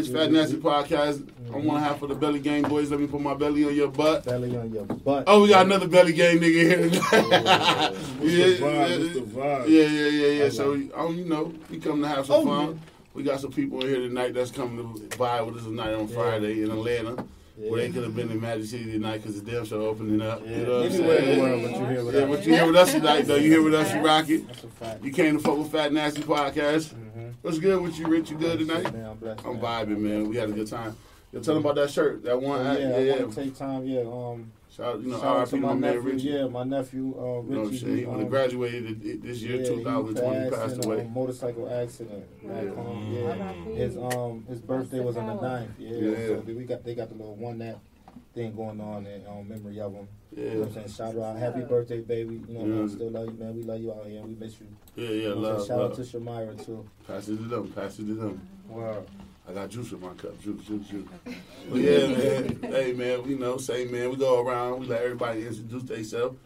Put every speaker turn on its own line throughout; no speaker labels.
It's Fat Nasty Podcast. I'm one half of the Belly Gang boys. Let me put my belly on your butt.
Belly on your butt.
Oh, we got another Belly Gang nigga here tonight.
What's
yeah,
the vibe?
yeah,
What's the vibe?
yeah, yeah, yeah, yeah.
I
So,
like
um, you know, we come to have some
Oh,
fun. We got some people in here tonight that's coming to vibe with us tonight on
Yeah.
Friday in Atlanta.
Yeah.
Where they could have been in Magic City tonight because the damn show opening up.
Yeah.
You know what I'm
Anywhere in the
saying?
world, but you here with
Yeah,
us.
but you here with us tonight, though. You here with us, you rock it.
That's a fact.
You came to fuck with Fat Nasty Podcast.
Mhm.
What's good with you, Rich? You good tonight?
Man, I'm blessed.
I'm
man.
vibing, man. We had a good time. Yo, tell them about that shirt, that
Oh,
one.
yeah,
act.
I
yeah, yeah.
want to take time. Yeah, um,
Shout, out, you know,
shout out to
my
my nephew.
Richie.
Yeah, my nephew, uh,
You know what I'm
Richie.
saying? He would
um,
have graduated this year,
yeah,
2020, he passed
in
away.
A motorcycle accident. Back
Yeah.
home. Yeah. His um his birthday was on the 9th. Yeah.
Yeah.
So we got they got the little one that thing going on in um, memory of him. You know
Yeah,
what I'm saying? Shout out, happy birthday, baby. You know,
Yeah.
I still love you, man. We love you out here. We miss you.
yeah, yeah.
You know what I'm
Love,
saying? Shout out to Shamira too.
Pass it to them. Pass it to them.
Wow.
I got juice in my cup. Juice, juice, juice. But yeah, man. hey, man. You know, same man. We go around. We let everybody introduce themselves.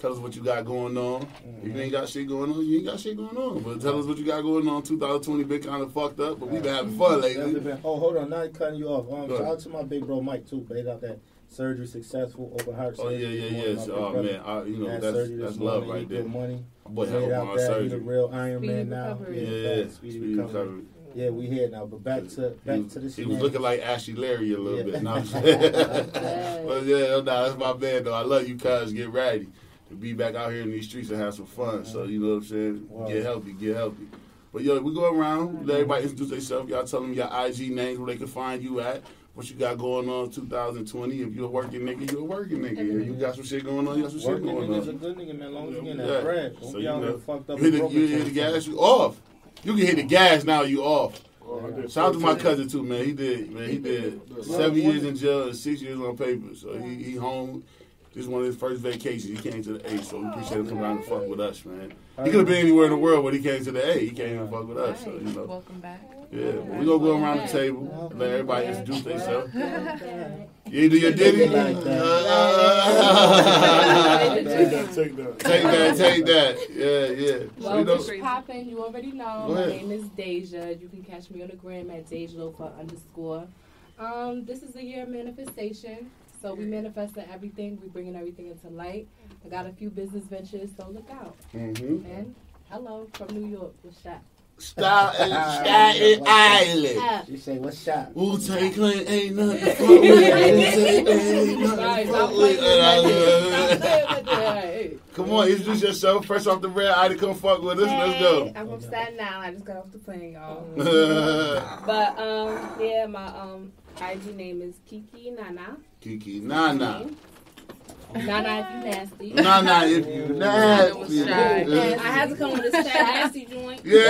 Tell us what you got going on. If you ain't got shit going on, you ain't got shit going on. But tell us what you got going on. 2020 been kind of fucked up, but we been having fun lately.
been- oh, hold on. Not cutting you off. Um, shout out to my big bro Mike too. Made out that surgery successful, open heart surgery.
Oh yeah, yeah,
yeah.
So, oh
brothers
man, I, you know that's that's love
morning.
right there.
Good money.
My boy
Made out
my
that. He
surgery.
the real Iron
Speedy
Man now.
recovery.
Yeah,
Yeah,
facts. speedy
speedy
recovery.
recovery.
Yeah, we here now. But back to back
was,
to the
he was looking like Ashley Larry a little
Yeah.
bit. No, I'm saying. but yeah, no, nah, that's my man though. I love you, cuz. Get ready to be back out here in these streets and have some fun. So you know what I'm saying.
Wow.
Get healthy, get healthy. But yo, we go around. Let mm-hmm. everybody introduce themselves. Y'all tell them your IG names where they can find you at. What you got going on in 2020? If you're a working nigga, you're a working nigga. If you got some shit going on, you got some shit
Working
going
nigga's a
on.
good nigga, man. Long as you getting that bread.
So you know.
fucked up.
You hit, the, you hit the gas, you off. You can hit the gas now, you off.
Oh,
Shout out to my cousin too, man. He did, man. He did seven years in jail and six years on paper. So he, he home. This is one of his first vacations. He came to the A, so we appreciate him coming out and fuck with us, man. He could have been anywhere in the world, but he came to the A. He came and fuck with us, so you know.
Welcome back.
Yeah, but we gonna go around the table, let everybody introduce themselves.
Yeah.
You do your ditty.
Like that.
Uh,
Take that, take that.
take that, take that. Yeah, yeah. So,
Well,
you
what's poppin'? You already know. My name is Deja. You can catch me on the gram at DejaLofa underscore. Um, this is the year of manifestation. So we manifesting everything. We bringing everything into light. I got a few business ventures, so look out.
mm-hmm.
And hello from New York. What's that?
Staten Staten Island.
You say what's up?
Wu Tang Clan ain't nothing to fuck with. Wu-Tang ain't nothing
Sorry,
to
stop
fuck
playing
with.
with that. Stop playing with that. Hey.
Come on, introduce yourself. Fresh off the red eye to come fuck with us. Let's go.
I'm from Staten Island. I just got off the plane, y'all. But um, yeah, my um IG name is Kiki Nana.
Nana.
Nana, if you nasty.
Nana, if you nasty.
I had to come with this nasty joint.
Yeah,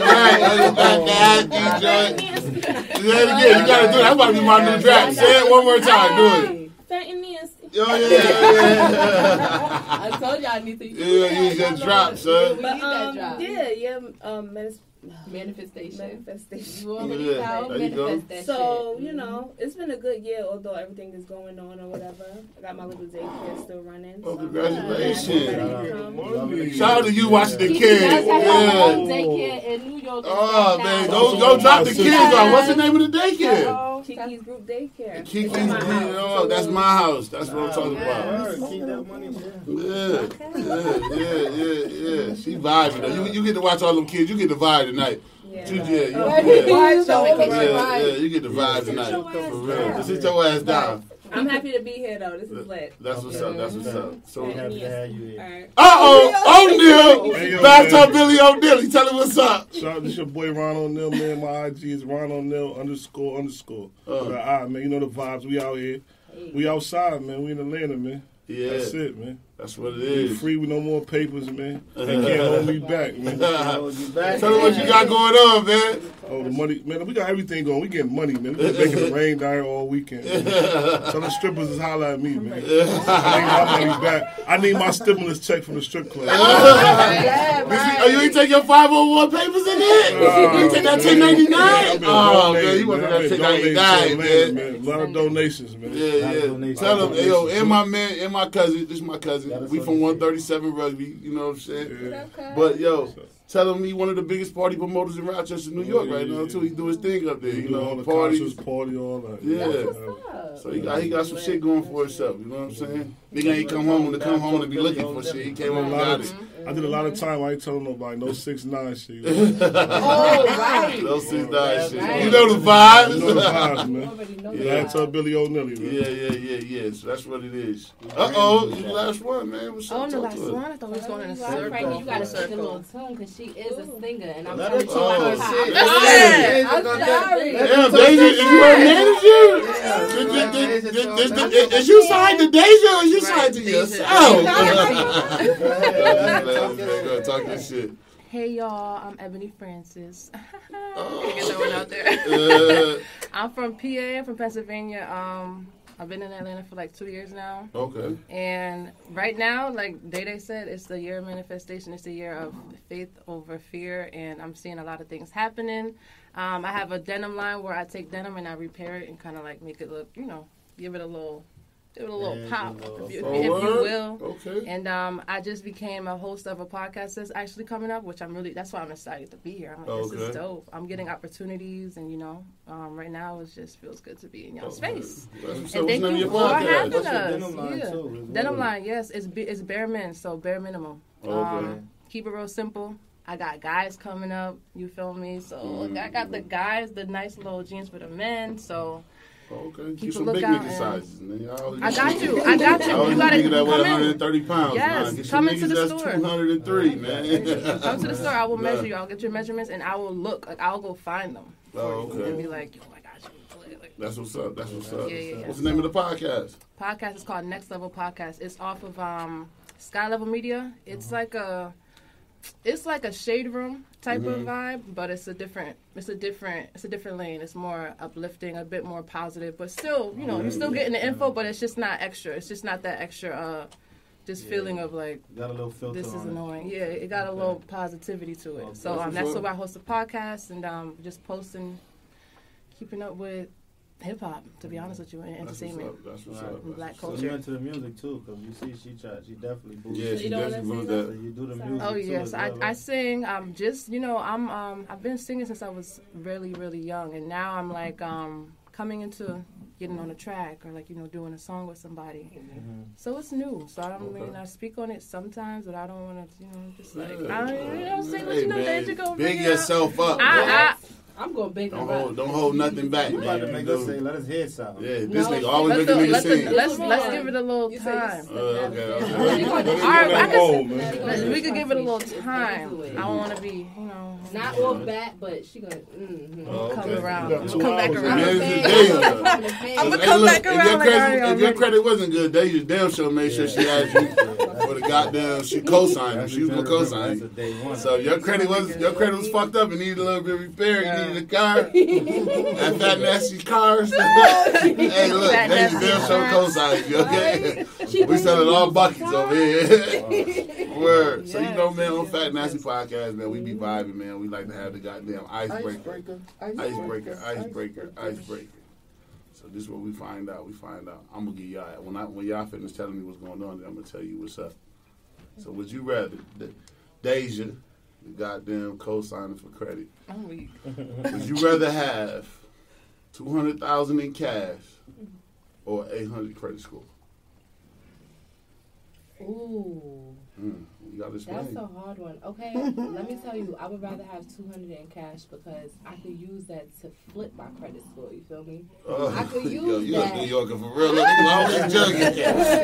right. That's nasty joint. Say it again. You gotta do that. That's about to be my new track. Say it one more time. Do it.
Fat and nasty.
Yo, yeah, yeah.
I told y'all I need to.
Yeah, use that drop, son.
But
need that
um,
drop.
yeah, yeah, um, manis-
Manifestation.
manifestation.
You already
Yeah,
know.
there you go.
Manifest that
So you know, it's been a good year, although everything is going on or whatever. I got my little daycare still running.
Oh,
so-
congratulations.
Everybody come.
Shout out to you watching the kids.
does have her
Yeah.
own daycare in New York.
Oh
Staten
man,
Island.
don't don't drop the kids off. What's the name of the daycare?
Uh-oh.
Kiki's group daycare.
Kiki's
group. in
oh, that's my house. That's what I'm talking about.
Keep that money.
Yeah, yeah, yeah, yeah, yeah. She vibing. though. You you get to watch all them kids. You get the vibe tonight.
Yeah.
You, yeah, you,
Oh,
yeah,
Vibe show
yeah,
case you're right.
yeah, you get the vibe tonight. For real. Just sit your ass down.
I'm happy to be here though. This is lit.
That's what's up. That's what's up. So,
We happy to have you here.
uh oh, O'Neal,
Hey, yo,
bathtub. Billy O'Neal. Tell him what's up.
Shout out to your boy Ron O'Neill, man. My IG is Ron O'Neill underscore underscore.
Uh.
With man. You know the vibes. We out here. We outside, man. We in Atlanta, man.
Yeah,
That's it, man.
That's what it is.
We free with no more papers, man. They can't hold me back, man.
Back.
Tell him what you got going on, man.
Oh, the money, man. We got everything going. We getting money, man. We been making it rain down here all weekend. Man. Tell the strippers is holler at me, man. I need my money back. I need my stimulus check from the strip club.
Oh, you ain't take your 501 papers in there? you ain't take that 1099? Oh, man, you want that 1099, man.
man. A lot of donations, man.
Yeah,
Lot
yeah. Tell them, hey, yo, and my man, and my cousin. This is my cousin.
Gotta
We from 137 Rugby. You know what I'm saying?
Yeah.
But yo, tell him he one of the biggest party promoters in Rochester, New York,
Yeah,
right
yeah,
now
yeah.
too. He do his thing up there, you
do all
know,
the
parties.
concerts, party, all that.
Yeah.
That's what's up.
So he got he got some shit going for himself. You know what I'm saying? Nigga ain't come home to come home and be looking for shit. He came
did a
home and
lot
got it. Mm-hmm.
I did a lot of time. I ain't telling nobody no six nine shit. You know,
Oh, right.
No six nine shit.
Right.
You know the
You know the
vibes.
vibes, man.
already know
Yeah, I
that.
tell Billy O'Neill, man.
Yeah, yeah, yeah, yeah. So that's what it is. Uh oh, you the last one, man. What's up?
Oh, the last one. I thought we was going in a
Well,
circle.
Frankie, you gotta
Full
sing a little tune because she is a singer, and I'm
Let
trying
her
to
talk
Oh,
her
her
shit.
Yeah.
I'm sorry.
Damn, Deja, is you her manager? Is you signed to Deja or you signed to
Deja.
yourself? Go Talk this shit.
Hey y'all, I'm Ebony Francis.
Oh.
Get that one out there.
Uh,
I'm from PA. I'm from Pennsylvania. Um, I've been in Atlanta for like two years now,
okay.
and right now, like Day Day said, it's the year of manifestation. It's the year of faith over fear, and I'm seeing a lot of things happening. Um, I have a denim line where I take denim and I repair it and kind of like make it look, you know, give it a little, it a little pop,
give a little
if you,
Oh,
if you will.
Okay.
And um, I just became a host of a podcast that's actually coming up, which I'm really, that's why I'm excited to be here. I'm like, this is dope. I'm getting opportunities, and you know, um, right now it just feels good to be in y'all's
Okay.
space.
That's what's up.
And
What's
thank you for having us.
denim line,
yeah.
too,
Denim line, yes, it's, be, it's bare men, so bare minimum.
Okay.
Um, keep it real simple. I got guys coming up, you feel me? So
Mm-hmm.
I got the guys, the nice little jeans for the men. So
Okay.
Keep
Get
a
some big
lookout
nigga sizes, man. Y'all-
I got you. I got you. You gotta
that
come in.
130 pounds.
Yes, come into the store.
203, man.
Come to the store. I will
Nah.
measure you. I'll get your measurements, and I will look. Like I'll go find them.
Oh, okay.
And be like, yo, I got you. Like,
That's what's up. That's what's up.
Yeah, yeah, yeah.
What's the name of the podcast?
podcast is called Next Level Podcast. It's off of um, Sky Level Media. It's like a, it's like a shade room type of
Mhm.
vibe, but it's a different, it's a different, it's a different lane. It's more uplifting, a bit more positive, but still, you know, you're still getting the info, but it's just not extra. It's just not that extra, uh, just
Yeah.
feeling of like
Got a little filter
this is
on it.
annoying. Yeah, it got a little positivity to it.
Okay.
So um,
That's
that's why. I host a podcast and um, just posting, keeping up with hip hop. To be honest with you, and
That's what's
entertainment.
up. That's what's up.
And black
That's
So
what's
you into the music too, because you see she tried, she definitely boosts.
Yeah,
it.
she definitely
wanna
moved
say
So you do the
Sorry.
music
Oh
too.
yes,
as
I,
well,
I
right?
sing. Um, just you know, I'm um, I've been singing since I was really really young, and now I'm like um, coming into getting on a track or like you know doing a song with somebody.
Mhm.
So it's new. So I don't
Okay.
mean I speak on it sometimes, but I don't want to you know just like
Yeah.
I don't you know say what
Hey,
you know
man,
that you go
big yourself up.
I,
I'm going big
Don't hold, don't hold nothing back,
You about to make us say, let us hear something.
Yeah, this
No,
nigga always
let's,
making
do-
niggas
let's,
sing.
let's, let's give it a little time.
Uh, okay, okay.
All right, I can, we could give it a little time. I don't want to be, you know,
Not all bat, but she gonna. Mm-hmm.
Oh,
come
okay.
around.
You got two
Come back around.
Yeah,
I'm
this
a
is
fan.
Deja.
I'm a fan.
I'ma come back around
your
like I
credit,
already
if your credit wasn't good, they just damn sure made sure she had you for the goddamn. She co-signed She was gonna
exactly-
co-sign
That's day one.
So your credit was your credit was fucked up and needed a little bit of repair. Needed a car. that fat nasty cars. hey, look,
Fat
they damn
cars.
co-signed you. Okay, we selling all buckets over here. Word. So you know,
Yes,
man, on
yes,
Fat Nasty
yes.
podcast, man, we be vibing, man. We like to have the goddamn icebreaker.
Icebreaker.
Icebreaker, icebreaker, icebreaker. So this is what we find out. We find out. I'm gonna get y'all when I when y'all finish telling me what's going on, then I'm gonna tell you what's up. So would you rather De- Deja, the goddamn co-signer for credit,
I'm weak.
would you rather have two hundred thousand in cash or eight hundred credit score?
Ooh,
Mm, you gotta
that's a hard one. Okay, let me tell you, I would rather have 200 in cash because I could use that to flip my credit score. You feel me?
Oh,
I could
yo,
use
you a. New Yorker for real. Look, niggas always jugging.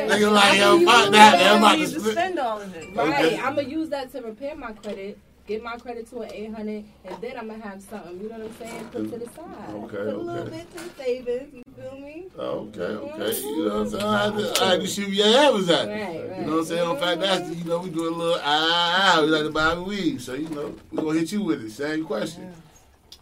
Nigga like,
I
yo,
could
fuck
use
that.
that.
I'm about to
need to spend all of it.
Right.
Okay.
I'm gonna use that to repair my credit, get my credit to an 800, and then I'm gonna have something. You know what I'm saying? Put to the side.
Okay,
Put a little bit to the savings. You feel me?
Okay, okay. You know what I'm saying? I had to, I had to shoot your head was at.
Right, right.
You know what I'm saying? On fact, that's, you know, we do a little ah, ah, ah. We like to buy a weed. So, you know, we're going to hit you with it. Same question.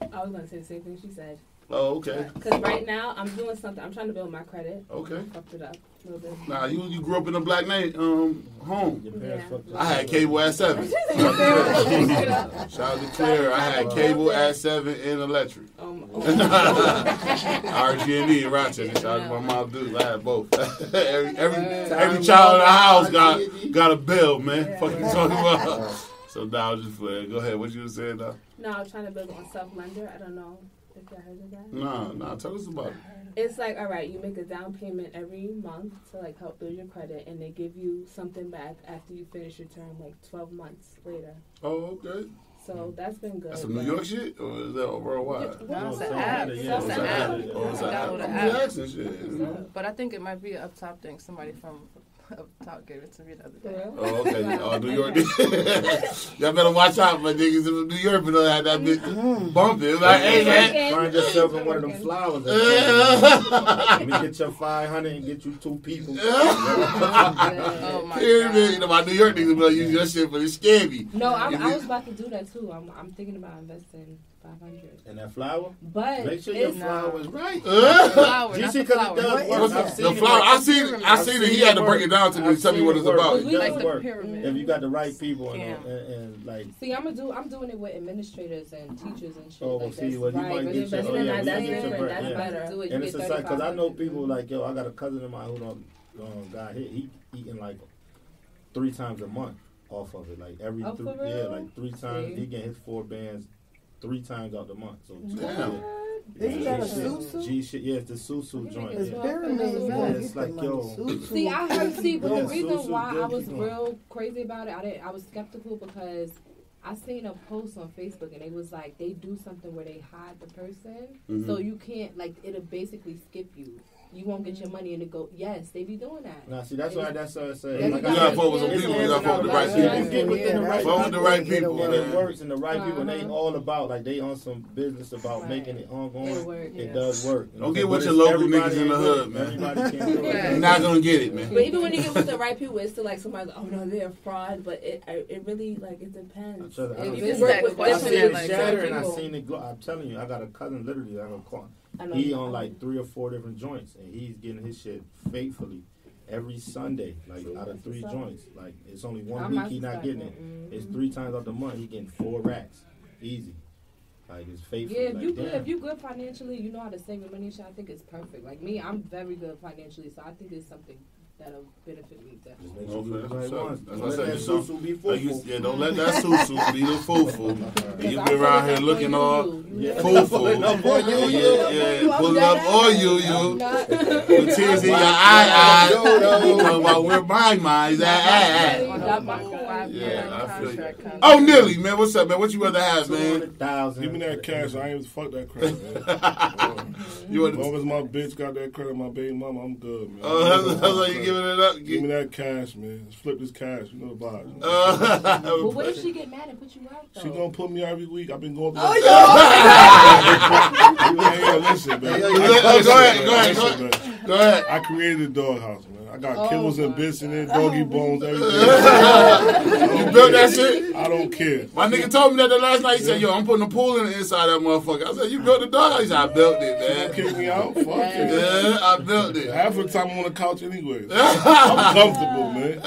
I was gonna say the same thing she said.
Oh, okay.
Cause right now I'm doing something. I'm trying to build my credit.
Okay.
Fucked it up a little bit.
Nah, you you grew up in a black name, um, home.
Your parents
Yeah.
fucked you
I had
up.
cable at 7. Shout out to Claire. I had cable at 7 and electric.
Oh,
RG&E in Rochester. Shout out to my mom, dude. I had both. every every every child in the house got got a bill, man. Fuck you talking about? So now I'm just playing. Go ahead. What you were saying now?
No, I'm trying to build on self lender. I don't know if y'all heard of that.
Nah, nah. Tell us about it.
It's like, all right, you make a down payment every month to like help build your credit, and they give you something back after you finish your term, like 12 months later.
Oh, okay.
So that's been good.
That's some New York shit, or is that worldwide?
No, it's
No,
an app.
yeah,
It's an app.
an app.
Oh, it's an app.
Download the app.
shit.
But I think it might be an up top thing. Somebody from up top gave it to me the other day.
real?
Oh, okay. Oh, New York. Y'all better watch out, my niggas in New York, but don't have that bitch mm. bumping. Like, hey, man.
Find yourself in one of them flowers. Let me get your 500 and get you two people.
Oh my
Pyramid. You know, my New York niggas be like, use your shit but it's scammy.
No, I'm, I was about to do that too. I'm, I'm thinking about investing 500.
And that flower?
But
Make sure your
it's,
flower is right.
Flower,
You
not
see,
the
because
flower.
it does work. I've
that?
seen
The flower. I seen. I seen it. He had to break it down to me. Tell me what it's about.
It
We
does
Like the
work.
pyramid.
If you got the right people and,
Scam.
and, and like
See, I'm gonna do. I'm doing it with administrators and teachers and shit.
Oh, well,
like
see,
that's
well, you might get your,
investing
oh, yeah,
that,
you
that's
get your
different. That's
yeah.
better.
Do it, you
And
get
it's a cycle because I know people like yo. I got a cousin of mine who don't um, got hit. He eating like three times a month off of it. Like every
Oh,
three, yeah, like three times.
See?
He get his four bands three times out the month. So
Damn.
Isn't that a
G shit.
susu?
G shit. Yeah, it's the susu
think
joint.
it's
It's
Yeah.
pyramids.
Yeah,
Yeah,
it's
it's
like,
like
yo.
Susu.
See, I heard. See, but
Yeah,
the reason
Susu
why I was real crazy about it, I didn't. I was skeptical because I seen a post on Facebook and it was like they do something where they hide the person,
Mhm.
so you can't like it'll basically skip you. You won't get your money and it go. Yes, they be doing that.
Now, see, that's why that's what I say.
Yeah,
Like
you
gotta
said,
fuck with some
it's
people, you gotta fuck with the right people.
You get within the right
Fuck with the right
people.
people,
And it works, and the right people, and they
Uh-huh.
all about like they on some business about
Right.
making it ongoing.
It work,
It
yeah.
does work.
Don't get
But
with your
it's-
local niggas in the hood, man.
Can't do
Yeah.
it.
You're not gonna get it, man.
But even when you get with the right people, it's still like somebody's like, oh no, they're a fraud. But it it really like it depends.
I tell you, I
If you
think-
It's
work
that
with
I
question
seen it
like,
shatter and I
people-
seen it glow. I'm telling you, I got a cousin literally. I don't call. He on like three or four different joints, and he's getting his shit faithfully every Sunday, like out of three joints. Like it's only one
I'm
week he not getting it.
suspecting.
It's
mm-hmm.
three times out the month he getting four racks, easy. Like it's faithful.
Yeah, if
like,
you good,
damn.
if you good financially, you know how to save your money. I think it's perfect. Like me, I'm very good financially, so I think it's something that'll benefit me
Just
definitely.
make sure do
Okay,
the
that's
right
what's
ones.
up.
Don't
That's
let
what I
that
said,
susu be
Like you,
full.
yeah, don't let that susu be the foo-foo. You
Because
be
I'm
around here looking all
you, you.
Yeah. Pulling up on you,
Yeah,
you.
yeah,
I'm
pulling up on you, you.
not-
With tears in your eye, eye. You talking about where my mind's at, at, at.
On
That
a
my
full
Yeah, I feel you. Oh, Nilly, man, what's up, man? What you rather have, man?
200,000.
Give me that cash. I ain't fuck that credit, man.
You
As
want
long as my bitch got that credit, my baby mama, I'm good, man.
Oh, that's, that's why you giving it up.
Give me that cash, man. Let's flip this cash. You know the vibes.
Uh,
But what if she get mad and put you out though?
She gonna put me every week. I've been going through.
Oh,
that. yeah, yeah, listen, man.
Yo,
I-
yo,
go ahead, go ahead, go ahead, go ahead.
I created a doghouse, man. I got
Oh,
kibbles and bits in it,
God.
doggy bones, everything.
You built that shit?
I don't care.
My nigga told me that the last night. He said, "Yo, I'm putting a pool in the inside of that motherfucker." I said, "You built the dog?" He said, "I built it,
Don't
man."
kick me out. Fuck it.
Yeah, I built it.
Half the time I'm on the couch anyways. I'm comfortable, man.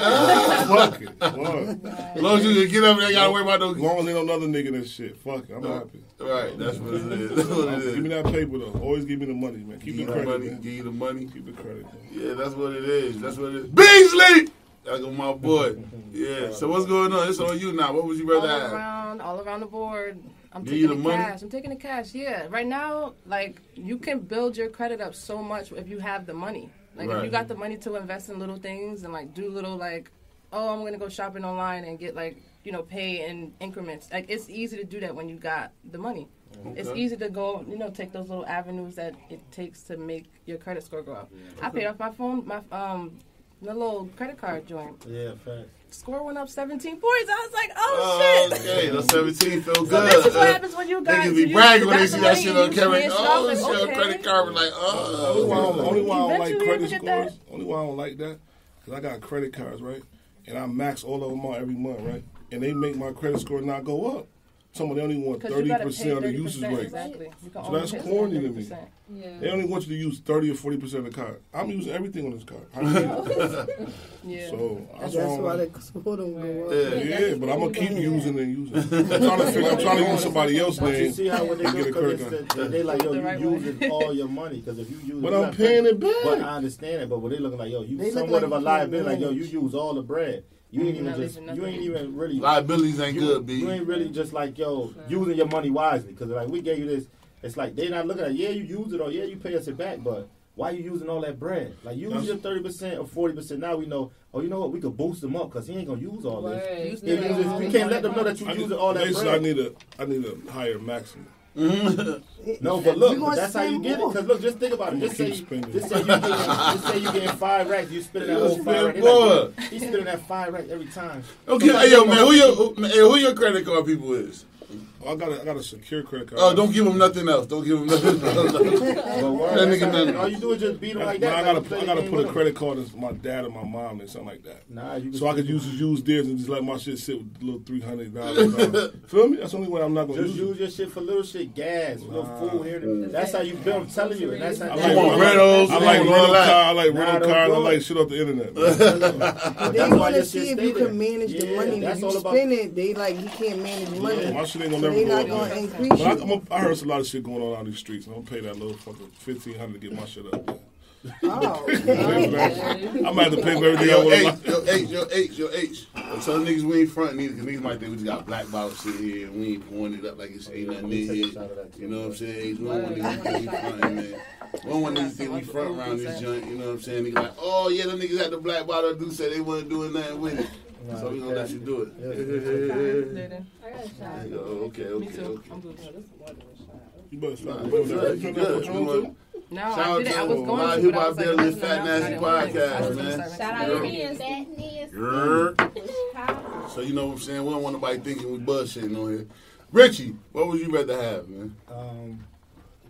Fuck it. Fuck.
As long as you can get up there, gotta worry about
As long as ain't no other nigga that shit. Fuck it. I'm happy.
Right, that's what it is. That's what it
Give me that paper though. Always give me the money, man. Keep
Give
the
the
credit,
money.
man.
Give you the money.
Keep the credit. Man.
Yeah, that's what it is. That's what it is. Beasley. That's my boy. Yeah. So what's going on? It's on you now. What would you
all
rather have?
around, all around the board. I'm
Give
taking
the
the,
money?
cash. I'm taking the cash. Yeah. Right now, like you can build your credit up so much if you have the money. Like if you got the money to invest in little things and like do little like, oh, I'm gonna go shopping online and get like you know pay in increments. Like it's easy to do that when you got the money. It's easy to go, you know, take those little avenues that it takes to make your credit score go up. I paid off my phone, my um, the little credit card joint.
Yeah, facts.
Score went up 17 points. I was like, oh,
Oh,
shit.
okay. The 17 feel good.
So
good.
this is what happens when you guys
Niggas be
you
bragging when
got
they see that shit on
you
camera. Oh,
off,
shit
like,
on
okay.
credit card. We're like,
Only why, I don't,
oh.
only why I don't like credit
you that.
scores. Only why I don't like that because I got credit cards, right? And I max all of them out every month, right? And they make my credit score not go up. Some of them only want thirty percent of the usage rate.
Exactly.
So
only
that's
pay
corny to me.
Yeah.
They only want you to use thirty or forty percent of the card. I'm using everything on this card. How
Yeah.
so that's,
That's
why.
why
I'm,
the score don't go up.
Yeah.
yeah, but I'm gonna keep using and using. I'm trying to figure. I'm trying to use somebody else's
But you see how when they
and get a
because
credit card.
they like yo, you
right
using
way.
all your money because if you use,
But
you
I'm paying it back. But.
I understand it. But what they looking like yo, you
They look
somewhat of a
you
liability. Like yo, you use all the bread. You ain't even just you ain't even really
Liabilities ain't
you,
good, B.
you ain't really just like yo using your money wisely because like we gave you this. It's like they not looking at yeah you use it or yeah you pay us it back, but why you using all that bread? Like use
That's-
your thirty percent or forty percent. Now we know. Oh, you know what? We could boost him up because he ain't gonna use all this.
Word.
Use
Yeah,
the-
you, just- you can't let them know that you
I
using all that
basically, I need a I need a higher maximum.
No, but look, but that's how you
spend
get it. Because look, just think about it. Just say,
keep spending.
just say you getting, just say you getting five racks. You spending that
You
whole five
spend
racks. Like, He's spending that five racks every time.
Okay, hey, yo, man, who your who, hey, who your credit card people is?
Oh, I got a, I got a secure credit card.
Oh, don't give him nothing else. Don't give him nothing else. That nigga
how-
done-
all you do is just beat him like
But
that.
I gotta I gotta put a credit card as my dad or my mom and something like that.
Nah, you
So I could
still-
use use theirs and just let my shit sit with a little three hundred dollars. Feel me? That's the only way I'm not gonna
Just
use
use
it.
your shit for little shit, gas, little
Nah.
food here. That's how you build. I'm telling you, that's how.
I
You
like,
want
I like, I like rental
all
car. I like rental
don't
car. I like shit off the internet.
They want to see if you can manage the money.
that's
If you
all about-
spend it, they like you can't manage money.
My shit ain't gonna
they
never
not gonna increase
But I. I'm a, I heard a lot of shit going on out these streets. and I'm gonna pay that little fucking fifteen hundred to get my shit up there.
Oh,
Pay for that. I'm gonna have pay for everything I
Yo,
want.
H, yo, H, yo, H, yo, H. So niggas we ain't front neither, cause niggas might think we just got black bottles shit here and we ain't pouring it up like it's oh, ain't nothing in here.
shot of that, too.
You know what I'm saying? H, we don't want niggas to think we frontin', man. We don't want niggas to think we front around this joint, you know what I'm saying? Niggas like, oh yeah, the niggas had the black bottle do say they wasn't doing nothing with it. Nah, so we gonna let you do it.
Yeah.
yeah. okay, okay, okay.
You better stop. You
good?
No, I was going to. Shout out
to
my
Fat Nasty Podcast, man.
Shout out to.
So you know what I'm saying? We don't want nobody thinking we bullshitting on here. Richie, what would you rather have, man?
Um,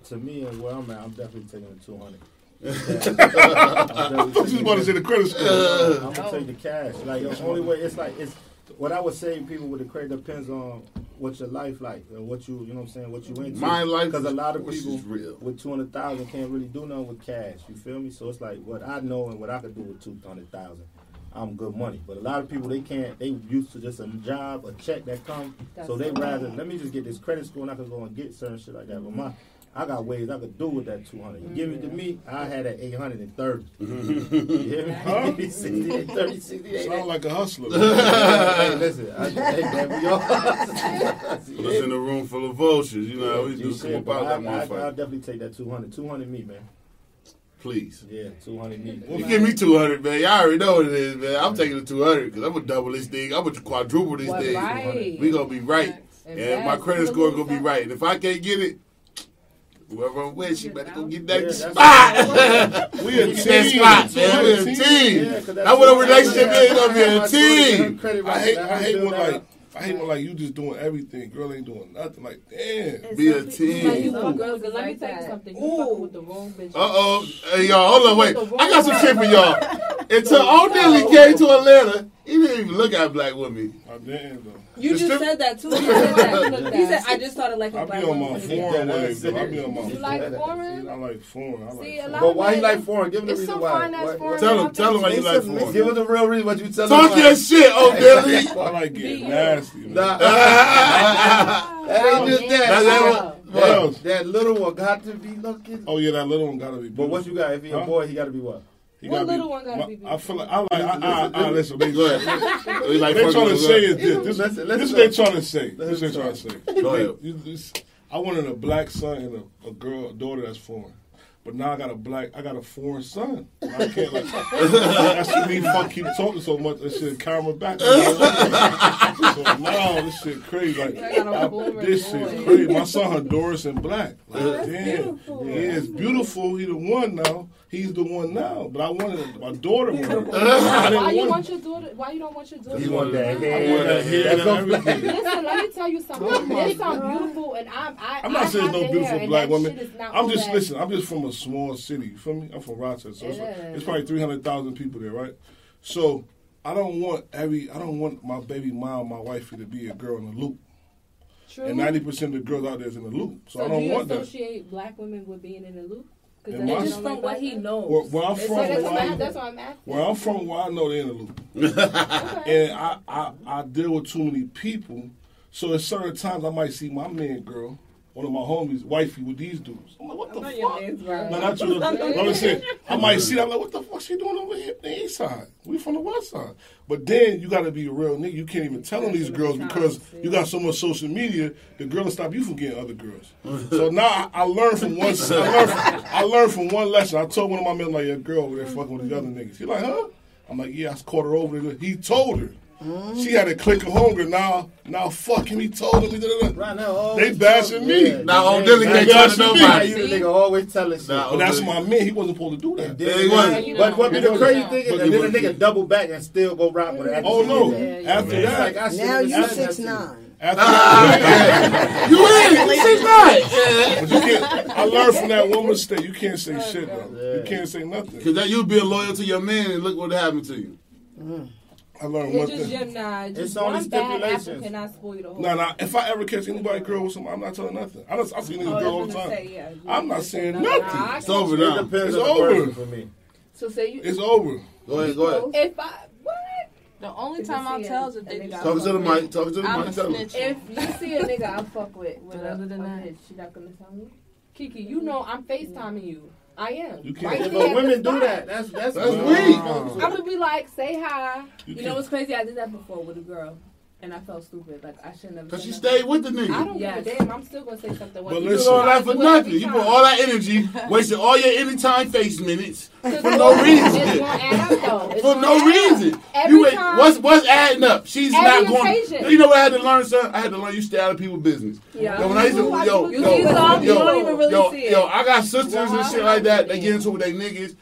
to me and where I'm at, I'm definitely taking the 200.
you was about to say the credit score.
I'm gonna take the cash. Like the only way it's like it's what I would say people with the credit depends on what your life like and what you you know what I'm saying what you into.
My life
because a lot of people with two hundred thousand can't really do nothing with cash. You feel me? So it's like what I know and what I could do with two hundred thousand. I'm good money, but a lot of people they can't. They used to just a job, a check that come. so they rather let me just get this credit score and I can go and get certain shit like that. But my I got ways I could do with that 200. You give it to me, I had that 830. you hear me?
Huh?
68, 30, 68.
Sound like a hustler.
hey, listen, I, hey, man, we all.
Put us in a room full of vultures. You know how we do.
You
Come
said,
up
but
out that
I, I, I'll definitely take that 200. 200 me, man.
Please.
Yeah, 200 me.
You give me 200, man. Y'all already know what it is, man. I'm taking the 200 because I'm going to double this thing. I'm going to quadruple this
What,
thing.
right.
We going to be right. And my credit score going to be right. And if I can't get it, whoever I'm with, she better go get that
Yeah, that's-
spot.
We a
Get that
team.
spot, man. We a
team.
team.
Yeah, 'cause
That's what a relationship is. Going to be a team.
I hate, I hate when like, I hate when like you just doing everything. Girl ain't doing nothing. Like, damn.
Be a
Like,
team.
you
Uh
girls, let me tell you something. You fucking with the wrong bitch.
oh. Hey, y'all. Hold on. Wait. I got some shit for y'all. Until O'Neilly came to Atlanta, he didn't even look at black women.
I didn't though.
You
The
just
strip-
said that too. You said that. He said, "I just started like
I be
black
on my
woman."
foreign waves. though. I be on my.
You like foreign?
I like foreign. I like.
See, a
foreign.
lot
But why you like foreign? Give him the
It's
reason why.
fine ass
What-
foreign.
what-
Tell him. Tell him why you like foreign.
Give him the real reason what you tell him?
Talk your shit, Oh, O'Neilly.
I like getting nasty. Man.
Nah,
That
that ain't just that.
that
What else?
That little one got to be looking.
Oh yeah, that little one gotta be.
But what you got? If he a boy, he got to be what?
He
What
gotta
little one gotta
my-
be
I feel like I like. I, I, I, listen, they,
Go ahead. We like
they
fucking
trying to say
us.
is this. This,
Listen,
this
listen.
what they trying to say. This what
Listen.
they trying to say.
Go ahead.
You- this- I wanted a black son and a, a girl, a daughter that's foreign. But now I got a black, I got a foreign son. I can't like. that's what me fuck keep talking so much. That shit camera back. so now this shit crazy. Like
I got a
I- this
boy.
shit crazy. My son Honduras and black. Like,
that's
damn,
beautiful.
he is beautiful. He the one now. He's the one now. But I wanted my daughter. Wanted, I didn't
Why you
want.
want your daughter? Why you don't want your daughter?
You want that
I
hair?
want that hair and everything.
Listen, let me tell you something. Oh There's some beautiful, and I'm. I,
I'm not
I
saying no
the hair,
beautiful black
that
women.
shit is not
I'm just
that-
listen. I'm just from a small city. You feel me? I'm from Rochester, so it's, like, it's probably 300,000 people there, right? So I don't want every. I don't want my baby mom, my wifey, to be a girl in the loop.
True.
And 90 percent of the girls out there is in the loop. So,
so
I
do
don't
you
want that.
associate black women with being in the loop? 'Cause that's
my-
just from what he knows.
Where, where I'm
It's
from,
like
That's,
where
why,
I'm,
that's why I'm asking.
where I'm from, where I know they're in the loop.
Okay.
And I, I, I deal with too many people. So at certain times I might see my man girl, one of my homies, wifey with these dudes. I'm like, what what the
Not your
fuck?
name's.
No, not you. I'm saying, I might see that, I'm like, what the fuck she doing over here the east side? We from the west side. But then you got to be a real nigga. You can't even tell them these girls because you got so much social media, the girl will stop you from getting other girls. so now I, I learned from one I learned from, I learned from one lesson. I told one of my men, like, your girl over there fucking with these other niggas. He like, huh? I'm like, yeah, I caught her over there. He told her. She had a click of hunger. Now, now, fuck him. He told him. He did it.
Right now,
They bashing me.
Now, on
on
Dilly can't trust nobody.
You the nigga always telling shit.
Nah,
But that's my man. He wasn't supposed to do that.
Yeah, he wasn't.
You
But
know.
what be the crazy thing is, and then the nigga double back and still go rock with it.
Oh no! After that,
like I
Now
should've
you
done that
six nine.
after that,
You in? You six nine.
but you can't. I learned from that one mistake. You can't say oh, shit though. You can't say nothing.
Because that you being loyal to your man and look what happened to you. Mm.
I learned one
It's just
thing.
your nah. Just
It's only
one bad
stipulations.
apple cannot spoil the whole.
Nah, nah. If I ever catch anybody girl with somebody, I'm not telling nothing. I just I see
Oh,
niggas
I
girl all the time.
say, yeah,
I'm not saying
said
nothing.
Nah,
It's over
It
now.
depends
It's
on the
over.
person for me.
So say you.
It's over.
Go ahead, go ahead.
If I what?
The only
If
time I'll
see
tell is if they
nigga
do
out
Talking to the mic. Talking to the
I'm
mic.
a
Tell him.
snitch.
If you see a nigga I fuck with, with
But other than
a
that-
she not gonna tell me. Kiki, you know I'm FaceTiming you. I am.
You can't-
Right
but women do that. That's that's,
That's
weak.
weak.
I'm gonna be like, say hi.
You,
You know what's crazy? I did that before with a girl, and I felt stupid. Like I shouldn't have.
Because she stayed with the
I
nigga.
don't
Yes.
give a damn. I'm still gonna say something.
But
When
You
listen-
did all that for nothing. You put all that energy, wasted all your anytime face minutes for no
gonna- It's
reason.
add up
For no
add up.
reason.
Every
You ain't,
time-
what's what's adding up? She's
Every
not going.
occasion.
You know what I had to learn, son? I had to learn. You stay out of people's business.
Yeah.
Yo, when I used to,
You
yo, yo, yo,
see some, you
yo,
don't even really
yo, yo, I got sisters and shit like that. They get into it with they niggas.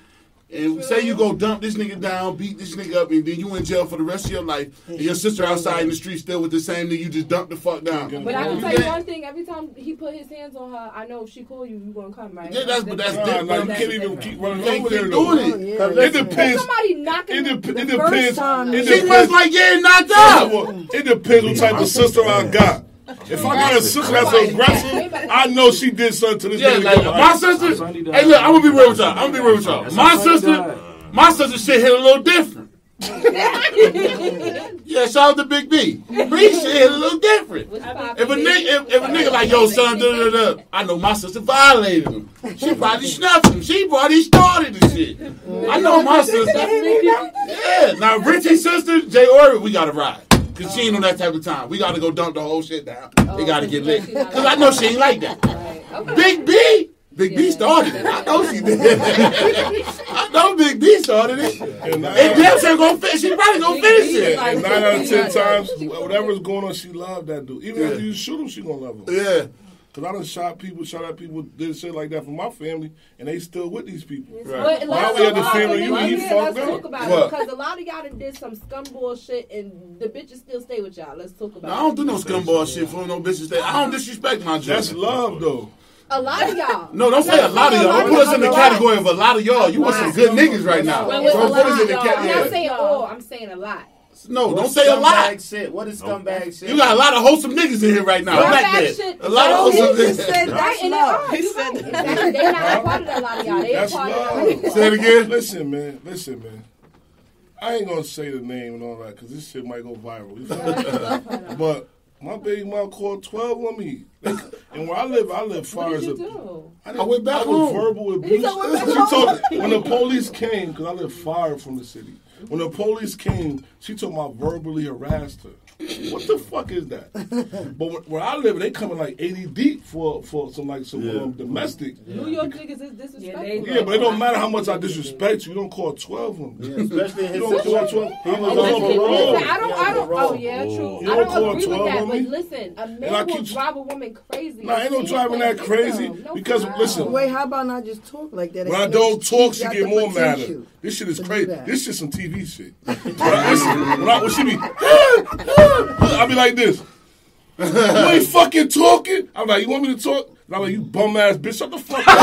And say you go dump this nigga down, beat this nigga up, and then you in jail for the rest of your life. And your mm-hmm. sister outside in the street still with the same nigga you just dumped the fuck down.
But I can
You
tell you one thing: every time he put his hands on her, I know if she call you, you gonna come, right?
Yeah, that's- but that's
Nah,
different.
nah, you can't even
different.
keep running
You can't
over there.
doing it.
Cause
It depends.
Somebody knocking
It,
the,
dep-
the
it
first
depends.
time.
It
She was like getting knocked out.
It depends what type of mm-hmm. sister I got. If I got a sister that's aggressive, I know she did something to this
Yeah,
nigga.
like
Like,
my sister. Hey, look, I'm gonna be real with y'all. I'm gonna be real with y'all. My sister, my sister shit hit a little different. yeah, shout out to Big B. B shit hit a little different. If a nigga, if, if a nigga like, yo, son, da da da, I know my sister violated him. She probably snuffed him. She probably started the shit. I know my sister. Yeah. Now Richie's sister, Jay Ori, we gotta ride. Cause she ain't on that type of time. We gotta go dump the whole shit down. They gotta get lit. Cause I know she ain't like that.
Right. Okay.
Big B, Big B started it. I know she did. I know Big B started it.
and nine,
And damn sure gonna finish. She probably gonna finish it.
and nine out of ten times, whatever's going on, she loved that dude. Even if you shoot him, she gonna love him.
Yeah.
Cause I done shot people, shot at people, did shit like that for my family, and they still with these people.
Right.
But
Now we had the family you, he fucked
Let's talk
up.
about
What?
it because a lot of y'all done did some scumball shit, and the bitches still stay with y'all. Let's talk
No,
about
I don't do no scumball shit for no bitches. That I don't disrespect my
That's love, though.
A lot of y'all.
No, don't say a lot of y'all. Don't put us in the category of a lot of y'all. You want some good niggas right now. Don't put us in the
lot, y'all. I'm not saying all. I'm saying a lot.
No, don't say a lot.
Shit. What is scumbag shit?
You got a lot of wholesome niggas in here right now.
Scumbag
Back
shit.
A lot of wholesome
he
niggas.
said
Right?
that's
And they
love.
are. You right. They not a part of that. A lot of y'all. They a part of that.
Say it again.
Listen, man. Listen, man. I ain't gonna say the name and all that because this shit might go viral. You feel me? but my baby mom called twelve on me, and where I live, I live far
What
as
did
a.
do?
I,
I went back
I was
home.
verbal abuse.
said went back
She
home.
told when the police came because I live far from the city. When the police came, she told I verbally harassed her. What the fuck is that? but where- where I live, they coming like eighty deep for for some like some
Yeah.
um, domestic.
New York niggas is disrespectful.
Yeah, they-
Yeah, but it don't matter how much I disrespect you. You don't call twelve of them.
Yeah, especially in
You don't call twelve.
He
I'm
was
on
on
Listen,
parole.
listen, I don't, I don't, oh yeah, true.
You don't
don't
call
agree with
12
that,
on
but
me?
listen, a man will drive a woman crazy.
Nah, ain't no driving that crazy.
No
because,
problem.
listen,
Wait, how about not just talk like that?
When I don't talk, she get more madder. This shit is crazy. This shit some TV shit. when, I, when, I, when she be, I be like this. You ain't fucking talking. I'm like, you want me to talk? And I'm like, you bum ass bitch, shut the fuck up.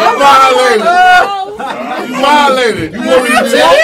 You violated. You violated. You want me to talk?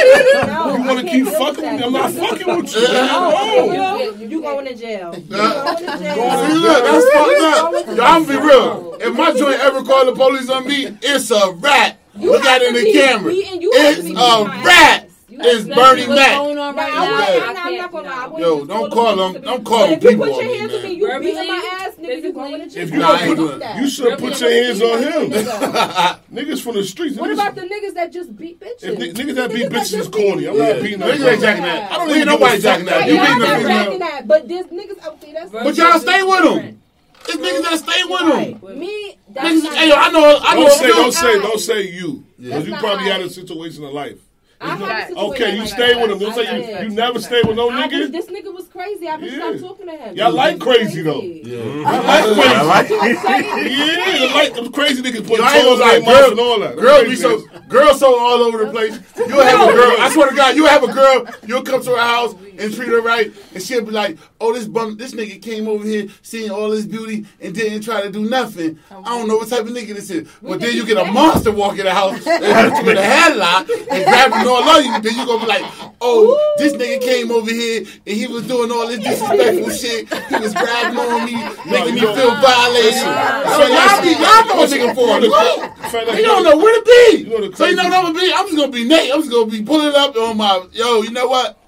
You want to keep fucking with me? I'm not fucking with you.
No, you, you going to jail. You going to jail.
See, look, that's fucked up. Yo, I'm be real. If my joint ever call the police on me, it's a rat.
You
Look
have
at it in the
be-
camera.
you
It's a rat. It's Bernie
what's
Mac.
going on right
Nah, I
now.
wouldn't-
I
I'm not gonna lie. I
no.
Yo, don't call
the
them- don't call
me.
them
But if you put your hands on me, you
Verbally,
beating my ass, nigga. You going to
If
jail.
you don't put, you should put your hands on him. Niggas from the streets.
What about the niggas that just beat bitches?
If ni- niggas that beat bitches is corny. I'm not beating
Niggas
that.
ain't jacking that.
I don't
Ain't
even
nobody
give
jacking that. You
y'all
beating the
not jacking that, but this niggas out there, that's
But y'all stay with them. It's niggas that stay with them.
Right. Me, that's
Niggas,
not
hey, yo, I know, I know.
Don't say, don't say, don't say you.
Yeah.
Because you probably
not
had a situation in life.
I had a situation
Okay, you stay with him. Don't say you, you never stay with no
I was,
nigga.
this nigga was crazy. I just
Yeah.
stopped talking to him.
Y'all like
was
crazy, though.
Yeah.
I like crazy.
I like
Yeah, the like them crazy niggas put
Yo, I ain't
toes
gonna
in
lie,
their mouth and all that.
girls be so,
niggas.
girls so all over the place. You'll have a girl, I swear to God, you'll have a girl, you'll come to her house and treat her right, and she'll be like, oh, this bum, this nigga came over here seeing all this beauty and didn't try to do nothing. I don't know what type of nigga this is. But then you get a monster walk in the house and put you in a headlock and grab you all you, then you gonna be like, oh, this nigga came over here and he was doing all this disrespectful shit. He was grabbing on me, making me feel violated. So y'all be, y'all know what nigga for.
You know
What?
the- fact that
They don't know where to be.
You know the
so you know what I'm gonna be? I'm just gonna be Nate. I'm just gonna be pulling up on my yo. You know what?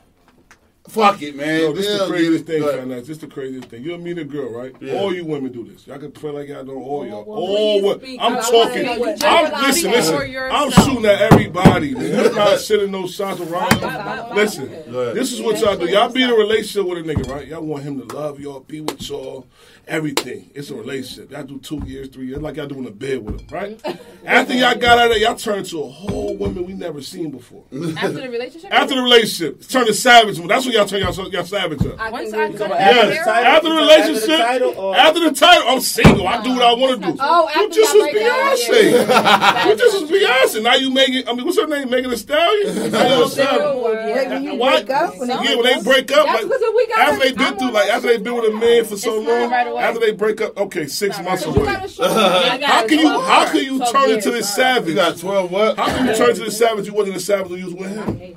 Fuck it, man.
Yo, this is the craziest thing,
but-
Fernandez. This is the craziest thing. You'll meet a girl, right?
Yeah.
All you women do this. Y'all can feel like y'all don't all y'all.
well,
All
please
what? I'm talking.
I wanna
I'm listen, listen. I'm shooting at everybody. Man. I'm not sending no shots around. Listen, this is what y'all do. Y'all be in a relationship with a nigga, right? Y'all want him to love y'all, be with y'all, everything. It's a relationship. Y'all do two years, three years, like y'all do in a bed with him, right? After y'all got out of there, y'all turn to a whole woman we never seen before.
After the relationship?
After the relationship, turn to savage. One. That's when y'all turn y'all, y'all savage up.
I
Once I
agree
cut.
Yes.
the
After the
after the
relationship,
title or-
after the title, I'm single. I do what I want to do.
Oh,
you
after
just
y'all
was Beyonce. you just was Beyonce. Now you making. I mean, what's her name? Megan Thee Stallion. Now you're savage.
Like
Why-
break up, when they
Yeah, when they break up,
That's
like,
we got
after they
I
been through, like after they
shit
been with a man for so long,
right away.
after they break up, okay, six months away.
gotta show me.
How can you? How can you turn into the
right.
savage?
You got twelve what?
How can you turn to the savage? You wasn't a savage when you was with him.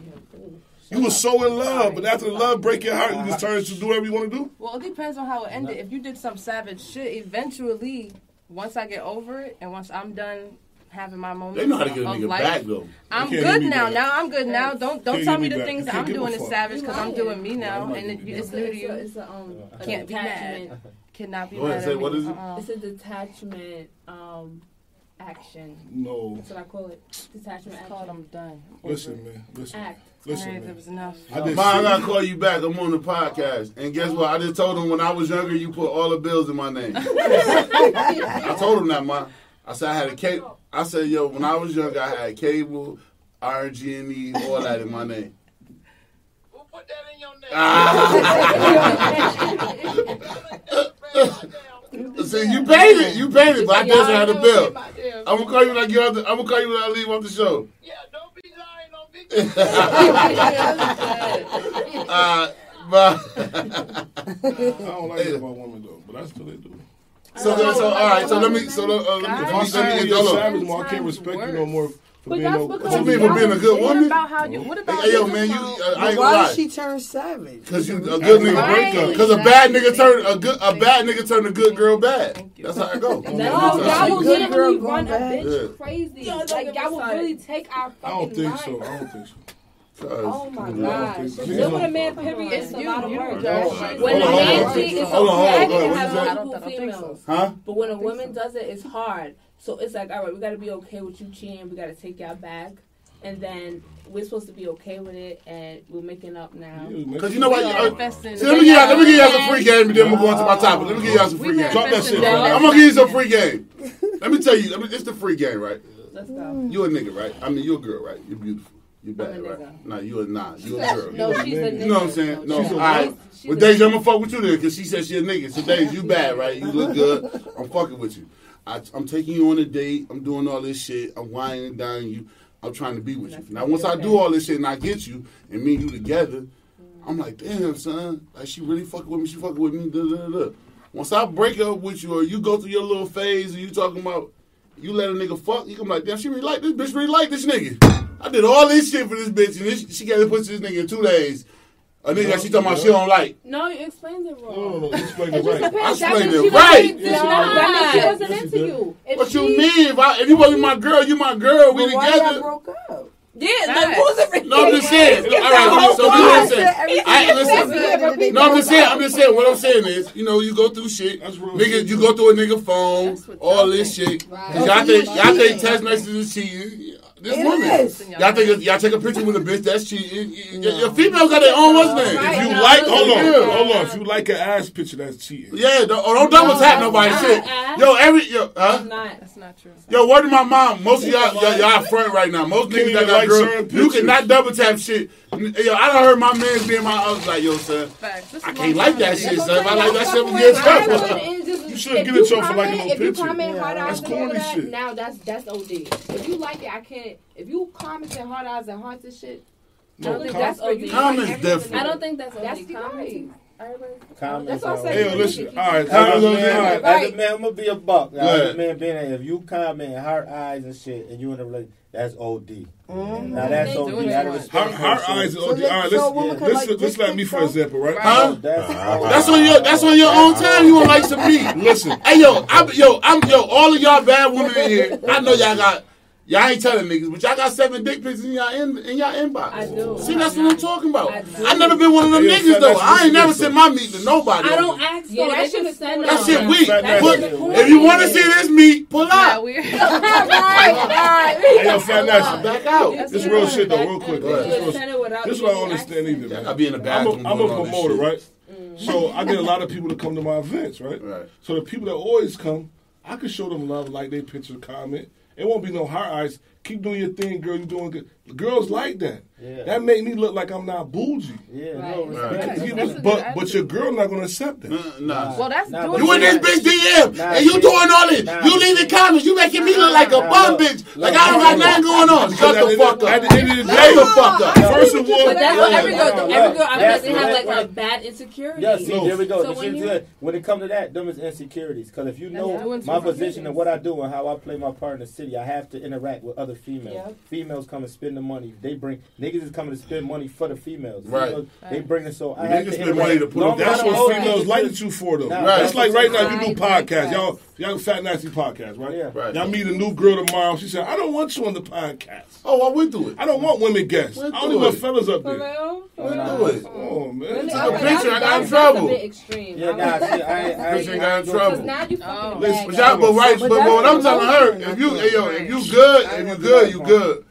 You was so in love, but after the love break your heart, you just turn to do whatever you want to do.
Well, it depends on how it ended. If you did some savage shit, eventually, once I get over it and once I'm done having my moment
They know how to get a nigga
life,
back though.
I'm good now.
back.
Now I'm good now. Don't don't
Can't
tell me
me
the
back.
things that I'm doing is savage because I'm doing me now,
might
and it, it's
It's
new
a,
to
it's a,
you.
it's a, um,
Can't be mad.
Detachment.
Cannot be
Go ahead,
mad
say,
at
what
me.
is it?
Uh-uh.
It's a detachment um, action.
No,
That's what I call it. Detachment
It's called
action.
I'm done.
listen, man, listen,
Act.
listen,
Alright, that
man.
was enough.
I did
Ma, I
shit.
gotta call you back. I'm on the podcast. And guess what? I just told him when I was younger, you put all the bills in my name. I told him that, ma. I said I had a cable. I said, yo, when I was younger, I had cable, RG&E, all that in my name. Who put that in your name. See, you paid it. You paid it, but I just had a bill. I'm gonna call you like you. I'm gonna call you when I leave off the show. Yeah, don't be lying on me. uh, but
I don't like it about women though, but I still they do.
so, so all right. So let me. So let, uh, let me.
If
Let
I'm
me,
saying
let me
you're
hold on.
savage, more I can't respect you no more for
But
being
that's
no.
because
What you mean for being a good woman?
about how you? What about
Hey, yo,
you?
man, you. Uh, I ain't
why
lie.
she turn savage?
Cause you a good nigga
Right.
break up. Cause a bad nigga turn a good a bad nigga turn a good girl bad. That's how it go.
No,
That's
y'all will
Good
literally
girl
run a
going
bitch
Yeah.
crazy.
Yo, don't
like
get
y'all will really take our
I don't think
mind.
so. I don't think so.
Oh my
Yeah, I
gosh.
think
with a man, period. It's a lot of work.
When a man
hold on.
cheats, it's
Hold on,
okay
go ahead.
to have
you say?
I don't- I
multiple
don't think so.
females.
Huh?
But when a woman does it, it's hard. So it's like, all right, we got to be okay with you cheating. We got to take y'all back. And then we're supposed to be okay with it, and we're making up now.
Cause you know what?
We
Uh,
manifesting-
see, let me give y'all, let me give y'all some free game, and then we'll go on to my topic. Let me give y'all some free game.
Drop that shit,
manifesting
bro.
that.
I'm gonna give you some free game. Let me tell you. Let me, it's the free game, right?
Let's go.
You a nigga, right? I mean, you a girl, right? You're beautiful. You bad, right?
nigga.
Nah, you a nah. You a girl.
No, she's a nigga.
You know what I'm saying? No,
she's
all
a-
right.
she's
Well,
a-
Deja, I'm gonna fuck with you then, cause she said she a nigga. So, Deja, you bad, right? You look good. I'm fucking with you. I, I'm taking you on a date. I'm doing all this shit. I'm whining and dining you. I'm trying to be with you. Now, once I do all this shit and I get you and me and you together, I'm like, damn, son. Like, she really fucking with me. She fucking with me. Da, da, da. Once I break up with you or you go through your little phase and you talking about you let a nigga fuck, you come like, damn, she really like this bitch. Really like this nigga. I did all this shit for this bitch and this, she got to put this nigga in two days. A nigga that she talking about she don't like.
No, you explained it wrong.
No, no, no. Explain
It
it right.
I explained it right.
that means she wasn't
Yes,
into
you
If
What you mean? If I if you wasn't my girl, you my girl. We
But why y'all
together.
broke up?
Yeah, like who's the
No, I'm just saying. All right, so this is what I'm saying. Listen, no, I'm just saying. I'm just saying. What I'm saying is, you know, you go through shit.
That's real
Niggas,
shit.
you go through a nigga phone, all this
think.
shit.
Right.
Y'all think y'all think text messages cheating. This
It
woman.
is.
Y'all think y'all take a picture with a bitch that's cheating. Your, your females got their own what's name.
If you
no,
like, hold on,
yeah.
hold on. If you like an ass picture, that's cheating.
Yeah, don't, oh, don't double tap nobody shit. Yo, every yo, huh?
I'm not.
That's not true.
Yo, word to my mom. Most of y'all, y'all, y'all front right now. Most
Can't
niggas that got
like
girls,
certain
you
pictures.
cannot double tap shit. Yo, I done heard my man being my. I was like, yo, son, I can't like that shit,
That's
son. If I
what
like
I'm
that shit,
saying.
we get
Y'all
trouble.
doing it is just-
You shouldn't
if
give it to 'em for
comment-
liking no
If you
picture.
comment hard eyes
That's
and all
corny
that,
shit.
now that's that's OD. If you like it, I can't. If you comment and hard eyes and hearts and shit, I don't think that's OD.
Comments different.
I don't think that's
That's
only
the
comments.
That's what I'm saying.
Hey, listen. All right,
As a man,
right.
as a man, I'm gonna be a buck. As a man being there, if you comment heart eyes and shit, and you in a relationship, that's OD. Now that's
They
OD.
doing
Out
it
of
Her, her
the
eyes.
shit.
Are, all
let-
right,
so
let's let's
like
let's let me for example, right?
Huh?
That's
That's on your. That's on your own time. You want like some meat.
Listen,
Hey yo, I'm yo, I'm yo. All of y'all bad women in here. I know y'all got. Y'all ain't telling niggas, but y'all got seven dick pics in y'all in, in y'all inbox.
I do.
See, that's what I'm talking about.
I.
I never been one of them
Hey, yo,
niggas though. I ain't never
this,
sent my meat to nobody.
I don't ask
Yeah,
for
that
They
shit
should
is
send
That
them.
shit weak.
Fat ass
Put-
listen.
if you want to see this meat, pull
Yeah,
out.
weird.
hey, yo, fat nasty.
Back out.
It's
This real shit though, real quick.
They
This real-
send
This is what I don't understand
asking.
either.
I be in the
I'm
bathroom.
a, I'm a
doing all this
promoter, right? So I get a lot of people to come to my events, right?
Right.
So the people that always come, I can show them love, like they picture, comment. It won't be no heart eyes. Keep doing your thing, girl. You're doing good. Girls like that.
Yeah.
That make me look like I'm not bougie.
Yeah,
Right.
no
Right.
respect.
That's a
but but your girl not gonna accept that.
Nah, nah.
Well, that's
Nah,
doing
You in this
it.
bitch DM
Nah,
and you
see.
doing all this.
Nah,
you
see.
leaving comments. You making me look like a
Nah,
bum
look.
bitch. Like
Look,
I don't got
look.
nothing going on. Shut the fuck up.
At the end of the
Shut the
day,
fuck up.
first of all,
But that's what every girl Every girl, I feel
that's
like they have like a bad insecurity.
Yeah, see,
No.
there we go.
So
This
when
is
you-
good. When it comes to that, them is insecurities. Because if you know my position and what I do and how I play my part in the city, I have to interact with other females. Females come and spend the money. They bring niggas is coming to spend money for the females.
Right.
Females, They bring it so I
Niggas
have
spend
interact.
money to put
No,
up-
That's
I
what females
niggas
like
to-
you for, though.
Nah,
Right.
That's like right now, you do
Right,
podcasts. Y'all, y'all Fat Nasty podcast, right?
Yeah.
Right.
Y'all meet a new girl tomorrow. She said, I don't want you on the podcast.
Oh, I went through it.
I don't want women guests. I
Went
only
through
want fellas up
For
there.
real? For
Went
real?
through it.
Oh, man.
Really?
Took a
Okay,
picture, I got in trouble.
That's a bit extreme.
Yeah, nah, see, I, I,
Picture
I,
got in
Because
trouble.
now you fucking
Oh.
bad
But y'all, but right, but, but what I'm telling her, if you, yo, if you good, if you good, you good.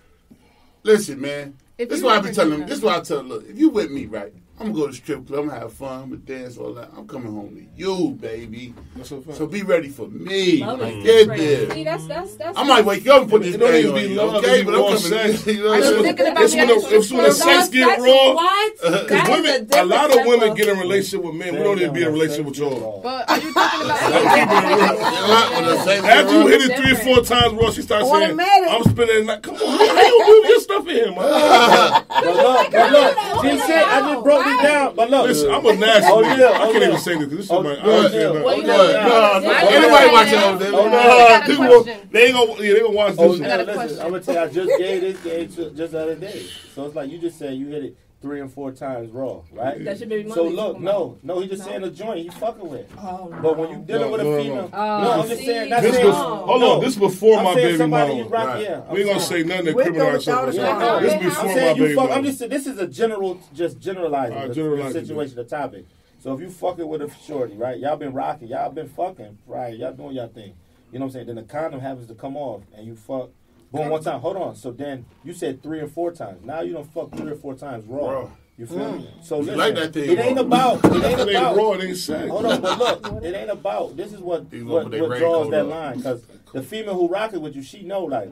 Listen, man.
If
This is why I be telling them. This is why I tell them, look, if you with me, right, I'm gonna go to the strip club, I'm gonna have fun, I'm dance, all that. I'm coming home to you, baby.
That's a fact.
So be ready for me
Love
when I get
different.
there.
See, that's that's that's.
I might wake up and put this
It don't
thing on you, okay? But I'm coming.
sex.
You know what
I
I'm
was
saying?
thinking about
It's
me
when the, it's when the sex get
That's
raw.
What?
Because
That's
women, a
different
lot of women get in a relationship with men. We don't even be in a relationship with y'all.
But are you talking about?
When the sex get
After you hit it three or four times, Ross, she starts saying, I'm spending the. Come on, how you move your stuff in here, man?
But look, but look, she said I just broke it down. But look,
Listen, I'm a nasty
Oh,
nigga.
yeah,
I
oh,
can't
yeah.
even say this this is
Oh,
my. I
yeah.
Well, you know,
No,
I
Anybody
know.
watching over there?
Oh, no.
Got a
people,
question.
they ain't gonna, yeah, they gonna watch
Oh,
this.
now
got a
listen,
question.
I'm gonna tell you, I just gave this game to, just the other day. So it's like you just said you hit it three and four times raw, right?
That's your baby mama
So look, no, no, he just
No.
saying a joint he fucking with.
Oh,
But when you dealing
No,
with
no,
a
no.
female,
Oh,
no, I'm just saying that's
This
it.
was,
No.
hold on, this before
I'm
my baby
somebody
mama.
you rock,
Right.
yeah. I'm
We ain't gonna say nothing that
With or
criminalize
without
something.
a
Yeah.
condom.
This
I'm
before
I'm
my
you
baby
fuck.
mama.
I'm just saying this is a general, just generalizing
Alright,
the,
generalize
the situation, the topic. So if you fucking with a shorty, right? Y'all been rocking, y'all been fucking, right? Y'all doing y'all thing. You know what I'm saying? Then the condom happens to come off, and you fuck. Boom, one time. Hold on. So then you said three or four times. Now you don't fuck three or four times raw.
Raw.
You feel me? Mm.
So
listen,
like that thing
it ain't
raw.
about. It ain't
It ain't
about.
raw, it ain't sex.
Hold on, but look, it ain't about. This is what
These
what, what draws that
up.
line because the female who rocking with you, she know like,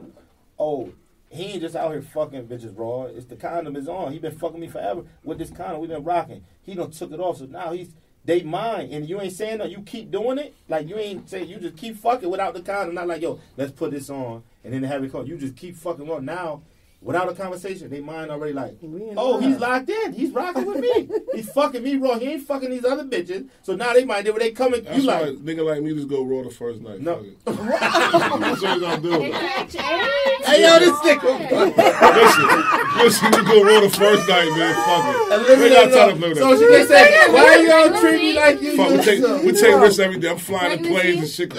oh, he ain't just out here fucking bitches raw. It's the condom is on. He been fucking me forever with this condom. We been rocking. He done took it off, so now he's they mine, and you ain't saying that. You keep doing it, like you ain't saying you just keep fucking without the condom. Not like yo, let's put this on and then have it come. You just keep fucking on now. Without a conversation, they mind already like, oh,
love.
he's locked in. He's rocking with me. he's fucking me raw. He ain't fucking these other bitches. So now they mind. When they coming,
That's
you
why
like,
nigga like me just go raw the first night.
No.
Fuck it. That's what I'm doing.
hey yo, this nigga.
Listen, listen, we go raw the first night, man. Fuck it. We
Listen,
got time to play with
So she
that.
can say, why you gonna treat me like you
Fuck, we take
to?
we take risks every day. I'm flying in planes and shit.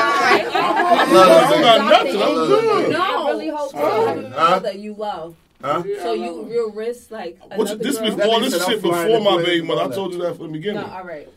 I don't got nothing. I'm good.
No,
I really hope
so you have a
so.
Huh?
that you love.
Huh?
So you real risk like
What you,
another
this
girl.
before this shit before my baby mother. I told you that from the beginning.
No, all right.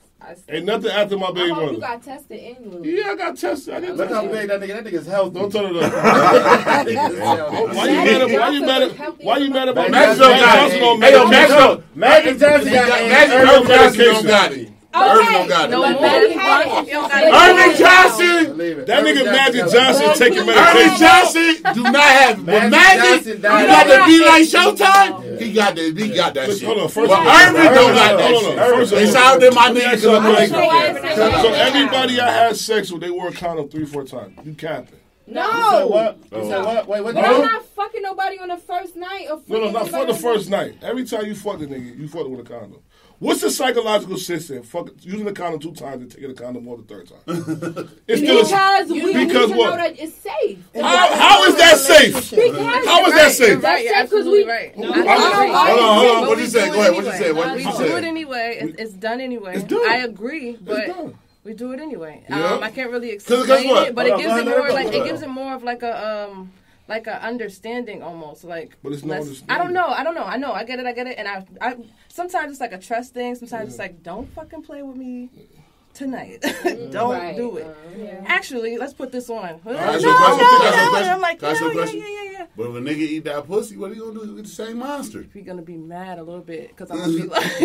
Ain't nothing after my baby
hope you
mother.
got tested annually.
Yeah, I got tested. I didn't
Look
test
how
it.
big that nigga. That nigga's healthy.
Don't tell her that.
That nigga's healthy.
Why you mad at? Why you mad at? Why you mad about
Magic
Magic
Johnson
Johnson on
Hey, yo,
medication?
Magic
Magic Johnson got
Magic
Earvin
Earvin Johnson got it. Earvin don't got
No
it.
more.
Betty
Hardy.
White-
You don't got
Earvin
it.
Johnson!
That nigga Magic Johnson taking
Earvin
medication.
Johnson do not have it. But
Magic
Magic,
Johnson
you got to be like Showtime. He got that. He got that shit.
hold on, first
but
of all-
Earvin don't got
on,
that shit.
on. First of
They
all-
out to my
Let me
niggas.
ask you a
on
question.
the
So, everybody I had sex with, they wore a condom three, four times. You capping?
You said what? You said oh. what? Wait, what?
But
Huh?
I'm not fucking nobody on the first night or
No, no, not for the first night. Every time you fuck the nigga, you fuck with a condom. What's the psychological sense in fuck, using the condom two times and taking the condom more the third time? It's still a,
Because we need to
what?
know that it's safe.
how, how is that safe?
Because
How is that safe?
You're right. You're
because we-
right.
No,
I
I
agree.
don't
Hold on, hold on. What
we
you say? Go
it
ahead. What you
anyway.
say? What
We
you
do
say?
it anyway. It's, it's done anyway.
It's done.
I agree, but we do it anyway.
Yeah.
Um, I can't really
'Cause
explain it, but it gives it more like it gives it more of like a um like a understanding almost like.
But it's no
less-
understanding.
I don't know. I don't know. I know. I get it. I get it. And I, I sometimes it's like a trust thing. Sometimes it's like don't fucking play with me tonight. don't
Right.
do it.
Uh,
Actually, let's put this on. No, no,
I ask
no,
you a question? Can I ask you a
no.
question?
I'm like,
Can I ask you a
no, yeah, yeah, yeah, yeah.
But if a nigga eat that pussy, what he gonna do with the same monster?
We're gonna be mad a little bit because I'm gonna be like,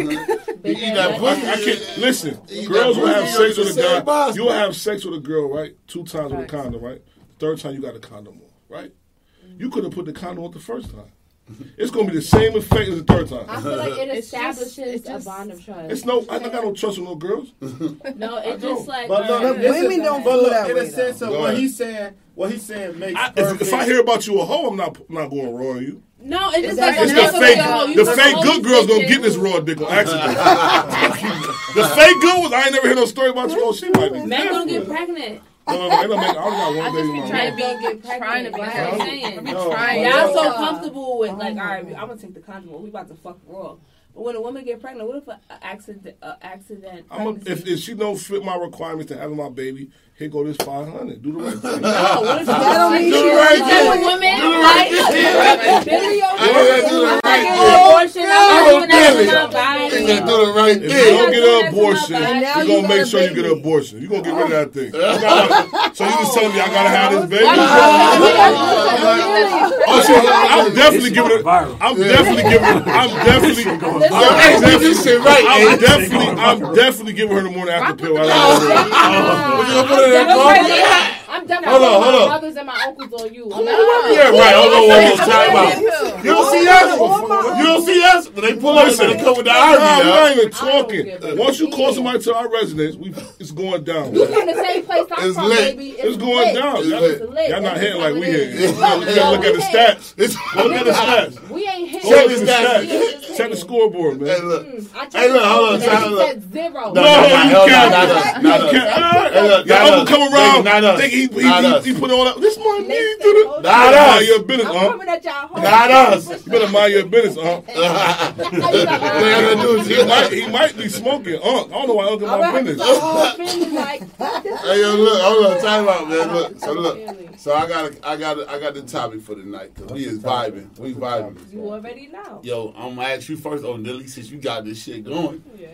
He eat that pussy.
I can't listen. Girls will have sex with a guy. You'll have sex with a girl, right? Two times with a condom, right? Third time you got a condom on, right? You could have put the condom on the first time. It's gonna be the same effect as the third time.
I
time.
feel like it
It's just-
establishes
it's just-
a bond of trust.
It's no, I don't got no trust with no girls.
No,
I
it's just like.
But look,
uh,
alright,
women don't
but
feel
look,
that
in
way,
a sense of
though. Go
what
ahead.
he's saying. What he's saying makes
I,
perfect.
if, if I hear about you a hoe, I'm not I'm not going raw on you.
No, it's just
It's
like
It's
a
the fake,
with
the fake good girls gonna
bitch
get this
it.
raw dick on accident. the fake good ones, I ain't never heard no story about you. Oh, she might be.
Men gonna get
No,
pregnant.
No, no, it don't make- I only got
I
one
just
baby
be
mama.
trying to be
get
trying to be
I'm saying.
Be
No.
trying.
Y'all so comfortable with like, oh all right, I'm gonna take the condom. We about to fuck raw. But when a woman get pregnant, what if an accident, a accident?
I'm a, if, if she don't fit my requirements to having my baby, here go this five hundred. Do the right thing.
no, oh, what if
That don't mean
Do
she
the right
Is that
thing.
a woman?
Do the right
Like,
thing.
Billy,
I gotta do the
I'm
right
not
thing.
getting an abortion. I'm
Oh,
not doing
Billy.
that to my body.
He gonna do the right thing.
If you
thing.
don't get an abortion,
And now
you're
you
gonna make
got a
sure you get an
baby.
abortion. You're gonna get rid of that thing. Oh. I gotta- so you just telling me I gotta have this oh. baby? Oh shit! I'm definitely giving it. I'm definitely giving it. I'm definitely.
Yo, hey, do this shit right,
I'm definitely. I'm definitely giving her the morning after pill. I don't know.
What you gonna put in that coffee?
I'm definitely
Hold on,
putting
hold
my
on.
brothers and my uncles on you. I'm
Yeah, right. Hold on, hold on. Time out. You don't see us. You don't see us. When they pull up,
Listen,
they come with the
Nah,
army.
I'm not even talking. Once you call somebody to our residence, we it's going down.
You from the same place I'm
It's
from,
lit.
baby.
It's going
lit.
down.
It's
Y'all,
lit.
lit.
y'all not hitting like we
hit.
hitting.
is.
You gotta look at the stats. Look at the stats.
We ain't hit.
Go look at the
Check the
stats.
stats.
Check the scoreboard, man.
Hey,
man.
look.
Mm,
hey, look, hold on,
it,
time,
and it said zero.
No,
No,
no,
you can't.
not us, not
You
us.
can't. All right.
Hey, look,
Your
not
uncle
us.
come around,
Not us.
think he, he,
Not
he,
us.
he put all that. This my
Next
man.
thing,
the,
on.
Not
mind
us.
your business,
I'm
huh?
coming at y'all home.
Not us.
You better mind your business, huh?
How you got
What y'all gonna do,
He might, he might be smoking. Unc. I don't know why Unc in my
right,
business.
so uh, whole business, like,
Hey, yo, look, hold on, time out, man. Look, so look, so I got, a, I got, a, I got the topic for tonight because we is vibing, we vibing.
you already know.
Yo, I'm gonna ask you first, oh, Lily, since you got this shit going.
Yeah.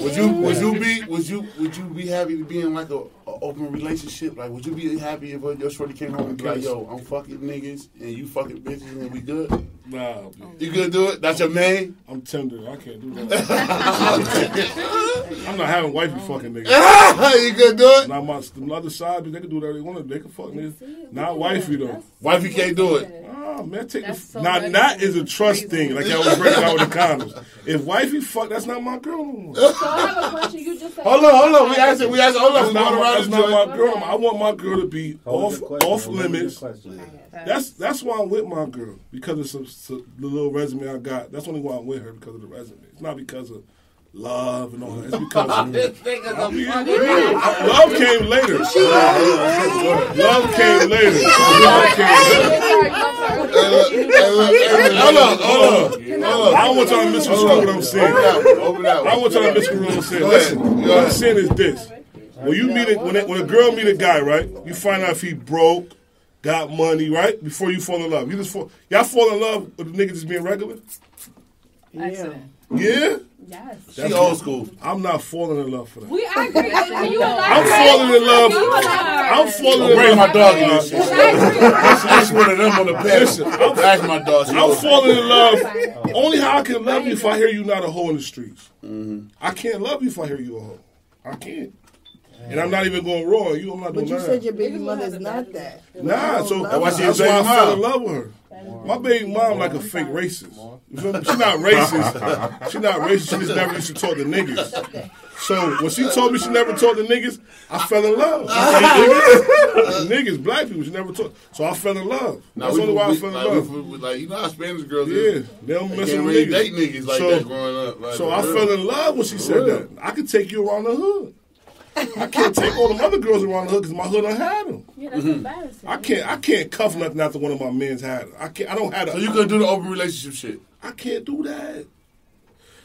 Would you, would you be, would you, would you be happy to be in like a, a open relationship? Like, would you be happy if your shorty came home and be like, yo, I'm fucking niggas and you fucking bitches and we good?
Nah,
You gonna do it? That's your man?
I'm tender. I can't do that. I'm not having wifey fucking niggas.
you gonna do it?
Now my the other side, they can do whatever they want to. They can fuck niggas. Not wifey though.
Wifey can't do it.
Man, take
That's
the,
so
now
nice.
that is a trust thing. Like y'all was breaking out with the condoms. If wifey fuck, that's not my girl. no more.
So I have a question. You just said.
Hold on, hold on. We asked, it. we asked, hold on.
That's
We
not,
going
my,
around
that's not my girl. I want my girl to be
Hold
off off
hold
limits. That's that's why I'm with my girl because of some, some, the little resume I got. That's only why I'm with her because of the resume. It's not because of love and all that. It's because
This nigga's a
Yeah, love came later. Love came later. Love came later. Hold on, hold on.
Hold
I don't want y'all to misconstrue what I'm saying.
Open
I
that
don't want y'all to misconstrue what I'm saying. Listen, what I'm saying is this. When you meet a, when a, when a girl meet a guy, right? You find out if he broke, got money, right? Before you fall in love, you just fall. Y'all fall in love with a nigga just being regular.
Accident.
Yeah,
Yes.
She old school.
I'm not falling in love for that.
We I agree. You and I
I'm falling in love.
I
I'm falling
Don't
in
bring
love.
my dog in this shit.
I agree.
That's one of them on the
Listen,
pedestal.
I'm-
That's my dog.
I'm falling in love. Only how I can love you if I hear you not a hoe in the streets. Mm-hmm. I can't love you if I hear you a hoe. I can't. And I'm not even going raw. You, I'm not doing But
you
that.
said your baby mother's not that.
Nah, so
That's why she
that's why I fell in love with her. My baby mom like a fake racist. You feel me? She's not racist. She's not racist. She just never used to talk to niggas. So when she told me she never talked to niggas, I fell in love. niggas, niggas, black people, she never talked. So I fell in love.
Nah,
That's
we-
only why I
we-
fell in
like,
love.
we- we- Like you know how Spanish girls
Yeah,
is.
they don't
They
mess with
really
niggas.
date niggas like
So-
that growing up. Like,
So I
real.
fell in love when she said that. I could take you around the hood. I can't take all them other girls around the hood because my hood don't have them.
Yeah, that's mm-hmm. embarrassing.
I can't. I can't cuff nothing after one of my men's had. I can't. I don't have.
So
A,
you could do the open relationship shit.
I can't do that.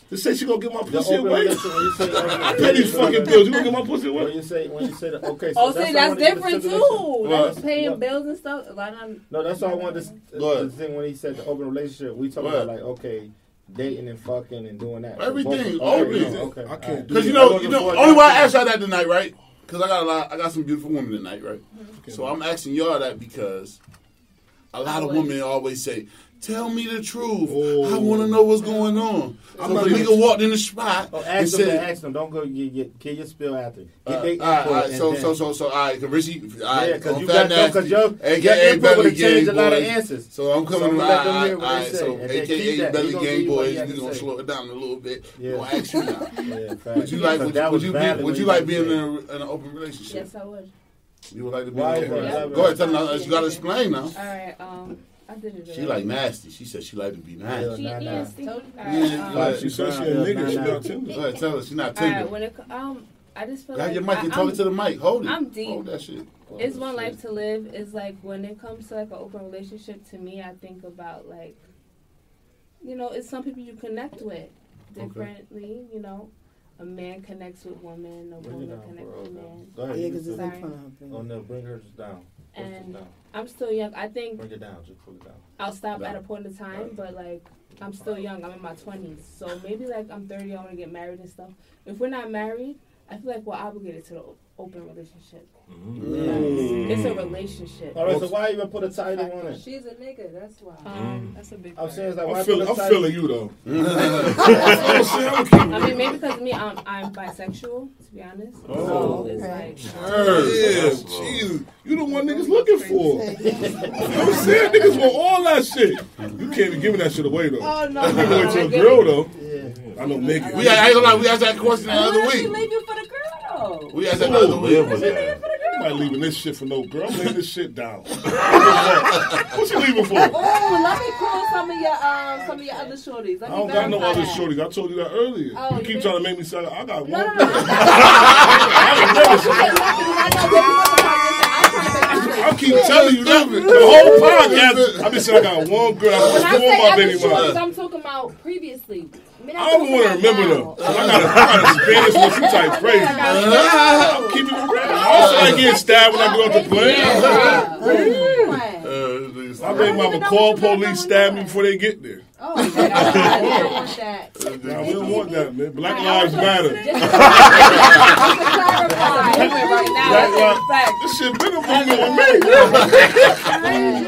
To say she gonna get my
The
pussy
open
away.
relationship, when you say
I pay these fucking bills. You gonna get my pussy
When you say when you say that, okay, so
Oh,
that's
see, that's
wanted to
different too.
stipulation.
What?
That's paying
What?
bills and stuff. A lot of
No, that's why I wanted to.
Go
The thing when he said the open relationship, we talking about like okay, dating and fucking and doing that.
Everything,
Both-
open.
okay, okay,
I can't
alright.
do
Because you know, you know, only why I asked y'all that tonight, right? Because I got a lot, I got some beautiful women tonight, right? So I'm asking y'all that because a lot of women always say, "Tell me the truth. I
Oh.
want to know what's going on."
I'm
So
not
the nigga walked in the spot
Oh,
and
ask them,
said,
ask them. Don't go. Get, get, get your spill after. Get
Uh,
their
all right, all right.
and
so,
then-
so, so, so, all right, cause Richie, all right,
Yeah, 'cause
on
you got- no, 'cause
Nasty,
your- your
aka
input
Belly
would've changed
Gang
a lot of answers.
So I'm coming
So
to
let
my,
them hear what
all
they
right,
say,
so
and then keep
aka. Belly Gang
give you what
Boys, we
to
gonna slow it down a little bit.
Yeah.
Gonna ask you now. Would you like? Would,
that
would
was
you be? Would you
you
like being in,
it.
a, in an open relationship?
yes, I would.
You would like to be
Why
in
is
an
that?
open Go ahead, tell me. You gotta explain now.
All right. I did it.
She like nasty. She said she like to be nasty.
She
Nah, nah.
is. All
Yeah,
right.
go.
She said she a
Nah,
nigga. She
nah,
not
nah.
tender.
Go ahead, tell her she not
all right.
tender.
When it, um, I just feel
Grab
like
your mic
I,
and talk it to the mic. Hold it.
I'm deep.
Hold that shit.
It's one life to live. It's like when it comes to like an open relationship. To me, I think about like, you know, it's some people you connect with differently. You know, a man connects with woman, a
Bring
woman connects with man.
Go ahead.
Yeah, because it's
can-
in front of her.
Oh no, bring hers down.
And- I'm still young. I think
Bring it down. Just pull it down.
I'll stop
Right.
at a point in time, but like I'm still young. I'm in my 20s, so maybe like I'm 30. I want to get married and stuff. If we're not married, I feel like we're obligated to the open relationship. It's a relationship.
All right. So why even put a title on it?
She's a nigga. That's why.
Um,
That's a big
I'm
part.
saying it's like
I'm
put
feeling,
a
I'm feeling you though. I'm saying, I'm keeping
I mean, maybe because of me, I'm, I'm bisexual, to be honest.
Oh.
So it's
Okay.
like,
Yeah, Jesus. You the one niggas looking for. I'm saying niggas want all that shit. You can't be giving that shit away though.
Oh no.
You give it away to a
I get
girl though.
Yeah.
I know niggas.
We, I ain't gonna lie, we asked that question the other
Why she
week.
leave you for the girl?
We asked that the other week.
what you make it for I'm not leaving this shit for no girl. I'm laying this shit down. What's you leaving for?
Oh, let me call some of your um some of your other shorties. Let
I
me
don't got no
verify
other
that.
shorties. I told you that earlier.
Oh,
you
you
keep
did?
trying to make me sound like I got
No,
one.
no, no.
I keep telling you that the whole podcast. I've been saying I got one girl. I
When
got
I
four
say
my
other
baby
shorties,
mama.
I'm talking about previously. I, mean, I'm
I don't want to remember
now.
them. I got a, I got a Spanish one. She type crazy. I'm keeping it real. I also like getting stabbed when I go out to play.
Yeah.
Uh,
My baby mama call police, stab me before they get there.
Oh, my I don't want that.
Nah, we don't want that, man. Black lives matter.
Just to
right now,
Black
that's
lives.
a.
This shit been a movement with me.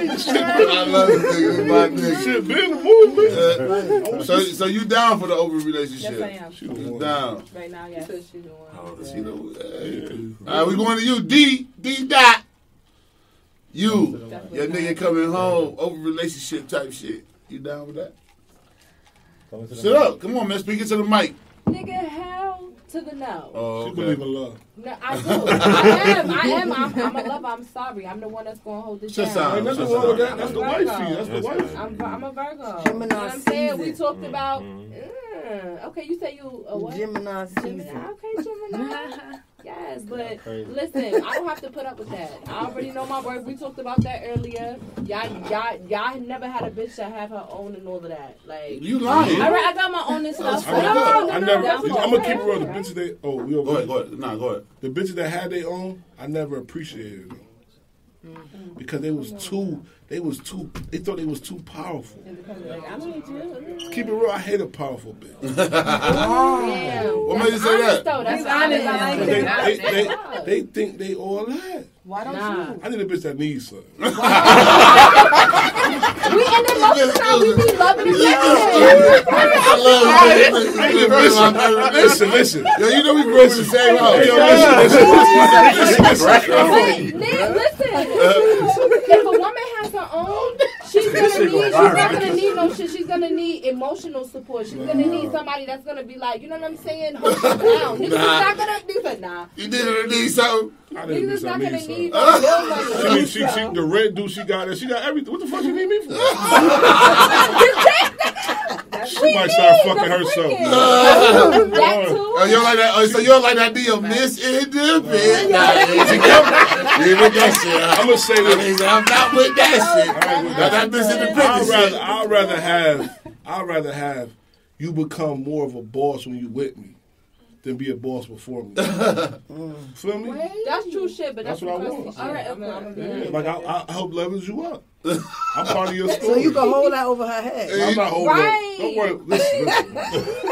This shit been-
I love this nigga, my
this shit been a movement.
Uh, so, so you down for the open relationship?
Yes, I am.
She the
You
one.
down?
Right now, yes.
See the- hey. All right, we going to you, D D dot. You, your nigga coming home, open relationship type shit. You down with that?
Coming to the
Sit up, come on, man. Speak it to the mic.
Nigga, hell to the no.
Oh,
She believe in love.
No, I do. I am. I am. I'm, I'm a lover. I'm sorry. I'm the one that's going to hold this
Just
down.
sound.
Ain't nothing
Just
wrong with that. That's the
Virgo.
wifey. That's the wifey.
I'm, I'm a Virgo.
Gemini
you know what I'm saying? We talked about. Mm, okay, you say you a what?
Gemini
Gemini. Okay, Gemini. yes, but listen, I don't have to put up with that. I already know my worth. We talked about that earlier. Y'all, y'all, y'all never had a bitch that have her own and all of that. Like,
You lying?
All right, I got my own and stuff.
I got,
No,
I I
no,
never.
that's
I'm
what
gonna keep it real. The bitches they oh we
Go
over
ahead, go ahead. Nah, go ahead.
the bitches that had their own, I never appreciated them mm-hmm. because they was too. They was too. They thought they was too powerful.
Like, I need you.
Keep it real. I hate a powerful bitch.
Damn.
What made you say
Honest
that?
though. That's honest.
honest.
I like
They,
that.
they, they, they think they all that.
Why don't
Nah.
you?
I need a bitch that needs something.
We and then most of the time we need love and affection.
I love
Hey,
you.
listen, listen, listen.
Yo, you know we grew up in the same house.
Hey, yo, listen, listen, listen, listen.
Wait, Nick, listen. If a woman has her own, she's gonna need. She's not gonna need no shit. She's gonna need emotional support. She's gonna need somebody that's gonna be like, you know what I'm saying, hold her down. Niggas is
Nah.
not gonna be like, nah.
You did need something.
I need a
Niggas
bitch
is
that
not gonna
needs
need
something.
no real money.
She, need- she, she, the red dude she got, she got everything. What the fuck you need me for? she might start fucking herself.
That too.
Oh, you don't like that? Oh, so you don't like that deal, Miss Independent? Nah, you ain't with that shit.
I'm gonna say
I
this.
mean, I'm not with that shit.
I ain't with
Not
that
that Miss
I'd rather. I'd rather have, I'd rather have you become more of a boss when you with me than be a boss before me. Feel me?
That's true shit, but
That's
that's,
what I
personal
want.
shit. All right, okay. I'm gonna
Yeah, like I, I help levels you up. I'm part of your story.
So you can hold that over her head.
I'm not holding.
Right.
Don't worry. Listen, listen.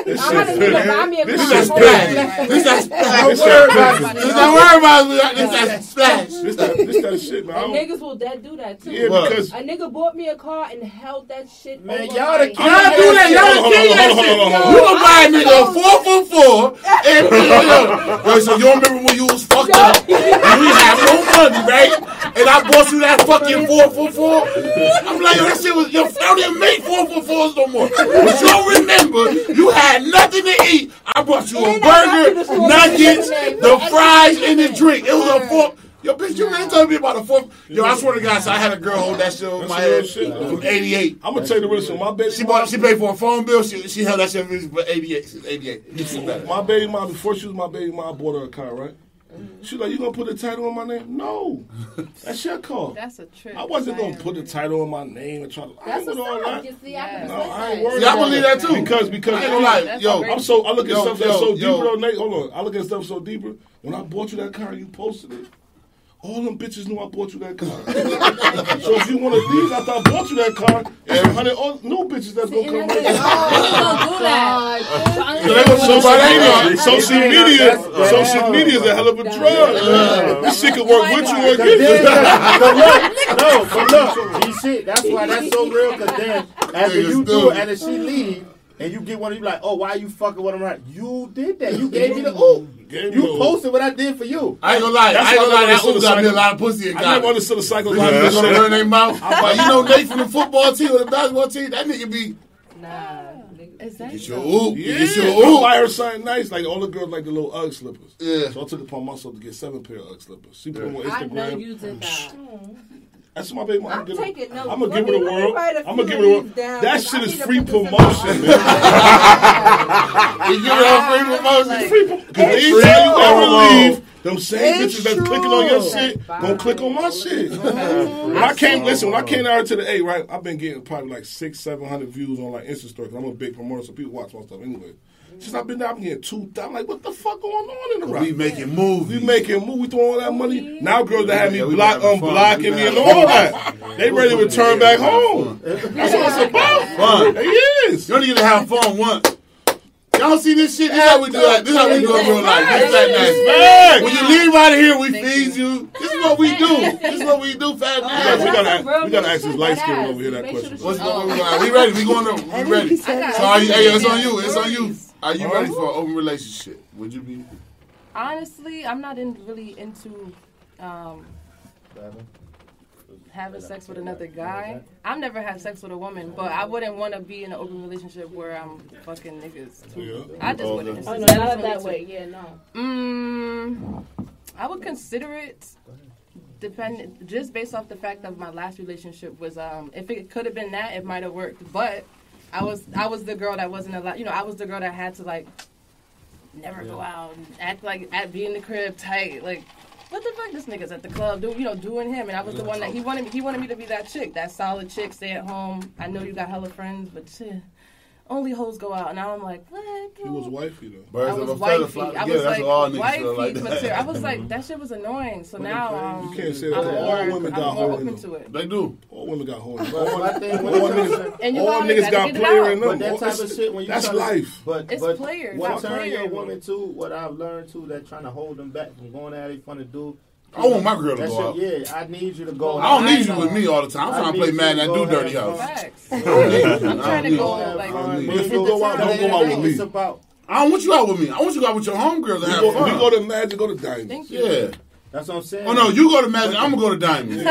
This
I had to
shit.
remind me of
This
my
shit
whole
splash.
life.
This that splash.
This
Don't worry about
splash.
it. Don't worry about it. This that splash.
This that, this that shit, man. I
And
don't-
niggas will dead do that too.
Yeah,
What?
because
A nigga bought me a car and held that shit
Man,
over
y'all
my
the
Y'all do that. Y'all
Hold on,
see that shit.
hold on, hold on,
You
hold
gonna buy a nigga a four for four and yo, yo, so you remember when you was fucked up and we had no money, right? And I bought you that fucking four for four. I'm like, yo, that shit was yo, I don't even make four for fours no more. But you remember you had nothing to eat. I brought you a
And I got you
burger, nuggets, the fries, and the drink. It was a four. Yo, bitch, you really told me about a four. Yo, I swear to God, so I had a girl hold that shit over
That's
my
real
head
shit,
from '88.
I'm gonna tell you the real shit. My baby,
She bought. She paid for a phone bill. She she held that shit for eighty eight. Since eighty eight. You see that?
My baby mom, before she was my baby mom, I bought her a car, right? She like, you gonna put the title on my name? No, that's your car.
That's a trip.
I wasn't gonna put the title on my name and try to. I
That's
ain't with all that.
You see, I can
No, I ain't worried.
Yeah, I believe that too.
Because because
I ain't gonna lie, yo.
I'm so I look at
Yo,
stuff that's so
yo.
deeper. Though, Nate, hold on. I look at stuff so deeper. When I bought you that car, you posted it. All them bitches knew I bought you that car. so if you want to leave after I bought you that car, there's a hundred all new bitches that's gonna come right now.
Oh, don't do that.
So they gonna show by that name.
Social media, social media is a hell of a drug. This shit could work with you or
Cause
against you.
no, but look, G shit. That's why that's so real. Cause then after you do it, and then she leave, and you get one, you be like, oh, why you fucking with him? Right? You did that. You gave me the ooh.
Gave
You
the ooh.
posted what I did for you.
I ain't gonna lie.
That's
I ain't
why
gonna
I
lie. That
never
ooh got me a
understood
lot of pussy in
I never
college.
understood the cycle of
They gonna
shit.
run their mouth. But you know Nate from the football team or the basketball team, that nigga be
Nah, nigga.
Is that
get your ooh,
Yeah,
get your
I
ooh.
buy her something nice. Like all the girls like the little UGG slippers.
Yeah.
So I took it upon myself to get seven pair of UGG slippers. She put them on Instagram.
I know
Instagram.
you did that.
That's my baby.
I'm taking notes.
I'm gonna give her
me-
the world.
write a
I'm gonna give her the world.
these down,
That
'cause
shit is free
put this in my
promotion, man.
You give it free promotion.
free promotion. Because
It's
anytime you
true.
ever leave, them same
It's
bitches that's clicking on your shit gonna click on my shit. when I came, listen, when I came out to the A, right, I've been getting probably like six, seven hundred views on like Insta story. Cause I'm a big promoter, so people watch my stuff anyway. Since I've been there, I'm getting two. I'm like, what the fuck going on in the rap?
We making movies.
We making move. We throwing all that money. Now girls that have me
Yeah, we
block, unblocking me and all that. They ready to return back home. That's what it's about.
Fun.
It is.
You only get to have fun once. Y'all see this shit? This how we do it. This how we do it in real life. This fat nasty.
Facts.
When you leave out of here, we feed you. This is what we do. This is what we do, fat
We gotta, we gotta ask this light skin over here that question.
What's going on? We ready? We going to, we ready.
he said
I
So
got-
are you, hey, it's on you. It's on you. Are you ready for an open relationship? Would you be?
Honestly, I'm not in, really into um, having sex with another guy. I've never had sex with a woman, but I wouldn't want to be in an open relationship where I'm fucking niggas. Too. I just wouldn't.
okay.
Oh no,
just- I
not that way. Yeah, no.
Mm, I would consider it. Depend just based off the fact of my last relationship was um if it could have been that it might have worked but I was I was the girl that wasn't allowed you know I was the girl that had to like never go out and act like at be in the crib tight like what the fuck this nigga's at the club do you know doing him and I was the one that he wanted me he wanted me to be that chick that solid chick stay at home I know you got hella friends but shit only hoes go out, and now I'm like, what?
He was wifey though.
Birds
I
of
was
a
wifey.
flock
I
together.
was
That's
like
all niggas feel
wifey
like
material. I was like, that shit was annoying. So now
You
um,
can't say
I'm
that.
more,
All women got
more
hoes in
open
them.
to it.
They do.
All women got hoes.
But
All,
my thing
all niggas,
And you
all
gotta-
niggas
gotta
got
get it
player
out.
in them.
that type of shit when you
That's
try to-
life.
But
It's
but
players,
what
not
turn
player
your
women.
woman to what I've learned too that trying to hold them back from going at it fun to do.
I want my girl to
That
go out.
yeah, I need you to go.
I don't
out.
need you with me all the time. I'm trying to play
you
Madden
to
and do dirty house.
Facts.
I don't need you.
I'm trying to go
you.
like
If
you go
go
out,
out,
don't go out with me.
It's about
I don't want you out with me. I want you to go out with your homegirls and
We
have
go,
fun.
we go to Magic, go to Diamond.
Thank you.
yeah.
that's what I'm saying.
Oh no, you go to Magic. I'm gonna go to Diamond.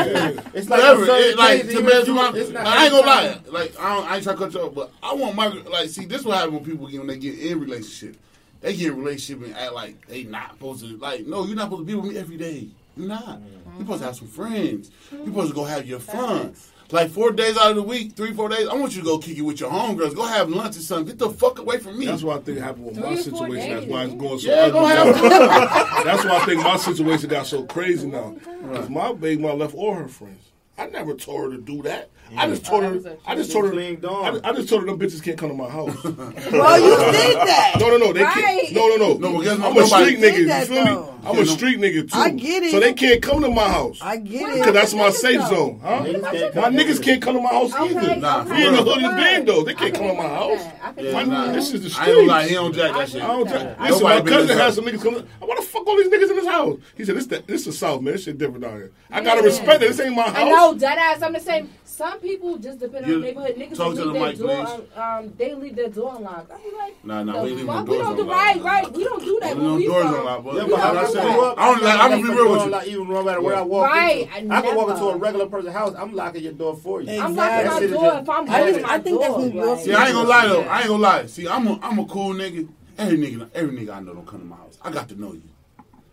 It's like
Whatever.
on certain
It, like to
even
match
if you-
my,
it's
I ain't gonna lie. Like I, don't, I ain't trying to cut you off, but I want my like. See, this what happen when people get when they get in relationship. They get in relationship and act like they not supposed to. Like, no, you're not supposed to be with me every day. You're not. You're supposed to have some friends. You're mm. supposed to go have your fun. Like four days out of the week, three, four days, I want you to go kick it with your homegirls. Go have lunch or something. Get the fuck away from me.
That's what I think happened with my
Three or
situation. That's
days.
why it's going so
yeah,
ugly.
have
That's why I think my situation got so crazy now. Because my baby mom left all her friends. I never told her to do that. I just told
Oh,
her.
a-
I just told her. I. I just told her them bitches can't come to my house.
Well, you did that.
No, no, no. They
Right.
can't. No, no, no.
No, but
I'm a street
Nobody-
nigga. You
that,
feel me?
though.
I'm a street nigga too.
I get it.
So they can't come to my house.
I get it.
Because that's my safe
though.
zone. Huh?
Niggas
My niggas can't come to my house
Okay,
either.
Nah,
We in the
real.
hood is band though. They can't come to my house.
that. I can
Yeah,
My
agree
nah.
nigga,
with
this is the street.
I ain't gonna lie, he don't jack that shit.
I don't
Yeah.
tell-
Ain't
Listen, my cousin
in
had
this
some niggas coming. Why the fuck all these niggas in this house? He said, "This this the South, man. This shit different down here. I gotta respect it. This ain't my
I know,
house."
dead ass. I'm the same. Some people just depend on
You-
the neighborhood. Niggas
talk
will
to
leave
the
their
mic,
door.
please.
Um, um, they leave their door unlocked. I be like,
Nah, nah,
the
we leave
fuck?
them
we
doors
don't do
unlocked.
right, right. We don't do that
Leave
when
them
we
doors unlocked, but-
Yeah,
We
but how
don't
I
do that.
you up,
I don't like- I'm gonna be real with you.
Like, even no matter where I walk
Right,
into,
I
I can walk into a regular person's house. I'm locking your door for you.
I'm
Exactly.
locking
That
my door if I'm
I
holding
just- I think that's
door.
New York
See, I ain't gonna lie though. I ain't gonna lie. See, I'm a I'm a cool nigga. Every nigga, every nigga I know don't come to my house. I got to know you.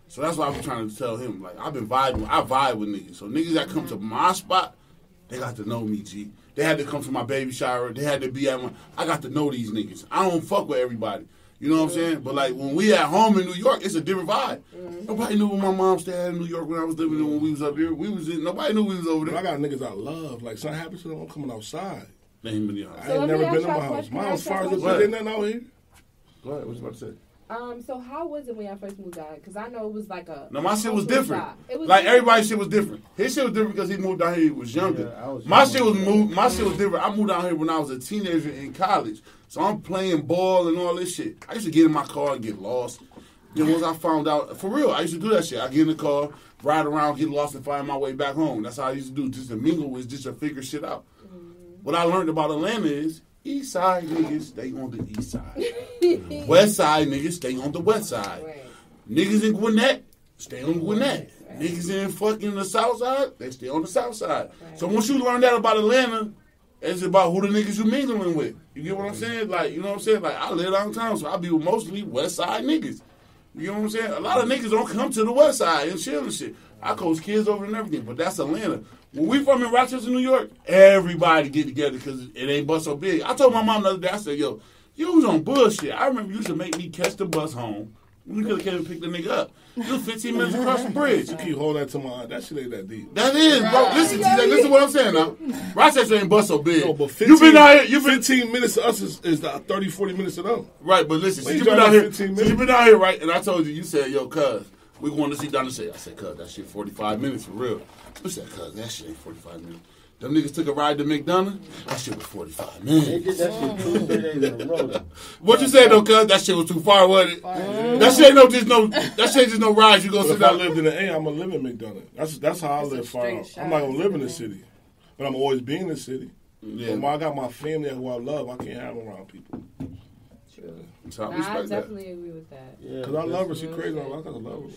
So that's why I'm trying to tell him. Like I've been vibing. I vibe with niggas. So niggas that come to my spot, they got to know me. G. They had to come to my baby shower. They had to be at my. I got to know these niggas. I don't fuck with everybody. You know what I'm mm. saying? But like when we at home in New York, it's a different vibe. Mm-hmm. Nobody knew when my mom stayed in New York when I was living there when we was up here. We was in, nobody knew we was over
But I got niggas I love. Like something happens to them, I'm coming outside.
They ain't been in the house.
I ain't never been in
y'all
my house.
question.
My
Can I
house
ask y'all
far
a
as
question?
ain't nothing out here.
Go ahead. What you about to say?
Um, so how was it when y'all first moved out? Because I know it was like a.
No, my shit was different.
It was
Like
different.
everybody's shit was different. His shit was different because he moved out here. He was younger.
Yeah, was
my
young
shit was moved. My shit was different. I moved out here when I was a teenager in college. So I'm playing ball and all this shit. I used to get in my car and get lost. Then once I found out, for real, I used to do that shit. I get in the car, ride around, get lost, and find my way back home. That's how I used to do. Just to mingle with, just to figure shit out. What I learned about Atlanta is East Side niggas stay on the East Side. west Side niggas stay on the West Side.
Right.
Niggas in Gwinnett, stay on Gwinnett. Niggas in fucking the South Side, they stay on the South Side. So once you learn that about Atlanta, it's about who the niggas you mingling with. You get what I'm saying? Like, you know what I'm saying? Like, I live downtown, so I be with mostly West Side niggas. You know what I'm saying? A lot of niggas don't come to the West Side and chill and shit. I coach kids over and everything, but that's Atlanta. When we from in Rochester, New York, everybody get together because it ain't but so big. I told my mom the other day, I said, yo, you was on bullshit. I remember you used to make me catch the bus home. We could have came and picked the nigga up. You was 15 minutes across the bridge.
You keep holding that to my that shit ain't that deep.
That is, bro. Listen, TJ, listen to what I'm saying now. Rochester ain't bust so big.
No, but 15,
you been out here, you been
15 minutes to us is, is the 30, 40 minutes to them.
right, but listen,
Wait, you
you been out here,
15
you
minutes?
been out here, right? And I told you, you said, yo, cuz, we going to see Donna Shay. I said, cuz, that shit 45 minutes for real. You said, cuz, that shit ain't 45 minutes. Them niggas took a ride to McDonough. That shit was 45
They
minutes.
did that shit two, three days in a row.
What you said though, cuz? That shit was too far, wasn't it? That shit ain't no just no. That shit just no ride. You gonna
But
sit
if I lived in the A, I'm gonna live in McDonough. That's that's how I
It's a
live far
straight
out. I'm not gonna live in the city, but I'm always be in the city.
Yeah,
But when I got my family who I love, I can't have them around people.
True.
so I
Nah, I
respect that.
definitely agree with that.
Yeah,
Cause I love her. She
real
crazy.
shit.
I gotta love her.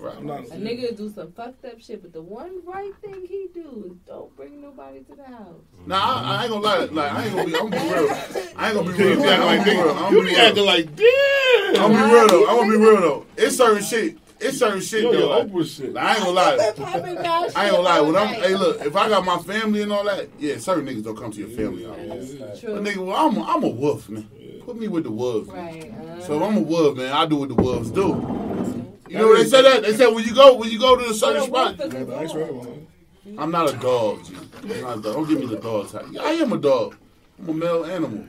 Right.
I'm not.
A nigga do some fucked up shit, but the one right thing he do is don't bring nobody to the house.
Nah, I, I ain't gonna lie. Like I ain't gonna be. I'm gonna be real. I ain't gonna be real.
You
I'm gonna
like
be real. I'm gonna
You
be
be
real.
acting like
I'm gonna be real though. I'm gonna be real though. It's certain shit. It's certain shit
Yo,
though.
your
Like,
shit.
like, I ain't gonna lie. I ain't gonna lie. When I'm,
shit
hey, look, if I got my family and all that, yeah, certain niggas don't come to your family. house.
True.
But nigga, well, I'm, a, I'm a wolf, man. Put me with the wolves.
Right. Uh,
So if I'm a wolf, man, I do what the wolves do. You know what they said that? They said when you go when you go to a certain spot,
Yeah, thanks for everyone.
I'm not a dog. G. I'm not a dog. Don't give me the dog type. I am a dog. I'm a male animal.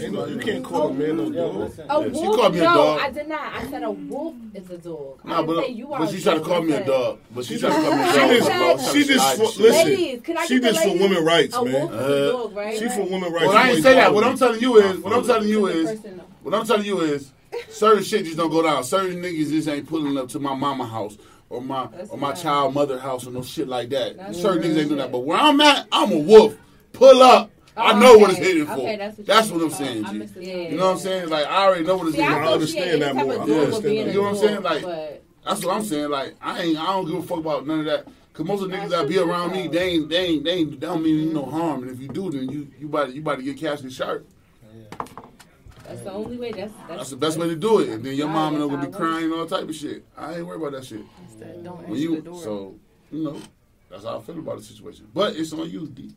Ain't no, you can't call a man
a
dog.
listen.
A
Yeah, she
wolf?
called me a
no,
dog.
I did not. I said a wolf is a dog. I
Nah,
didn't
but,
say you are
but
a
she tried to call me a dog. But she tried to call me a
She
dog.
just,
bro.
she just
Like
for, listen.
Ladies, can I
she just for
ladies?
women rights,
A
man.
wolf is
Uh,
a dog, right?
She for women rights.
Well, I ain't say that. What. I'm telling you is, what I'm telling you is, what I'm telling you is, certain shit just don't go down. Certain niggas just ain't pulling up to my mama house or my
That's
or my
right.
child mother house or no shit like that.
That's
certain
real
niggas ain't doing that. But where I'm at, I'm a wolf. Pull up. I know what it's
okay.
hitting for.
Okay, that's what
that's what I'm
mean.
saying,
I
G.
missed the
Yeah.
You know what I'm saying? Like I already know what it's
See, I
hitting
I
for.
thought
understand that more. I understand that.
You know what I'm saying? Like- That's what I'm saying. Like I ain't, I don't give a fuck about none of that. Cause most of the niggas that be around me, they ain't, they ain't, they ain't, they don't mean you no mm-hmm. harm. And if you do, then you, you about, to, you about to get cashed and sharp.
that's the only way. That's that's,
That's the best way to do it. And then your
Right,
mom and them
that's
gonna be
how it works.
crying all type of shit. I ain't worried about that shit.
Instead, Don't
When
answer
you,
the door.
so you know, that's how I feel about the situation. But it's on you, D.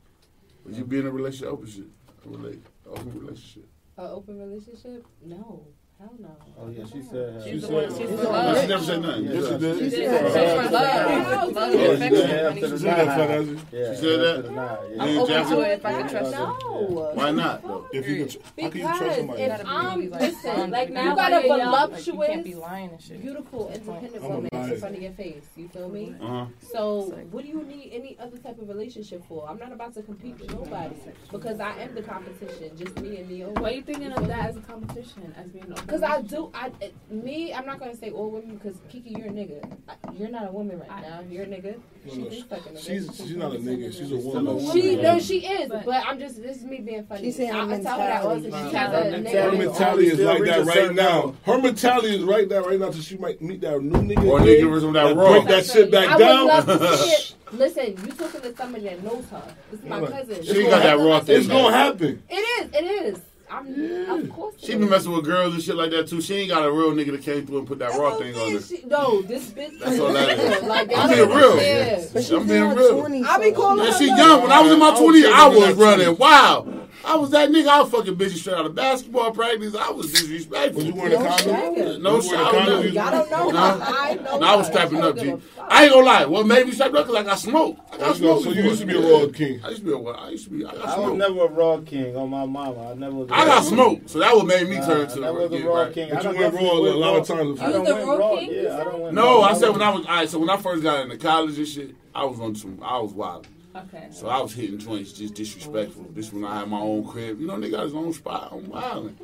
But you be in a relationship, open shit, a relate, open relationship.
An open relationship? No, hell no.
Oh yeah, she said.
Uh, she's
she
the one-
said-
she's
she
the one-
she never said nothing.
Yeah,
Yes, she did.
she
She
said-
said
Yeah,
love, love, love,
yeah,
and
oh,
affection.
said
honey.
after the
She said that,
night.
She said that?
after the night, yeah.
I'm open to it if I can trust her.
No.
Why not though?
If you can, how can you trust
Because
somebody?
if
gotta be
I'm
really,
listen,
um,
like now, you
gotta
a
be young.
Like,
voluptuous,
you can't be lying and shit.
beautiful, independent woman in front of your face. You feel me?
Uh huh.
So, what do you need any other type of relationship for? I'm not about to compete with nobody because I am the competition, just me and me.
Why are you thinking of that as a competition, as being open
Because I do, I me, I'm not gonna say all women because Kiki, you're a nigga. I- You're not a woman right now. You're a nigga.
No,
She
no,
is fucking a
She's she's not a nigga. She's a
I'm a
woman.
woman.
She
Yeah.
no, she is,
But-
but, I'm just this is me being funny.
She's saying
I,
her
I tell her that all the
mentality.
time. She's a nigga.
Her mentality is like that right now. Her mentality is right now, right now, till she might meet that new nigga.
Or
again,
nigga with that
and
raw.
break that shit back down.
love to see it. Listen, you talking to somebody that knows her. This is my cousin.
She got that raw thing.
It's gonna happen.
It is. It is. I'm.
Yeah.
Of course.
She be
is.
messing with girls and shit like that too. She ain't got a real nigga that came through and put that raw thing on her.
She, no, this bitch.
That's all that is.
Like,
I'm being real.
understand.
But
I'm being
her
real.
20s. I be calling
Yeah,
her
she young. When I was in my
I
20s, I was running
20.
wild. I was that nigga. I was fucking bitches straight out of basketball practice. I was disrespectful.
Was you wearing a
No
condom?
No
Was
shit.
you
I
wearing a
was
condom?
not-
Y'all don't know
Nah.
I know
No, I was
her.
stepping
I
up,
don't
G.
give a fuck.
I ain't gonna lie. What made me step up? Cause I got smoked. I got
oh,
smoked.
So you used to be a raw king.
I used to be a I used to be. I got
I was never a raw king on my mama. I never. Was a
I
raw
got smoked. So that what made me turn to
a
yeah,
raw
right.
king.
But
I
you
done
went raw a lot of times.
I
You
done
was a
went
raw
raw.
king,
Yeah, I
said?
done went
No. I said when I was all right. So when I first got into college and shit, I was on some. I was wild.
Okay.
So I was hitting joints just disrespectful. This when I had my own crib. You know, they got his own spot. I'm wilding.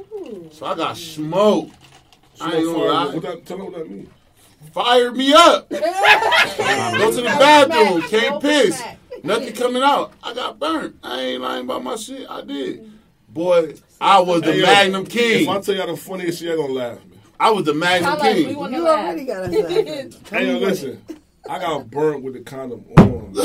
So I got smoked. I ain't gonna lie.
What that, tell me what that means.
Fired me up. Go to the bathroom. Can't piss. Nothing coming out. I got burnt. I ain't lying about my shit. I did. Boy, I was the
Hey, yo,
Magnum
If I
King.
tell y'all the funniest shit, y'all gonna laugh, man.
I was the Magnum
Tell us, we
King.
You already got a second.
Hey, yo, listen. I got burnt with the condom on.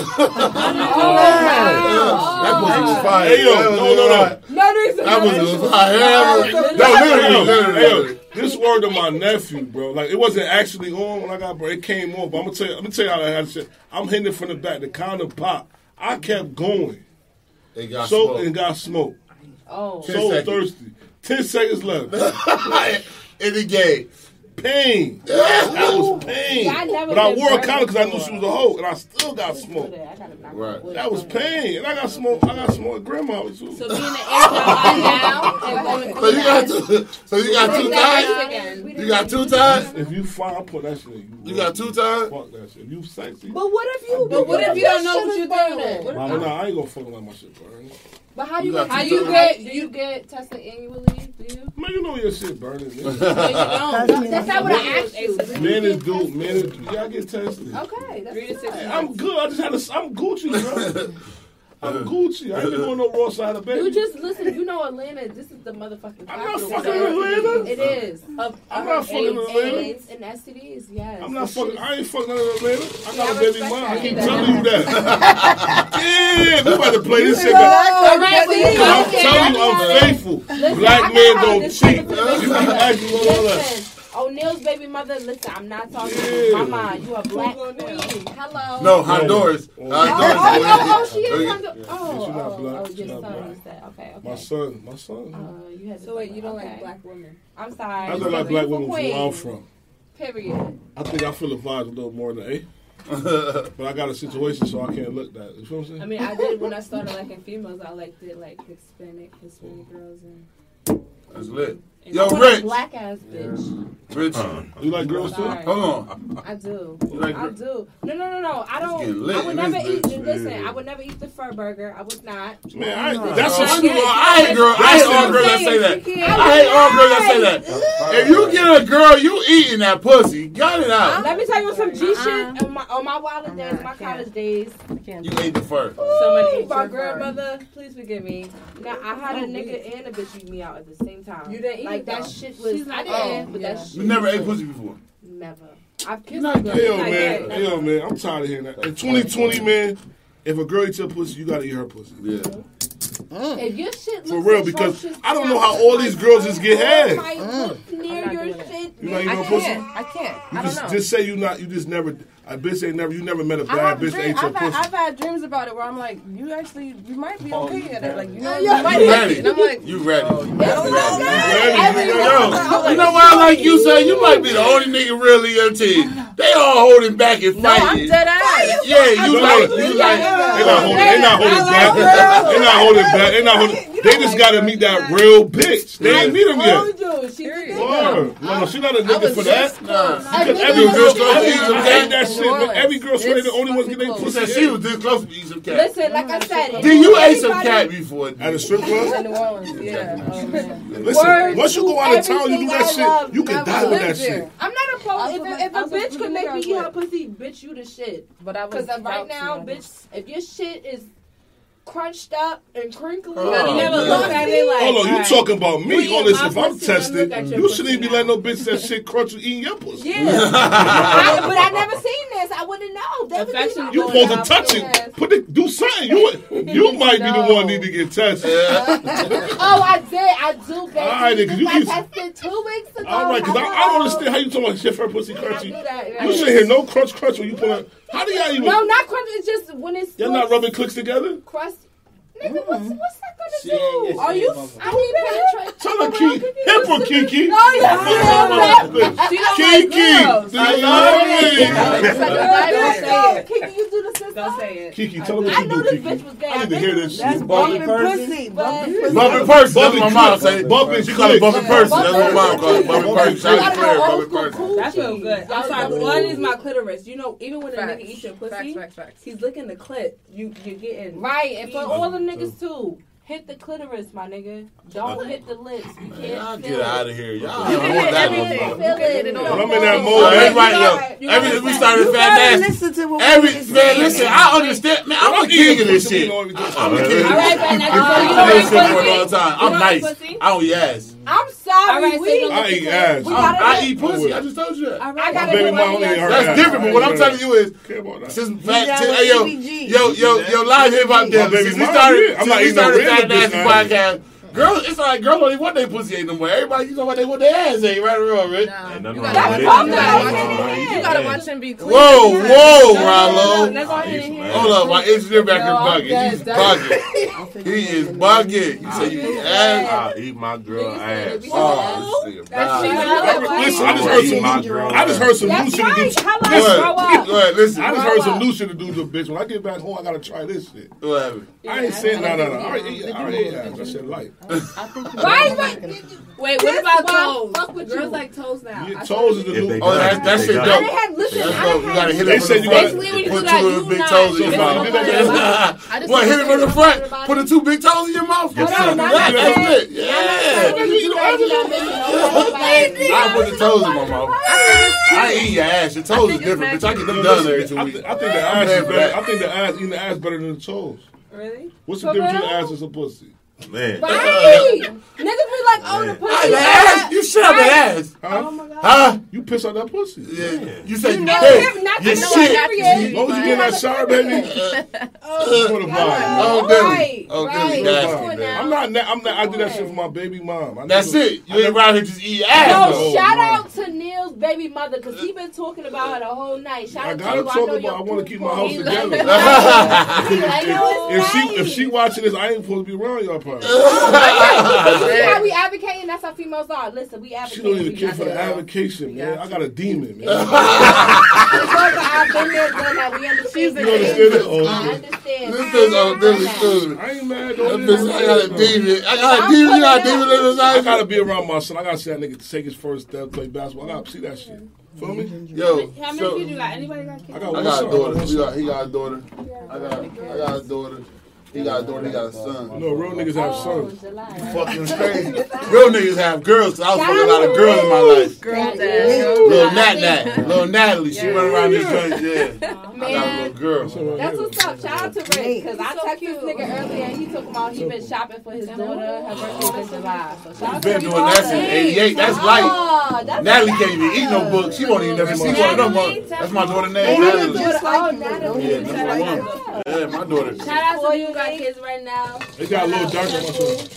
That pussy was fire.
Hey, yo, no, no, no.
No,
That pussy was fire. That was- No,
Hey,
literally, literally,
hey, yo,
literally.
this word to my nephew, bro. Like it wasn't actually on when I got burnt. It came on, but I'm gonna tell you. Let me tell you how that had shit. I'm hitting it from the back. The condom pop. I kept going.
They got
So
smoked.
and got smoked.
Oh.
So
seconds.
thirsty. Ten seconds left.
in the game.
Pain. That was pain.
I
but I wore a
burnt
condom because I knew she was a hoe, and I still got smoked.
I gotta knock
Right.
That was pain, and I got smoked. I got smoked. Grandma was too.
So being an Asian now and going
So you got two. So you got two ties.
again.
You got two ties.
If you find, I'll put that shit. in
You got two ties.
Fuck that shit. You sexy.
But what if you?
But what if you don't know what you're
doing?
doing? What if-
Well, nah, I ain't gonna fuck like my shit burn.
But how
You
you get? How you get? Do you get tested annually? Do you?
Man, you know your shit burning. Man,
That's not what I asked you.
man is good. Man is yeah, I get tested.
Okay, that's
Three to
Hey. I'm good. I just had a. I'm Gucci, bro. I'm Gucci. I ain't been on no raw side of baby.
You just listen. You know Atlanta. This is the motherfucking. Place.
I'm not
capital
fucking
of
Atlanta.
It is. Of,
I'm not fucking
AIDS,
Atlanta.
AIDS and STDs. Yes.
I'm not fucking. I ain't fucking none of Atlanta. I got
Yeah,
a
I
baby
respect
mom. I
that.
keep
Yeah.
telling you that. yeah, we about to play this shit.
know
back.
that
All right,
country.
see,
I'm
okay,
telling you,
I
I'm faithful.
Listen,
Black men don't cheat.
type of
You
baby
can
mother.
ask me all that.
Listen, O'Neill's baby mother. Listen, I'm not talking
Yeah.
to Mama. You a black queen. Hello.
No, Honduras.
Oh,
Oh, oh,
Honduras.
oh, oh, she is Honduras. Oh,
she's not
oh,
black.
oh,
She's
your
not
son.
black.
You said okay, okay.
My son, my son.
Uh, you had to
So wait, you don't
okay.
like black women?
I'm sorry.
I don't like black
beautiful
women from where I'm from.
Period.
I think I feel the vibes a little more than A. but I got a situation, so I can't look that. You feel what I'm saying?
I mean, I did when I started liking females. I liked it like Hispanic, Hispanic girls, and
That's lit.
And
Yo,
I want a
Rich.
black ass bitch.
Rich. Uh-uh.
You like girls too?
Hold on.
I do.
You like
I do. No, no, no, no. I don't. I would never eat.
bitch.
Listen,
Yeah.
I would never eat the fur burger. I would not.
Man, I,
That's
that's
all
what
I, know. I hate girls. I hate all girls that say that. I hate all girls that say that. If you get a girl, you eating that pussy. Got it out.
Let me tell you some G
Uh-uh.
shit. On my on my wild
I'm
days, my college days.
You ate the fur.
Somebody
Ooh,
ate
my grandmother, please forgive me. Now I had a nigga and a bitch eat me out at the same time.
You didn't eat
like that
though.
shit was.
She's
I didn't,
oh,
but
yeah.
that shit.
You never ate pussy before.
Never. I've kissed
not
a girl.
gay.
Hell,
Not
man.
yet.
Hell, man. I'm tired of hearing that. In 2020, man, if a girl eats your pussy, you gotta eat her pussy.
Yeah.
If your shit
For real, because I don't know how all these girls just get head.
Might look mm.
near not
your
doing
shit.
You not eating
I
no pussy?
can't. I can't.
You
I don't
just,
know.
just say you not. You just never. A bitch ain't never. You never met a
I
bad
have,
bitch that
dream,
ate your
I've, had,
pussy.
I've had dreams about it where I'm like, you actually, you might be okay at it. Oh, like, you know,
Yeah.
you might
You
like
ready.
it. And I'm like,
You ready.
Oh, I don't know.
Ready. You know why I like you, son? You might be the only nigga really in your team. They all holding back and fighting.
No, I'm dead ass.
Yeah, you
No,
like,
no,
you
They
like.
not holding. They not holding back. They not holding back. They not holding. They just gotta meet that real bitch. They ain't meet him yet.
Told you, she did
Period.
it.
Word. No, no, she not a nigga for that.
Nah.
Because
I
every
think
girl,
it's
to
every
some
girl
cat.
that shit. Man. Every girl swear they the only ones get their
It's
She
pussy.
said she was this close to eat some cat.
Listen, like I said,
Did you ate some
everybody-
cat before?
At a strip club.
In New Orleans, yeah. Oh.
Listen, once you go out of town, you do that shit. You can die with that shit.
I'm not opposed.
I
If,
with
if
my-
a
I was
bitch can make me eat her pussy, bitch, you the shit.
But I was
Because right now, bitch, if your shit is crunched up and crinkly,
Oh,
You never
man.
look at it like.
Hold on, you
alright.
talking about me?
eating
All this,
my
if I'm
pussy,
tested,
look at your
you shouldn't even be letting no bitch that shit crunch with eating your pussy.
Yeah. I, but I never seen this. I wouldn't know. They would
Affection
You supposed to touch
first.
it. Put it, do something. You you might be the one need to get tested.
Oh, I did. I do, baby.
All right, then, 'cause you
I tested two weeks ago.
All right, because I, I don't understand how you talking about shit for pussy crunchy.
do that,
You
right.
should hear no crunch crunch when you put on. How do y'all even?
No, not crunch. It's just when it's
Y'all not rubbing clicks together?
crust. Nigga, what's, mm-hmm. what's that gonna
She
do?
yeah,
Are you?
motherfucker.
I need penetrate.
Tell her Kiki. Hip for Kiki.
Yeah.
She don't
Kiki.
girls.
Do love me?
It's like a diamond.
say it.
Kiki, you do the sister.
Don't say it.
Kiki, tell her
I
what you
knew
do,
this bitch
Kiki.
was gay.
I need to hear this
That's
shit.
bumping
Bumping
pussy.
But-
Bumping pussy.
Bumping person. That's what my mom say.
Bumping
She call it bumping person. That's what my mom call it. Bumping person.
You
Shout out to
go
her.
old
Bumping
school
person.
cool
That feels good. I'm sorry. One
what
is my clitoris. You know, even when a nigga eats your pussy,
facts, facts.
he's licking the clit. You you're getting
Right, and for all the niggas too, hit the clitoris, my nigga. Don't hit the lips. You can't
Y'all
feel
get
it.
out of here. Y'all
You
don't want
hit
that
everything.
motherfucker.
You can hit it
When. I'm in that
So
mode,
everybody,
You
yo,
you
every
gotta
we started fat
gotta
ass.
listen to what
Every
we
man, listen, I understand. Man, I'm a king of this shit. I'm a king.
All right, man. That's
I've
all. You
been
don't
doing
like
shit for a long time. I'm nice. I don't eat ass.
I'm sorry.
All right,
we,
so you
I eat ass.
we
I'm-
gotta
I eat pussy. I just told you that.
All
I gotta
My baby
get
mama
money
ain't
ass.
That's
ass.
different. But what I'm telling you is,
Care about that.
since
You
fat, hey, yo, yo, yo, yo, live hip hop
My
daily.
baby
Since we
mama
started.
I'm
since
not
we
eating no
started
random
Fat Nasty podcast. Girls, it's like girls don't want their pussy ain't no more. Everybody, you know what they want their ass ain't right or wrong, Rick.
Nah,
Ain't
you
wrong
gotta watch- you gotta watch- You gotta watch him be clean.
Whoa, whoa,
No,
Rollo.
Let's go ahead and hear.
Hold up, my engineer back
No,
here
dead.
bugging. He's bugging. He is bugging. You say you eat ass?
I'll eat my girl ass.
Oh, this nigga
That's
bad.
she
Listen, I just heard
eat my
some. I just heard some new shit to do.
Go ahead.
up.
Go ahead, listen.
I just heard some new shit to do to a bitch. When I get back home, I gotta try this shit. I ain't saying no, no, no. I already ate- I already ate ass. That shit light.
Right, right.
Wait, what about
I
toes?
fuck with
Girls
you.
like toes now.
Your
I
toes is the
If
new.
they
Oh, that, that
They
shit dope.
I didn't have, listen,
Let's
I
go.
didn't
gotta
have-
hit
They
it from
said you gotta-
Basically, when you
Put two
you
little big toes in your mouth.
you did that
I just
What, hit it from the front? Put the two big toes in your mouth?
Yes, sir.
on,
Not
that-
like
That's it. Yeah.
like that. You know, you not missing nobody.
I put the toes in my mouth. I ain't eat your ass. Your toes is different, bitch. I get them done every two weeks.
I think the ass is better. I think the ass eating the ass better than the toes.
Really?
What's the difference
real?
between ass and some pussy?
Man.
Right. Niggas be like, oh, the pussy.
I
is
ass.
hot.
You shit up that ass.
Huh?
Oh my god.
Huh?
You piss out that pussy.
Yeah. You say you
No,
pissed.
him not
You
to know
shit.
I period.
As long as you get that shower, baby. What a vibe.
Oh,
Right,
Billy. Oh,
right.
Billy.
What a
Nasty,
vibe.
man.
I'm not. na- I'm not. I did that shit for my baby mom. I
That's it. You ain't around here just eat ass.
Yo,
though.
Oh, shout out to Neil's baby baby mother because he been talking about her the whole night. Shout
I
out to
gotta talk about. I want to keep my house together.
like- I know
if she if she watching this, I ain't supposed to be around y'all. Probably.
See how we advocating? That's how females are. Listen, we
She don't even care for the
that.
avocation, man. I got a demon, man.
Because I've been there, done that. We understand.
You understand it?
I
Oh,
understand.
This bitch on this stupid.
I ain't mad. Don't
bitch, I got a demon. I got a demon. You got a demon in his
I gotta be around my son. I gotta see that nigga take his first step, play basketball. I gotta see that shit. Feel me?
Yo,
How many
so
kids you got? Anybody got
I
kids?
got
I got
son.
a
I got
daughter. He got, he got a daughter. I got, I got a daughter. He got a daughter. He got a son.
No, real niggas have
Oh,
sons.
July.
Fucking crazy. Real niggas have girls. I was fucking a lot of girls in my life.
Girl,
Little Nat Nat, little Natalie, she run around this joint. Yeah, I got a
Man,
little girl.
That's what's up. Shout out to Rick because I texted this nigga earlier and he talking out. he been shopping for his daughter. Her birthday's in July. So shout out
Been doing that since '88. That's light.
Oh,
Natalie can't even eat no book. She won't even never see one of them. That's my daughter name, Natalie.
Just like Natalie.
Yeah, that's my one. Yeah, my daughter.
Shout out to you who got kids right now.
They got a little darker. My son.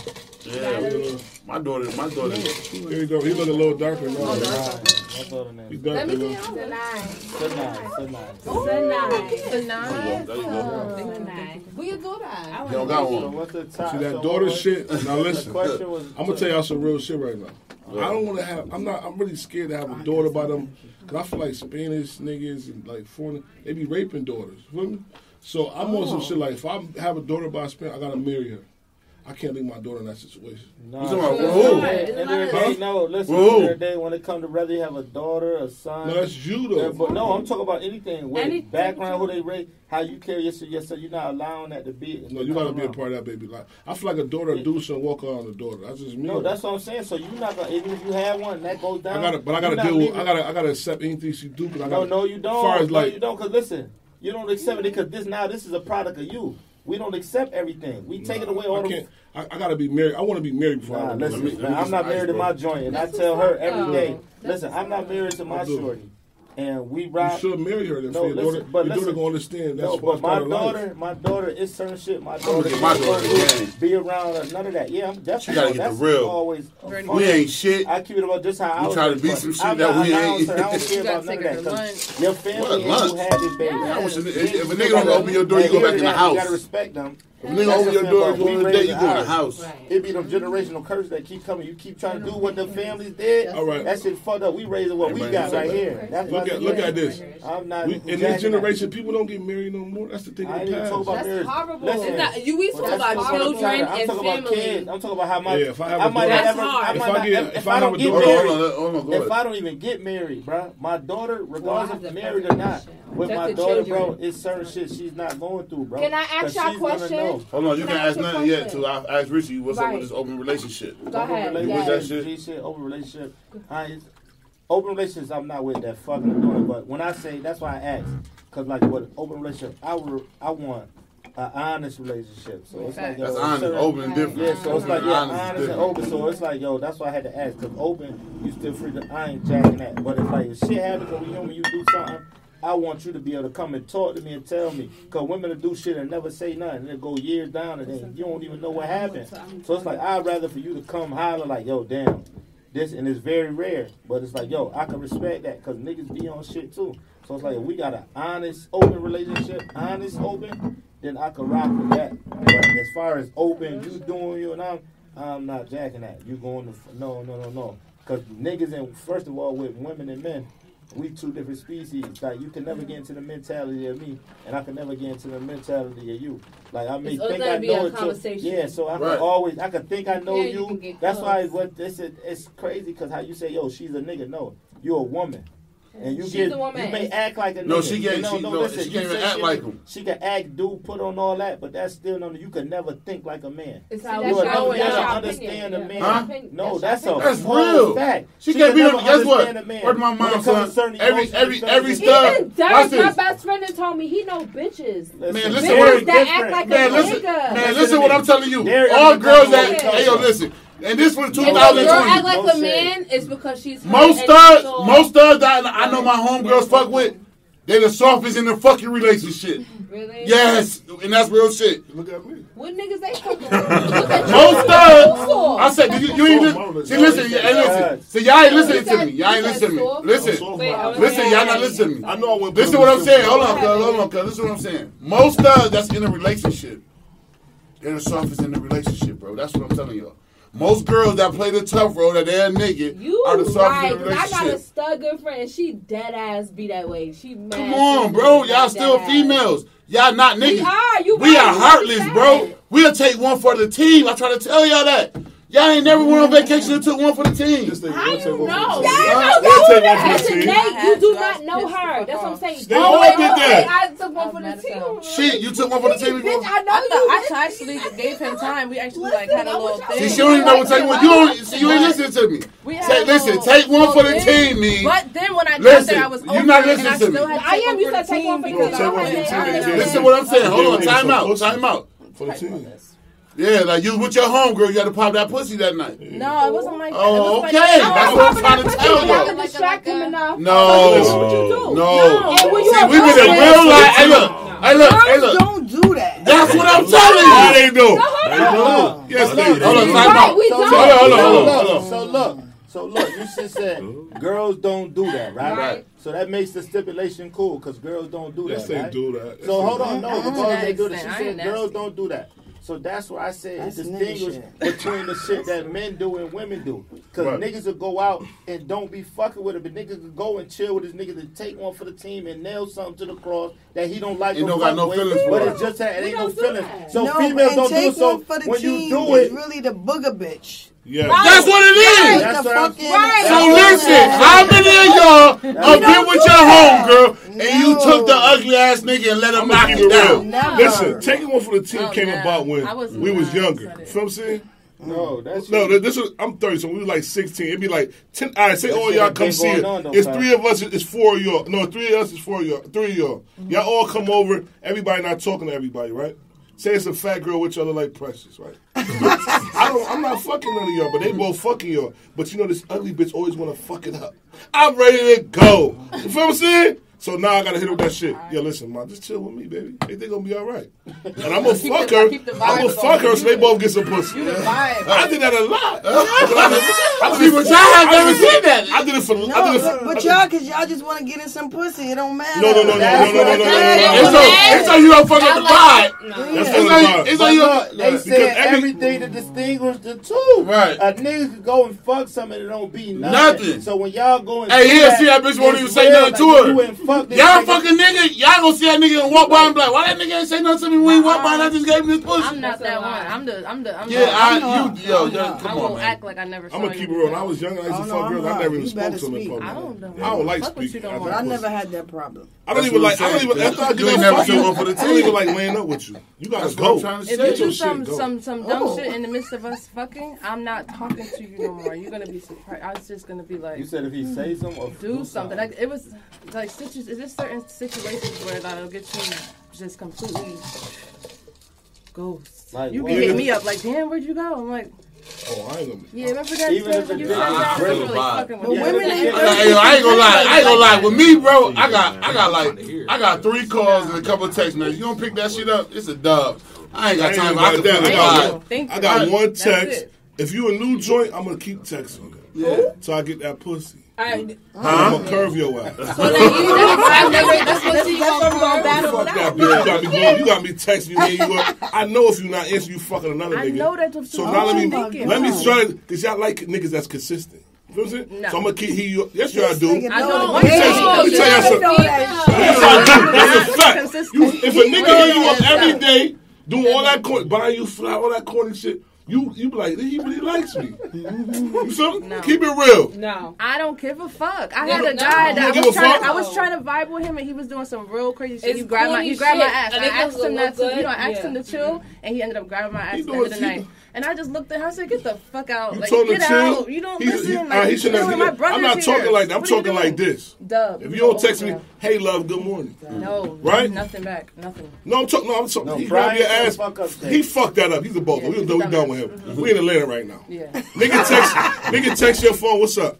Yeah, my daughter. My daughter.
Here we go. He look a little darker now.
Oh, what's her
He
name?
darker.
Let me see.
little.
him.
Sanai. Sanai.
Sanai.
There you go. There you go.
Sanai.
Who your daughter?
You don't got
So
one.
what's the top?
See
so
that daughter
what-
shit. Now
The
listen.
question was.
I'm gonna tell y'all some real shit right now. I don't want to have. I'm not. I'm really scared to have a daughter by them because I feel like Spanish niggas and like foreign. They be raping daughters. Feel me? So I'm on some shit oh. like if I have a daughter by a Spanish, I gotta marry her. I can't leave my daughter in that situation.
Nah,
You talking about
so-
who?
At the end of the
Huh?
day, no, listen.
Who?
At the end of the day, when it comes to whether you have a daughter, a son,
No, that's you though.
but no, I'm talking about anything. Where
Anything.
background, who they raise, how you carry yourself. yourself you're not allowing that to be.
No, you gotta be a part of that baby life. I feel like a daughter do shouldn't walk around a daughter. That's just me.
No, that's what I'm saying. So you're not gonna even if you have one that goes down.
I
down.
gotta, but I gotta deal with. I gotta, I gotta accept anything she do. Cause I
No,
gotta,
no, you don't.
As far as
no,
like,
you don't. Cause listen, you don't accept it because this now this is a product of you. We don't accept everything. We take it away all
I
the.
can't. I, I gotta be married. I want to be married before I
Nah,
have a
listen,
daughter.
Let me- let
man,
me
I'm not
some
married to my joint, and I tell her
up,
every
though.
day.
That's
Listen, I'm not married to my
I
shorty, and we
You should marry her then.
No, listen,
daughter,
but
your daughter gonna understand. That's
No, but my
part of life.
daughter, my daughter is certain shit. My daughter,
my daughter
gonna
the game.
be around her. None of that. Yeah, I'm definitely.
gotta get the
that's
real.
Always.
We ain't shit.
I keep it about just how I
We try to be some shit
I'm
that we ain't.
I don't care about
gotta
none
take
of that.
to
'cause
lunch.
Your family and
lunch?
who had this baby.
If, a nigga don't open your door, you go back in the
that, You gotta respect them.
If a nigga open your door, you go in the day, you go in the house.
It be them generational curses that keep coming. You keep trying to do what the families did.
All right.
That shit fucked up. We raising what we got right here. That's
Look at look at this.
I'm not.
We, in this generation, people don't get married no more. That's the thing
I
of
ain't
the
even talking about
That's
marriage.
horrible.
Listen,
not, you we
well,
talk about
what I'm
children
talking- I'm
and
talking about
family.
kids. I'm talking about how my.
Yeah, if I have
I
a
might
daughter-
That's
I
hard.
might
If I
not. If,
if
I
I
don't get
daughter-
Hold on,
married.
hold on, hold on, go
If. I don't even get married, bruh, my daughter, regardless
have
of married or not, with
That's
my
the
daughter, bro, it's certain shit she's not going through, bro.
Can I ask y'all a question?
Know.
Hold on, you
Can
can ask
ask you a
nothing yet.
question?
Too. I asked Richie what's up with this open relationship.
Go ahead.
Open
What's that
relationship,
shit?
G shit, open relationship. I, open relationships, I'm not with that fucking and doing. But when I say, that's why I ask, cause like what open relationship, I would, I want an honest relationship. So it's like yo,
That's honest,
certain-
open and different.
Yeah, so it's like yeah,
Honest is
honest and open. So it's like yo, that's why I had to ask, cause open, you still free to. I ain't jacking that. But if like if shit happens or we human, you do something. I want you to be able to come and talk to me and tell me. Because women will do shit and never say nothing. And it go years down and then you don't even know what happened. So it's like, I'd rather for you to come holler like, yo, damn. This, and it's very rare. But it's like, yo, I can respect that because niggas be on shit too. So it's like, we got an honest, open relationship, honest, open, then I can rock with that. But as far as open, you doing you and I'm, I'm not jacking that. You going to, no, no, no, no. Because niggas, and first of all, with women and men, we two different species. Like you can never get into the mentality of me, and I can never get into the mentality of you. Like I may
It's
think I
be
know
a
it. to- yeah, so I
Right.
can always I can think I know
Yeah, you
you.
can get
That's why
close.
it's what this is. It's crazy because how you say yo, she's a nigga. No, you're a woman. And you
She's
get,
a woman.
you may act like a nigga.
No, she can't-
You know,
she- no,
listen,
she can't even act
she-
like him.
She can act, do, put on all that, but that's still no. You can never think like a man.
It's how
that's
You will
your-
never,
that's
understand
opinion.
a man.
Huh?
No,
That's
that's, a
That's real.
fact.
She
can
can't be.
never
Guess what?
understand a man.
Where's my
When
mom,
comes to
son?
certain
Every
emotions,
every every
things-
stud.
Even
Watch
Derek, my best friend, and told me he know bitches.
Man, listen,
very
word-
that act
different.
like a
Man, listen,
nigga.
man, listen what I'm telling you. All girls that, hey, yo, listen, and this was 2020.
If
like
a man, is it's because she's
most
of
Most of that I know my homegirls fuck with, they the softest in the fucking relationship.
Really?
Yes, and that's real shit.
Look at me.
What niggas they fucking
Most of I said, did you, you ain't listen. See, listen, yeah, listen. See, y'all ain't listening to me. Y'all ain't listening to me. Listen,
Wait,
listen, y'all not listening to me.
I know I went.
Listen what I'm saying. Hold on, cuz. Hold on, cuz. This is what I'm saying. Most of that's in a relationship, they're the softest in the relationship, bro. That's what I'm telling y'all. Most girls that play the tough role that they're nigga.
you
are the soft
right, I got a stud good friend and she dead ass be that way. She mad.
Come on, bro. Y'all still ass. females. Y'all not niggas.
We are. You
we are heartless, bro. We'll take one for the team. I try to tell y'all that. Y'all ain't never went on vacation and took one for the team.
How you know. Y'all
don't
know that. Nate, you do not know her. That's what I'm saying.
They all did that.
I took one for the team.
Shit, you took one for the team.
Bitch, I know you.
I actually gave him time. We actually like had a little thing.
She don't even know what take one. You don't. You ain't listening to me. Say, listen, take one for the team, me.
But then when I got there, I was over. You're not
listening to me.
I am. You said take one for the
team.
Listen, what I'm saying. Hold on. Time out. Time out.
For the team.
Yeah, like you with your homegirl, you had to pop that pussy that night.
No, it wasn't like that.
Oh, okay.
Like,
That's what I'm trying to tell
you.
Y'all
to distract him enough.
No.
That's what you do.
No.
no. no.
See, we been in real life. Hey, look. Hey, look.
Don't do that.
That's what I'm telling you.
They do.
No,
hold.
Yes,
they do.
Hold on. Time out. Hold on, hold on, hold on.
So, look. So look, you just said girls don't do that, right?
right.
So that makes the stipulation cool because girls don't do that.
They
right?
do that.
So hold on, no, because they do that. She said girls don't do that. So that's why I said
that's it
between the shit that men do and women do. Because
right.
niggas will go out and don't be fucking with it, but niggas will go and chill with his niggas and take one for the team and nail something to the cross that he don't like.
He don't got no
way,
feelings
But it's just that it ain't no feelings.
That.
So
no,
females don't do. So when you do it.
really the booger bitch.
Yeah, Right.
That's what it is.
That's what
right.
So listen, how many of y'all have been with your homegirl and
no.
you took the ugly ass nigga and let him knock you down?
No.
Listen, taking one for the team
oh,
came
no.
about when we was younger. Feel what
no, that's
no. You. This was I'm thirty, so we were like sixteen. It'd be like ten. I say all
oh,
y'all come see it. It's three of us. It's four of y'all. No, three of us is four of y'all. Three of y'all. Mm-hmm. Y'all all come over. Everybody not talking to everybody, right? Say it's a fat girl with y'all look like precious, right? I don't, I'm not fucking none of y'all, but they mm. both fucking y'all. But you know this ugly bitch always want to fuck it up. I'm ready to go. You feel what I'm saying? So now I gotta hit her with that shit. Yeah, listen, mom, just chill with me, baby. Hey, They gonna be all right. And I'm gonna fuck her. I'm gonna fuck her so they both get some pussy. I did that a lot. I did
it.
I did it for. I did.
But y'all, cause y'all just wanna get in some pussy. It don't matter.
No, no, no, no, no, no, no, no,
It's
no.
It's like you don't fuck up the vibe. It's like you
don't. They said everything to distinguish the two.
Right.
A nigga could go and fuck somebody that don't be nothing. So when y'all go and
hey,
yeah,
see that bitch won't even say nothing to her
fuck this
Y'all
nigga.
fucking nigga, y'all gonna see that nigga and walk by and be like, why that nigga ain't say nothing to me when he walked by and I just gave him this pussy?
I'm not that one. I'm the, I'm the, I'm
yeah,
the.
I, you, yo, yo, come
I
on, won't man.
act like I never saw
I'm gonna keep it real. When I was young, I used
oh,
to fuck girls. I never even spoke to them in public.
I don't know.
I don't like
you
speaking.
don't
I
never had that problem.
I don't even like. I don't even. I get
You
ain't
never too up for the
I don't even like laying up with you. You gotta ghost.
I'm go.
If you do some some some dumb
oh.
shit in the midst of us fucking, I'm not talking to you no more. You're gonna be surprised. I was just gonna be like,
You said if he say something or
do something. Like it was like just is this certain situations where that'll get you just completely ghost.
Like,
you can hit me up like, damn, where'd you go? I'm like.
Oh, I ain't gonna be.
Yeah, remember that
Even if
you said really fucking with yeah,
women ain't
I ain't gonna lie. I ain't gonna lie. With me, bro, I got, I got like, I got three calls and a couple texts, man. You don't pick that shit up, it's a dub. I ain't got time. I,
that.
got
I, got, I got one text. If you a new joint, I'm gonna keep texting.
Yeah.
So I get that pussy.
Huh?
I'm gonna curve your ass.
So you, that's, you
gonna
Fuck that bitch. You got me going. You got me texting me. You. I know if you're not answering, you fucking another nigga.
I know that's what
So now let me let me try. Cause y'all like niggas that's consistent.
No.
So I'm gonna keep he. Yes, y'all do.
I
know.
Let me
tell you, something. That's a fact. You, if a nigga hit you up every day, doing all that corny, buying you fly, all that corny shit. You you be like he really likes me. You?
No.
Keep it real.
No,
I don't give a fuck. I had a guy that I was, trying, I was trying to vibe with him, and he was doing some real crazy shit.
It's
you grab my you grab my ass.
I
asked him not to. You know, I asked him to chill, and he ended up grabbing my ass at the end of the night. And I just looked at her. I said, "Get the fuck out!
You
like,
told
get
out! Chill.
You don't
he's,
listen.
He,
like,
he should
not. My
I'm not
here.
talking like that. I'm
what
talking like this.
Dub.
If you don't text me, hey love, good morning. Dub.
No,
right?
Nothing back. Nothing.
No, I'm talking. No, I'm talking.
No,
he grabbed your ass.
Fuck up,
he fucked that up. He's a bozo.
Yeah,
we, done, done with him.
Mm-hmm.
We in Atlanta right now.
Yeah.
nigga text. nigga text your phone. What's up?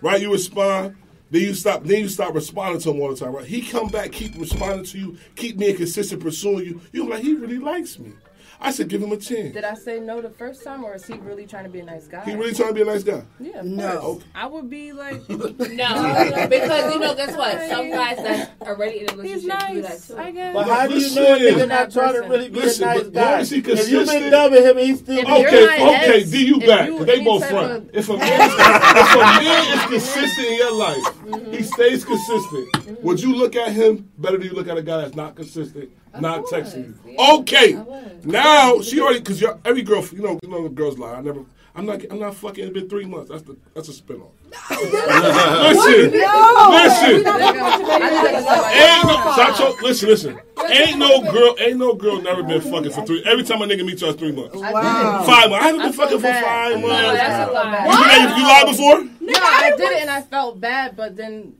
Right? You respond. Then you stop. Then you stop responding to him all the time. Right? He come back, keep responding to you, keep being consistent, pursuing you. You like he really likes me. I said give him a chance.
Did I say no the first time, or is he really trying to be a nice guy?
He really trying to be a nice guy.
Yeah.
No.
course. I would be like.
No, because you know, guess what? Some guys that's already in a
He's
relationship do that
nice.
too.
I guess.
But how do you
Listen.
know a nigga not
That
trying to really be
Listen,
a nice guy?
long as he
If you've been
consistent-
dubbing him he's still
If
Okay, okay,
ex,
D, you back.
you-
they both front. If a man, is, if a man is consistent in your life,
Mm-hmm.
he stays consistent. Would you look at him better than you look at a guy that's not consistent, not
course,
texting you?
yeah,
okay, now she already because every girl, you know, you know, the girls lie. I never. I'm not. I'm not fucking. It's been three months. That's the. That's a spinoff. listen, listen. Ain't no, talk- listen, listen. Ain't no girl, ain't no girl never been oh fucking for three. Every time a nigga meets you, it's three months.
Wow.
Five months. I haven't been
I
fucking for five
No,
months.
that's a lie.
You, you lied before?
No, I did it and I felt bad, but then.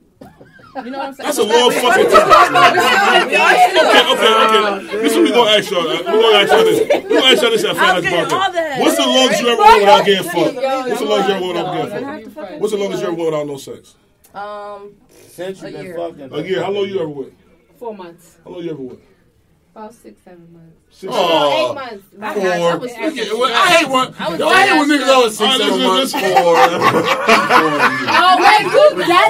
You know what I'm saying?
That's a long fucking time. Okay, okay, okay. This is what we gonna ask y'all. We gonna ask y'all this. We gonna ask y'all this at
I'm
Finance
getting
Podcast. What's the longest you ever went without getting fucked? What's the longest you ever went without getting fucked? What's the longest you ever went without no sex?
Um,
Since
A
you've been
year.
fucking.
A year. How long you ever went?
Four months.
How long you ever went?
About six, seven months.
Six.
Oh.
Months.
I
Four.
had- I was
I,
switching
well, I hate one.
I was
Yo, I hate when niggas always six,
Oh,
seven
listen,
months.
listen.
Four.
Oh, wait, you that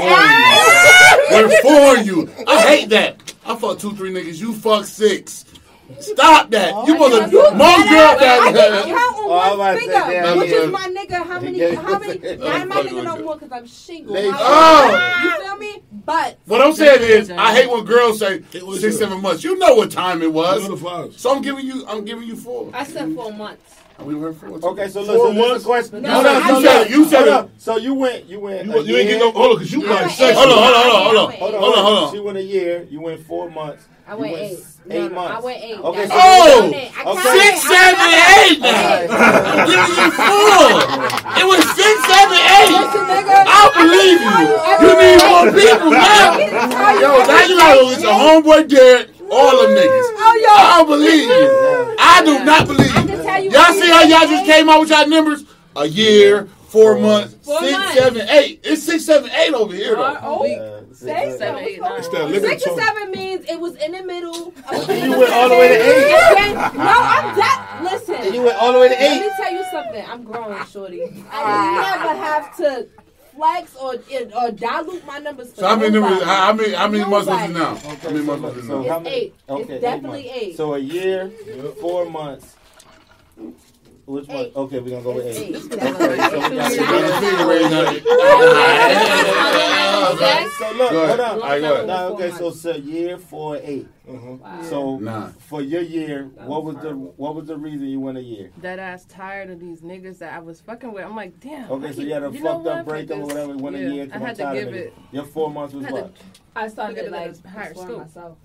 We're for you. I hate that. I fuck two, three niggas. You fuck six. Stop that. You oh, supposed to. Most girls
I can
that.
count
Oh,
on
I'm
one
about to
finger,
say,
which
yeah.
is my nigga. How many?
Yeah.
How many? Now, my
fucking
nigga
with
don't
you.
want because I'm single.
Ladies-
Oh.
You feel me? But
What I'm saying is, I hate when girls say
was
six,
it?
seven months. You know what time it was. So I'm giving you. I'm giving you four.
I said four months.
We were four.
Okay, so
Four
listen, this is
months?
a question.
No,
Hold
no,
on,
you
hold
said
on,
it, you said it.
So you went, you went.
You,
a
you ain't get no. Hold on, cause you
I
like
went
sex.
Hold on, hold on, hold on,
Hold on,
hold on, hold on.
She went a year. You went four months.
I went
went
eight.
s-
No,
eight
no,
months.
I went eight.
Okay, so-
Oh!
I counted. I
Okay.
counted.
Six, seven, eight. I'm giving you four. It was six, seven, eight. I believe you. You need more people now. Yo, now you gotta go get your homeboy Derek. All them niggas. Oh, I don't believe you. I do not believe
I can tell
you.
you
Y'all see how y'all just came out with y'all numbers? A year, four months,
Four
six,
months.
seven, eight. It's six, seven, eight over here though.
Oh.
Six,
Say
seven.
seven, eight, nine.
It's that liquor
Six or seven means it was in the middle. Of
you went all the way to eight.
And then- no, I'm that. Listen.
And you went all the way to eight.
Let me tell you something. I'm growing, shorty. I ah. never have to flex or or dilute my numbers. For
So how many
nobody.
numbers? How many? How many months was it
Nobody.
now? How many months was it
So
now?
how
It's
many?
eight.
Okay,
It's
eight
definitely
months.
eight.
So a year, four months. Which one?
Eight.
Okay, we're gonna go with eight.
eight.
Okay, so we got
You got
to
the finger raised now.
Okay, so look,
Go
hold on.
right, go ahead.
Now, okay, so it's a year for eight. Mm-hmm. So
Nah.
for your year, what was the what was the reason you went a year?
that ass tired of these niggas that I was fucking with. I'm like, damn.
Okay, so you had a
you know
fucked up breakup or whatever,
this.
went a year.
I
Come
had to give
of it.
it.
Your four months was
I had to-
what?
I started like
higher
exploring
scope.
myself.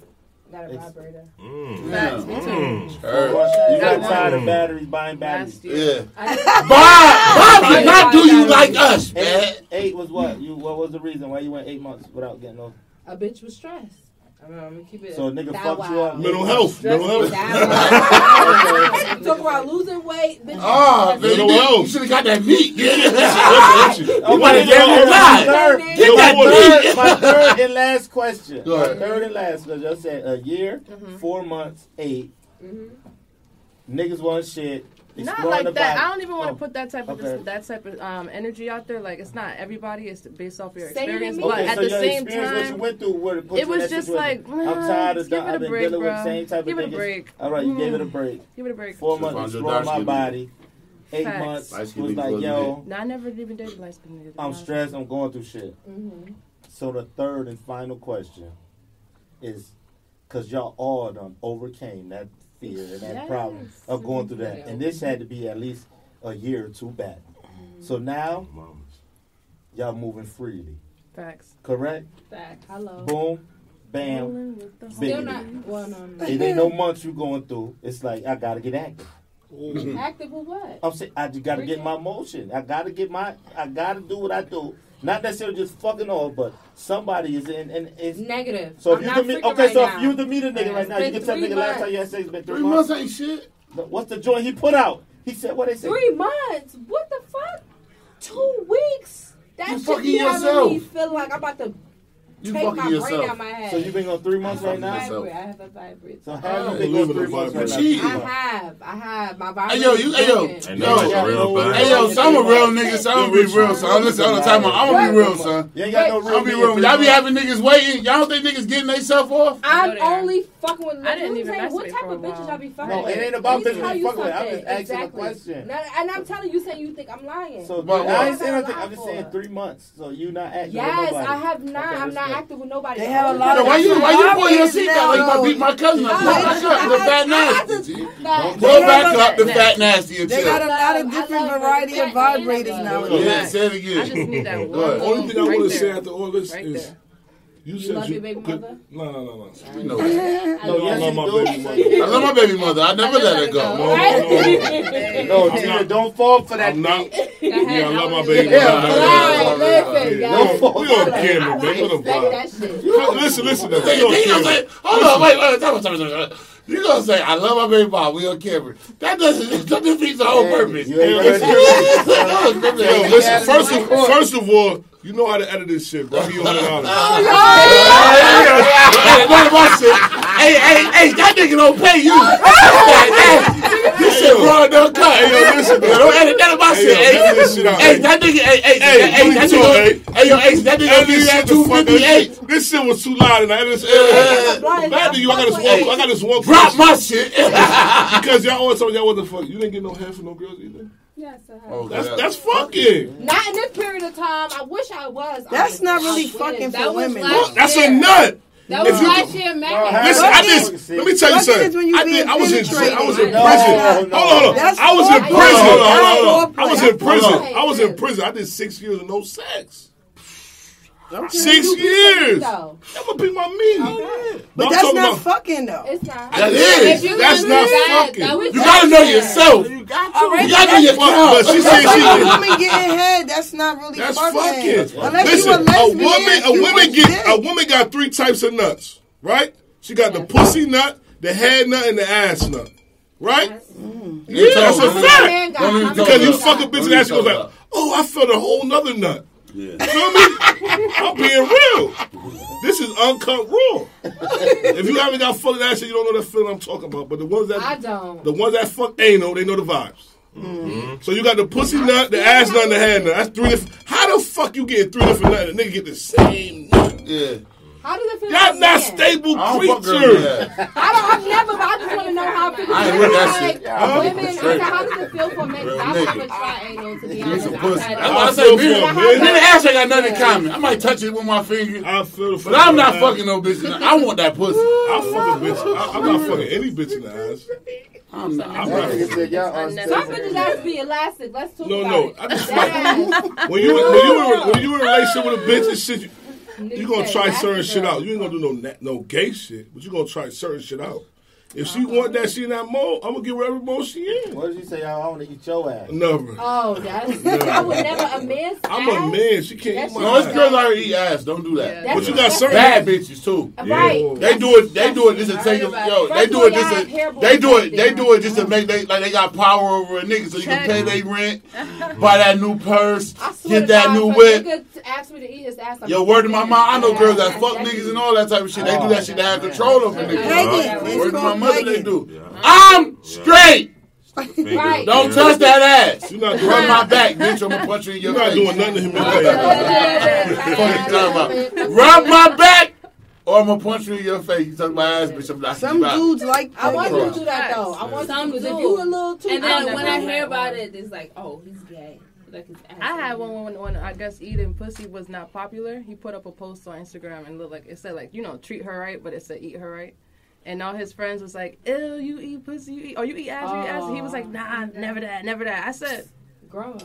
Got a
It's-
vibrator. Mm.
Facts, me too.
Four You got
Got
tired of batteries, buying batteries.
Yeah.
I
Bob, Bob did not do you like us, man.
Eight, eight was what? You what was the reason why you went eight months without getting no?
A bitch was stressed. I mean, I'm gonna keep it.
So a nigga
that
fucked you
wild.
up.
Mental health. Mental health.
That. Talk about losing weight. Bitch,
Oh,
was
man,
Little
you, should have got that meat.
Okay,
wanna get
my
it alive.
third-
Get that
Wells.
meat.
My third and last question.
Go ahead.
My third and last because I said a year, mm-hmm. four months, 8 mm-hmm. Niggas want shit.
Not like that.
body.
I don't even want to
Oh,
put that type of
okay.
that type of um, energy out there. Like it's not everybody. It's based off your
Say it
experience.
to.
But
Okay,
at
so
the same
experience, what you
time,
went through, what put
it was just
situation?
like,
I'm tired of
give
the,
it a
I've been
break,
dealing with the
bro.
same type
Give it a break.
All right, you gave it a
Mm.
break.
give it a break.
Four months
found your
my
dark-skinned
body. Eight
Facts.
months
Light-skinned
was like, yo,
No, I never even dated light skinned niggas.
I'm stressed. I'm going through shit.
Mm-hmm.
So the third and final question is, because y'all all done overcame that fear and that
Yes.
problem of going through that, and this had to be at least a year or two back. Mm-hmm. So now y'all moving freely,
Facts.
correct?
Facts.
Hello.
Boom, bam.
Rolling with the
Big
Still
it.
not. Well, no, no.
It ain't no months you going through. It's like I gotta get active.
Active with what?
I'm saying I just gotta get my motion. I gotta get my. I gotta do what I do. Not necessarily just fucking off, but somebody is in and it's.
Negative.
So if
I'm
you
not
the meet, okay,
right
so
now.
if you the meet a nigga
It's
right now, you can tell
three
nigga last time you had sex been three,
Three
months.
months ain't shit.
What's the joint he put out? He said what they said.
Three months. What the fuck? Two weeks.
that
You
shit
fucking
be having
yourself.
me feeling like I'm about to
You
take my
fucking
brain
yourself.
out my head.
So you been on three months right now.
vibrate. I have a vibrate.
So
Oh,
how you been on three months right now?
I have, I have. My
Hey yo, you, hey yo,
And
yo,
that's a real fact.
hey yo, so I'm a real nigga, so I'm gonna be real, son. Listen, all the time, I'm gonna be real, son.
You ain't got no real.
I'm gonna be real. Y'all be having niggas waiting. Y'all don't think niggas getting themselves off?
I'm only fucking with.
I didn't even
know what I'm? What type of bitches
while.
I be fucking
No, it ain't about
Let me
bitches you
you
fucking with. I'm just asking a
exactly.
question.
And I'm telling you, saying you think I'm lying.
So
But
I ain't saying nothing. I'm just saying three months. So you not acting
yes. I have not. I'm not
respect.
Active with nobody.
They have a lot
Yo,
of
why you why you pull your seat back like you
now,
gonna beat my cousin? up? Pull
No,
back up, the fat nasty.
Nah,
Pull back
have
up, the
a-
fat nasty and
They got a
chill.
lot of
I
different
love
variety of
it.
vibrators
Yeah,
nowadays.
say it
I just
again.
need that
Go
one.
ahead.
Only thing I
right
want to
there.
say after all this
Right
is
there.
You,
You
said
love
you
your baby
could-
mother?
No, no, no, no.
You know.
No,
I love my
do.
baby mother.
I love my baby mother. I never let her
No,
go.
no, no.
No,
I'm
Tina, don't fall for that.
I'm not. Yeah, I love my baby mother.
Alright, listen,
Yeah.
guys.
We on camera, man. What a
Respect
vibe. Listen, listen, though. On
you gonna say, hold on, wait, wait, time, time, time, time. You gonna say, I love my baby mom, we on camera. That doesn't, that defeats the whole purpose.
You ain't
Hey,
oh,
Yo,
Yeah,
listen, first of, first of all, you know how to edit this shit, bro. You on it on it.
Hey, none of my shit. Hey, hey, hey, that nigga don't pay you. This shit raw and uncut.
Hey, yo, listen,
Yo, don't edit none of my shit. Hey,
edit this shit out.
hey, that nigga, hey, hey,
Hey,
hey, that
you
nigga, hey, yo, hey, that nigga
Edit
be
this
at
shit the fuck
258.
This shit was too loud, and I edit this. Bad to you. I got this one. I got this one.
Drop my shit.
because y'all always told me y'all wasn't fuck. You didn't get no head from no girls either.
Yes, I have.
Oh,
That's
God.
that's fucking.
Not in this period of time. I wish I was.
That's
I
not really
I
fucking
That
for
was
women.
last
That's
year.
a nut.
That
If
was
you-
last year, man.
Listen, I
That's
just let me tell you something.
you
I did. I was in.
penetrated.
I was in prison.
no, no.
Hold on, hold on. I was in prison. Hold on, hold on, hold on.
foreplay.
I was in prison. I was in prison. I did six years of no sex.
Okay.
Six
You
years.
though.
I'm gonna pick my meat.
Okay.
But
I'm
that's not
about-
fucking though.
It's not.
That
If
is.
you
That's not
that,
fucking.
that
You gotta know
last year.
yourself.
All
You gotta know your
But, but she said she.
like a
did-
woman getting head. That's not really
That's
fucking.
fucking.
Unless
Listen,
you a
a woman, a woman get
dick.
a woman got three types of nuts, right? She got the pussy nut, the head nut, and the ass nut, right? Yeah, that's a
Don't
fact.
Man got
Don't even
how
talk
Because you
about
fuck a bitch and
even
ass, she goes like, "Oh, I felt a whole nother nut."
It.
You feel me? I'm being real. This is uncut raw. if you haven't got fucked that shit, you don't know that feeling I'm talking about. But the ones that
I don't.
the ones that fuck anal, they know the vibes. Mm-hmm. So you got the pussy nut, the ass nut, and the head nut. That's three different. How the fuck you getting three different nuts? and A nigga get the same nut.
Yeah.
How does it feel?
Y'all
for
not
men?
stable
I don't fuck girls
creatures.
with that.
I don't. I've never. But I just want to know how it feels.
I ain't with that
like,
shit.
Women. I
Straight.
said, how does it feel for men? 'Cause I
Real
haven't
nigga.
tried anal to be
Need
honest.
some
I've
pussy.
had
That's
it.
why I
I
say
feel
beer.
for a
Me
man.
and ass ain't got nothing in common. I might touch it with my finger.
I feel the
But I'm not fucking no bitch. in the- I want that pussy.
I fuck a bitch. I, I'm not fucking any bitch in the ass.
I'm not.
I'm
That
not.
nigga said y'all are
Unnecessary.
Some bitches have to be elastic. Let's talk
No,
about
no.
it.
I just
That ass.
when you when you in, when you were in a relationship with a bitch and shit, you,
Niggas
you gonna try certain shit out. You ain't gonna do no no gay shit, but you're gonna try certain shit out. If she want that she in that mode, I'm gonna give her every mode she in.
What did you say? I want to eat your ass.
Never.
Oh, that's. I would never. A man's
I'm a
ass?
man. She can't
That's
eat my
No, it's
ass.
girls already eat ass. Don't do that.
Yeah.
But you got certain
Bad bitches too.
Right.
They do it. They do it just to
I
take them. Yo, they do it just to. They do it. They do it just to make they like they got power over a nigga, so you can pay their rent, buy that new purse,
I swear
get
to
that
God,
new
if a
whip.
nigga asked me to eat his ass. I'm
Yo, word to my mom. I know girls that fuck niggas and all that type of shit. They do oh, that shit to have control over niggas.
Pegging.
Word to my
called
mother, they
pegging.
do. I'm straight.
Right.
Don't touch that ass.
You're not doing
Rub my back, bitch. I'm gonna punch you in your face.
You're not
face.
doing nothing to humiliate.
What you talking about? Rub my back, or I'm gonna punch you in your face. You talk my ass, bitch. I'm not.
Some dudes like
I want you to do that though. I want
Some
you because if
do.
you a little too.
And then when I hear about it, it's like, oh, he's gay. Like
I had one when, when I guess eating pussy was not popular. He put up a post on Instagram and looked like it said like you know treat her right, but it said eat her right. And all his friends was like, "Ew, you eat pussy, you eat, or you eat ass, you eat ass." And he was like, oh, "Nah, never that, never that." I said,
grow up.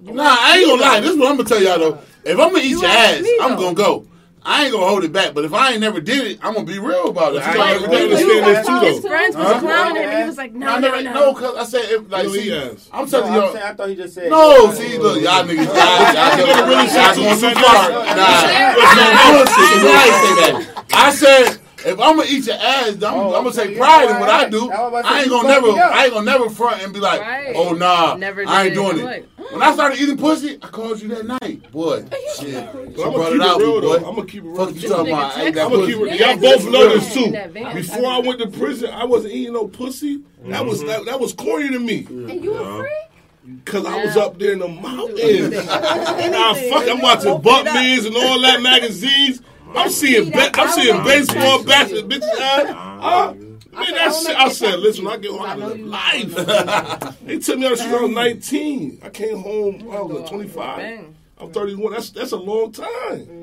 Nah, I ain't gonna lie. This is what I'm gonna tell y'all though. If I'm gonna eat
You
your ass,
me,
I'm gonna go. I ain't gonna hold it back. But if I ain't never did it, I'm gonna be real about it. I ain't
you
never did
this too,
his friends was
Huh?
clowning him. He was like, "No,
I
no,
never
no."
no, cause I said if like
You don't
see,
eat ass.
I'm
No,
telling
I'm
y'all.
saying, I thought he just said.
No, see, look, y'all niggas, y'all, y'all,
You gotta really
y'all
say
going too far.
like
Nah, no bullshit. You know I ain't say that. I said if I'm gonna eat your ass, I'm,
Oh,
I'm gonna
okay,
take
yeah,
pride in what I do.
I
I ain't gonna never,
fucked me up.
I ain't gonna never front and be like,
Right.
oh nah,
Never
I ain't doing it.
like,
when I started eating pussy, I called you that night, boy. Shit, she
But I'm
brought
gonna
it
keep
out,
it real
boy.
though. I'm gonna keep it real.
Fuck you talking about? I ate that
I'm gonna
pussy.
keep it.
Yeah,
Y'all both know this too. Before I went to prison, I wasn't eating no pussy. That was that, that was corny to me.
And you a freak?
Cause I was up there in the mountains. nah, fuck, I'm watching Buckmans and all that magazines. I'm seeing, ba- I'm seeing baseball bats and bitches. Uh, uh, man, that shit. I said, listen, I get home, I live life. they took me out of the. I was 19. I came home. I was like 25. I'm 31. That's that's a long time.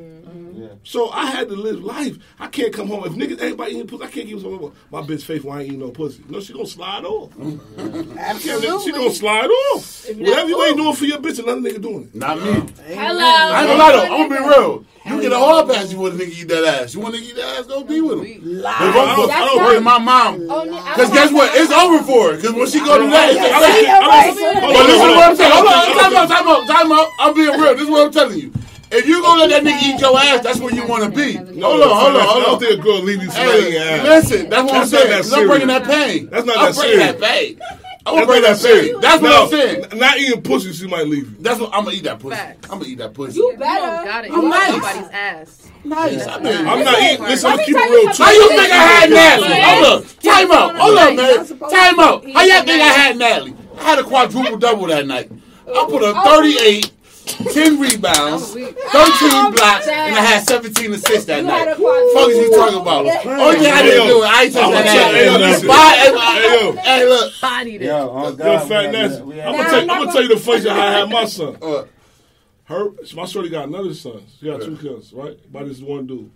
So I had to live life. I can't come home if niggas everybody eating pussy. I can't keep some my bitch faithful. I ain't eating no pussy. No, she gonna slide off. Absolutely, she gonna slide off. Whatever you ain't doing for your bitch, another nigga doing it.
Not me.
Hello.
I ain't gonna lie though. I'm gonna be real. You get a hard pass. You want a nigga eat that ass. You want to eat that ass? Go be with him. But
I
don't,
don't-
I
I
don't
don't-
bring my mom.
Oh, no, I
Cause guess what? It's over for her. Cause when she go to that, it's
I
I
don't-
don't-
I don't-
But listen to what I'm saying. Hold on, time out, time out, time out. I'm being real. This is what I'm telling you. If you gonna let that nigga eat your ass, that's where you wanna be. Hold on, hold on,
I
hold
don't
on.
think a girl leave you somebody
Hey,
ass.
listen, that's what I'm saying.
that
'cause I'm bringing that pain.
That's not that serious.
I'm bringing that pain. I'm
That's
gonna bring that pain. That's what I'm saying.
Not eating pussy, she might leave you.
That's what I'm gonna eat that pussy.
Facts.
I'm gonna eat that pussy.
You
You
better.
got it.
I'm
You want
nice.
somebody's ass.
Nice.
I mean,
I'm not eating. Listen, I'm gonna keep it real too.
How you think I had Natalie? Hold up. Time out. Hold up, man. Time out. How y'all think I had Natalie? I had a quadruple double that night. I put up 38, 10 rebounds, 13 blocks, and I had 17 assists that night.
had a.
Fuck is you talking about? Only thing I
Hey,
didn't
yo.
do it. I ain't touch
I'ma
that
hey, yo,
ass.
listen.
Bye. Hey,
Hey, yo.
Look.
Bodied.
Yo, oh God,
Yo, fat
had
nasty. I'm
had
gonna
that.
tell you. I'm gonna tell you the funny thing how I had my son.
Uh,
Her, my shorty got another son. She got two kids, right? By this one dude.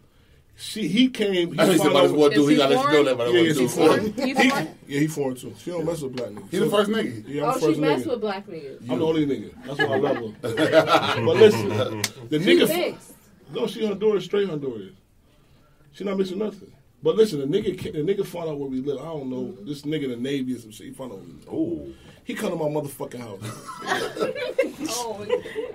She, he came. He
I think
found
somebody
out.
what
Is
do. He
he
gotta let you know that, but I
Yeah,
want
yeah, he
do
foreign.
He's
He- Yeah, he foreign too. She don't mess with black niggas.
He the first nigga.
Yeah, I'm
Oh,
the
she
first
messed
nigga.
with black niggas.
I'm the only nigga. That's why I love her. but listen, the
She
nigga.
mixed.
No, she Honduras, straight Honduras. She not mixing nothing. But listen, the nigga, the nigga found out where we live. I don't know. This nigga in the Navy or some shit. He found out where we live. He come to my motherfucking house. Oh,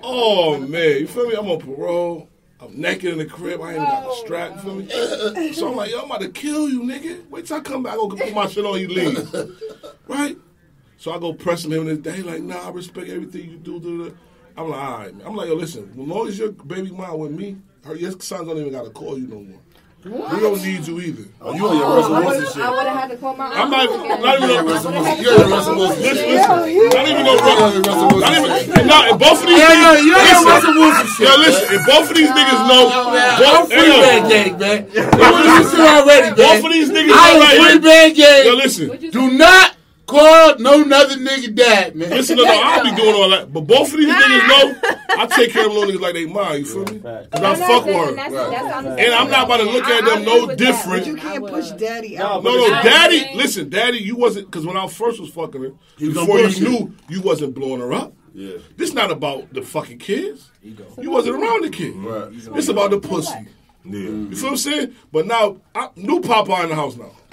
oh man, you feel me? I'm on parole. I'm naked in the crib. I ain't got a strap. You feel me? So I'm like, yo, I'm about to kill you, nigga. Wait till I come back. I go put my shit on. He leave. Right? So I go pressing him this day, like, nah, I respect everything you do. do, do. I'm like, all right, man. I'm like, yo, listen, as long as your baby mom with me, her your sons don't even gotta call you no more. We don't need you either.
Oh, you on your oh, Russell
I would have had to call my
I'm not, not even
You're
no,
Russell Wilson. You're your Russell Wilson
listen, listen, not even no
You're your
Russell.
Russell
Not even,
shit.
no, if both of these
Yeah,
niggas,
you're your
listen,
Russell Wilson shit.
yo, listen, if both of these niggas know,
I'm
both,
free
hey,
band
yo,
gang, man. You shit already, man.
both of these niggas
I
know
am
right
free
here.
band gang.
Yo, listen,
Do not call no another nigga dad, man.
Listen, no, no, I'll be doing all that. But both of these niggas know I take care of little niggas like they mine. You feel me?
Fact.
Cause I fuck with her.
That's,
Right.
that's
And I'm not about to look at them no different.
You can't push daddy out.
No, no,
I
daddy. Listen, daddy, you wasn't because when I first was fucking her,
was on
before you knew you wasn't blowing her up.
Yeah.
This not about the fucking kids. You wasn't around the kid.
Right.
It's about the pussy.
Yeah. Mm.
You feel what I'm saying? But now, I, new Papa in the house now.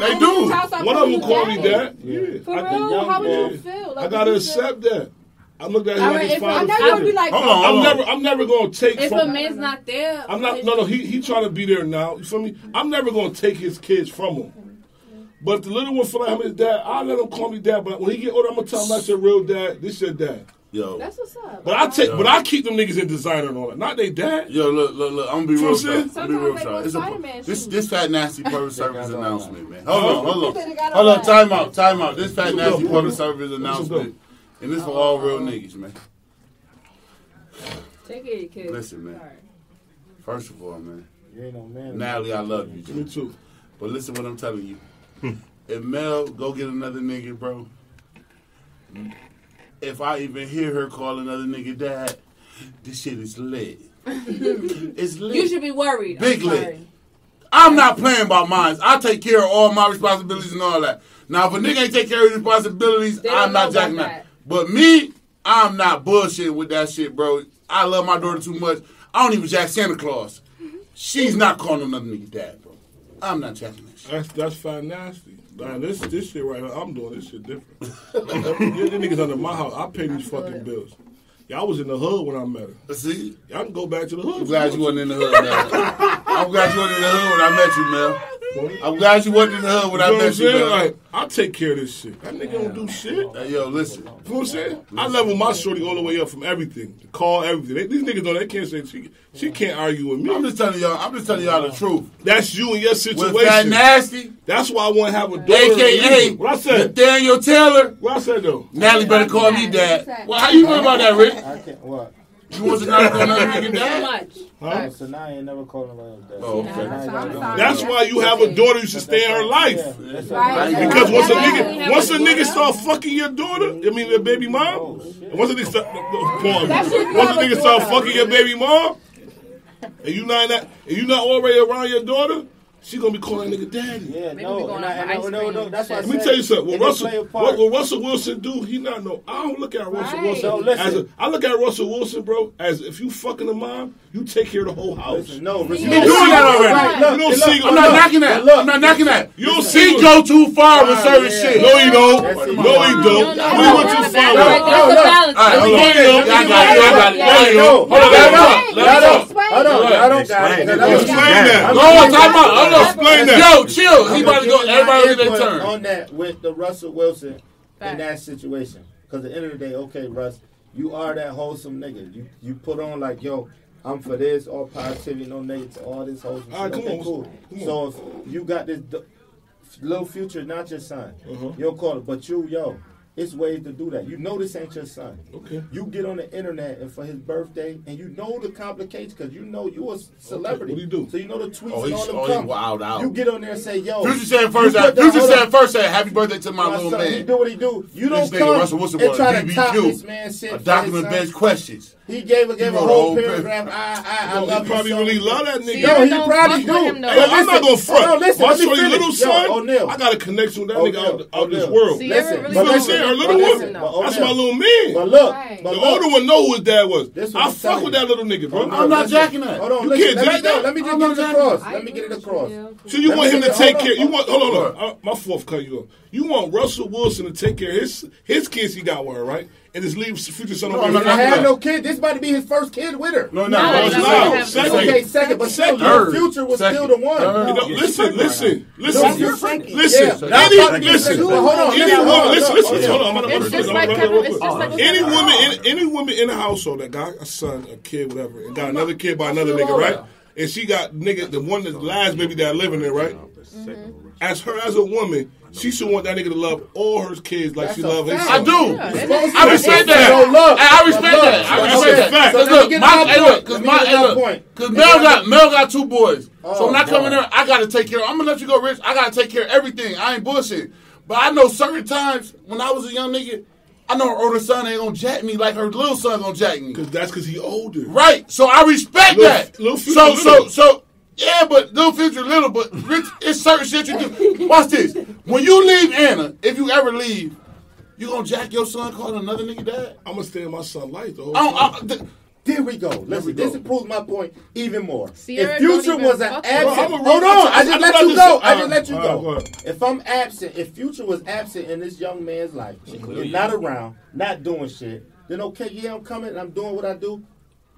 They do.
One of them call me dad. Yeah.
For
I
real? How would you feel?
I gotta
would feel-
accept that. I looked at him
All
like
right,
his
if I
I
father.
know you'll be
figure.
like,
Hold on,
I'm
hold on.
never, I'm never gonna take from."
If
from.
a man's not there,
I'm not. No, no. He he trying to be there now. You feel me? I'm never gonna take his kids from him. But if the little one feel like I'm his dad, I'll let him call me dad. But when he get older, I'm gonna tell him that's your real dad. This is your dad.
Yo.
That's what's up.
But I take, but I keep them niggas in designer and all that. Not they dad.
Yo, look, look, look. I'm gonna be real
what I'm.
I'm gonna be real
Sometimes they
It's a, this this fat nasty public service announcement, man. Hold on, hold on, hold on. Time out, time out. This fat nasty
go.
public service announcement, and this for all real niggas, man.
take care of your kids.
Listen, man. First of all, man,
You ain't no man.
Natalie, I love you.
Me
Too.
too.
But listen, what I'm telling you. Hmm. if Mel go get another nigga, bro. If I even hear her call another nigga dad, this shit is lit. it's lit.
You should be worried.
Big
I'm
lit.
sorry.
I'm not playing by mines. I take care of all my responsibilities and all that. Now, if a nigga ain't take care of his responsibilities, I'm not
know
jacking that.
that.
But me, I'm not bullshitting with that shit, bro. I love my daughter too much. I don't even jack Santa Claus. Mm-hmm. She's not calling another nigga dad, bro. I'm not jacking that shit.
That's that's fine nasty. Man, this this shit right here, I'm doing this shit different. Your niggas under my house. I pay these fucking bills. Y'all was in the hood when I met her.
See,
Y'all can go back to the hood.
I'm glad you wasn't in the hood. Mel. I'm glad you wasn't in the hood when I met you, Mel. I'm glad you wasn't in the hood when
You
I
know I'm
met you,
saying? Like, I'll take care of this shit. That nigga don't do shit.
Hey, yo, listen.
You know what I'm saying? I level my shorty all the way up from everything. The call, everything. They, these niggas know they can't say she, she can't argue with me.
I'm just telling y'all. I'm just telling y'all the truth.
That's you and your situation.
With that
situation.
nasty,
That's why I want to have a daughter.
AKA
What I said?
Nathaniel Taylor.
What I said though?
Natalie better call me dad. Well, how you feel about that, Rick?
I can't. What?
You want to not call another nigga
Too
dad?
much.
Huh?
So now I ain't never called nobody else that.
Oh, okay.
Now you
That's why you have a daughter. You should stay in her life.
Yeah, that's
Right.
all.
Because once a nigga, once a nigga start fucking your daughter, I mean your baby mom,
Oh, shit.
once a nigga start, pause.
That's if you
once a nigga start fucking your baby mom, and you not that, and you not already around your daughter, she gonna be calling that nigga daddy.
Yeah,
Maybe
no,
we going
and I,
for
and
ice
no, no,
cream
that's why I
shit.
Let me tell you something. What Russell, what,
part.
what Russell Wilson do? He not know. I don't look at Russell
Right.
Wilson
No, listen.
as a. I look at Russell Wilson, bro, as if you fucking a mom, you take care of the whole house.
Listen, no,
You
listen,
been
doing that already.
right, look,
You don't
look,
see-
I'm not knocking that.
look,
I'm not knocking that.
You don't
He
see.
go too far with
Fine,
certain
yeah.
shit.
No, you don't.
That's it.
No, he don't.
No,
We
no,
went
no,
too far.
no,
with it.
no,
no,
no,
no.
All right, hold on.
You don't.
I got you. I got you.
No, you
No. Hold on,
Let
hold
him
on.
know.
Let
Let
him
him- Hold on, I don't got it.
Explain.
Let him-
Explain that.
Go on, time out. Hold on.
Explain that.
Yo, chill. He about to go. Everybody
my
look at their turn.
On that with the Russell Wilson in that situation. Because at the end of the day, okay, Russ, you are that wholesome nigga. You you put on like, yo, I'm for this, all positivity, no negative, all this wholesome
All right,
shit.
come
Okay,
on.
cool.
Come
So if you got this d- little future, not your son,
Uh-huh.
you don't call it, but you, yo, it's ways to do that. You know this ain't your son.
Okay.
You get on the internet and for his birthday, and you know the complications because you know you a celebrity.
What do you do?
So you know the tweets
Oh,
and all them
oh,
come.
wild out.
You get on there and say, yo.
Future said first. Future said first. Said happy birthday to my
My
little
son, He do what he do. You
This
don't come
Russell Wilson
and try to top this man shit.
A document based questions.
He gave a gave a
a
whole
whole
paragraph. I I I
Yo,
love
he probably
so
really love that nigga.
See,
Yo, he probably do.
him, though.
Hey, I'm not gonna front.
hold on, listen,
My
let
shorty
finish.
little
Yo,
son,
O'Neal.
I got a connection with that
O'Neal,
nigga out, out this world.
See, Sierra
Listen,
really
know what I'm saying? Her little
him.
one.
Though.
That's my little man.
But look,
Right.
but
The
look.
older one know who his dad was.
This
I fuck
telling
with that little nigga, bro.
I'm not jacking that.
Hold on,
You
listen.
can't jack that.
Let me just get it across. Let me get it across.
So you want him to take care? You want hold on, hold
Right.
on. Uh, my fourth cut you off. You want Russell Wilson to take care of his his kids he got with her, right? And just leave future son
No,
over
I'm
He
here.
have no kid. This about to be his first kid with her.
No, no,
No,
no.
no,
it's
no,
not.
no, no.
Second.
Okay, second, but still,
Second.
your future was
Second.
still the one.
Third.
You know,
Yeah,
listen, listen,
No,
listen,
you're
listen,
Yeah,
listen.
now
Any,
fucking
listen,
second. But hold on,
any
listen, hold
woman,
on,
listen,
look,
listen,
hold
hold on, I'm
It's
gonna-
just like Kevin. It's just like
Any woman, any woman in the household that got a son, a kid, whatever, and got another kid by another nigga, right? And she got nigga, the one that last baby that living there, right? Mm-hmm. As her as a woman, she should want that nigga to love all her kids like
That's
she
a
love his
fact.
I do.
Yeah.
I respect that.
No love.
I respect
But
that. I
but
respect
okay,
that.
fact.
so
Cause look, my, hey, look, cause my, hey, look, cause Mel
get
got Mel got two boys.
Oh,
so when I come in
God.
there, I gotta take care. I'm gonna let you go, Rich. I gotta take care of everything. I ain't bullshit. But I know certain times when I was a young nigga, I know her older son ain't gonna jack me like her little son gonna jack me.
Cause that's cause he older.
Right. So I respect
Lil-
that.
Lil Future
so so
little.
so yeah, but little future little, but Rich, it's certain shit you do. Watch this. When you leave Anna, if you ever leave, you gonna jack your son calling another nigga dad?
I'm gonna stay in my son life the whole
I don't. I, th-
There we go. Listen,
we
this proves my point even more.
Sierra
if Future was an absent,
her.
Hold on,
I-
I just
I-
let
I
you
just-
go. I just let you
all right, go
go. If I'm absent, if Future was absent in this young man's life, you're not around, not doing shit, then okay, yeah, I'm coming and I'm doing what I do.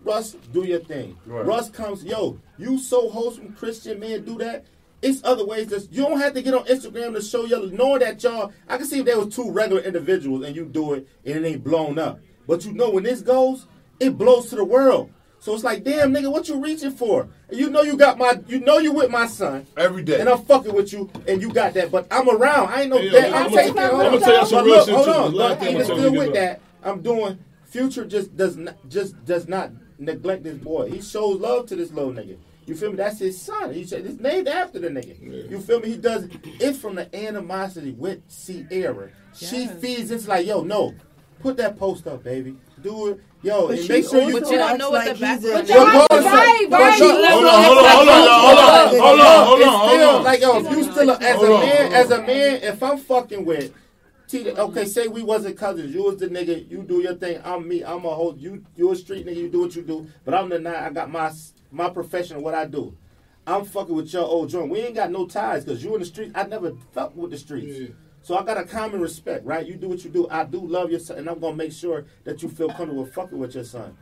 Russ, do your thing.
Right.
Russ comes, yo, you so wholesome Christian man, do that. It's other ways that you don't have to get on Instagram to show y'all knowing that y'all. I can see if there was two regular individuals and you do it and it ain't blown up. But you know when this goes, it blows to the world. So it's like, damn nigga, what you reaching for? And you know you got my, you know you with my son,
every day.
and I'm fucking with you, and you got that. But I'm around. I ain't no
Hey, yo,
that.
I'm
I'm
gonna
taking
tell-
care
I'm gonna tell y'all some real
look,
shit,
hold on.
The last
But
I'm
even still
tell
with that, I'm doing. Future just does not just does not neglect this boy. He shows love to this little nigga. You feel me? That's his son. He said it's named after the nigga. You feel me? He does it's from the animosity with Sierra. She feeds It's like, yo, no, put that post up, baby. Do it, yo,
But
and make sure you.
But you don't know what
like
the back-
he's a-
But
Well,
Right,
hold on,
right,
but
right.
look,
Hold on, hold on, hold on, hold on, hold on, hold on, hold on.
like yo, if you still a, as
Hold
a man,
on.
as a man, if I'm fucking with, T, okay, say we wasn't cousins, you was the nigga, you do your thing, I'm me, I'm a whole, you you a street nigga, you do what you do, but I'm the night, I got my my profession, what I do. I'm fucking with your old joint. We ain't got no ties because you in the street. I never fuck with the streets.
Yeah.
So I got a common respect, right? You do what you do. I do love your son, and I'm gonna make sure that you feel comfortable fucking with your son.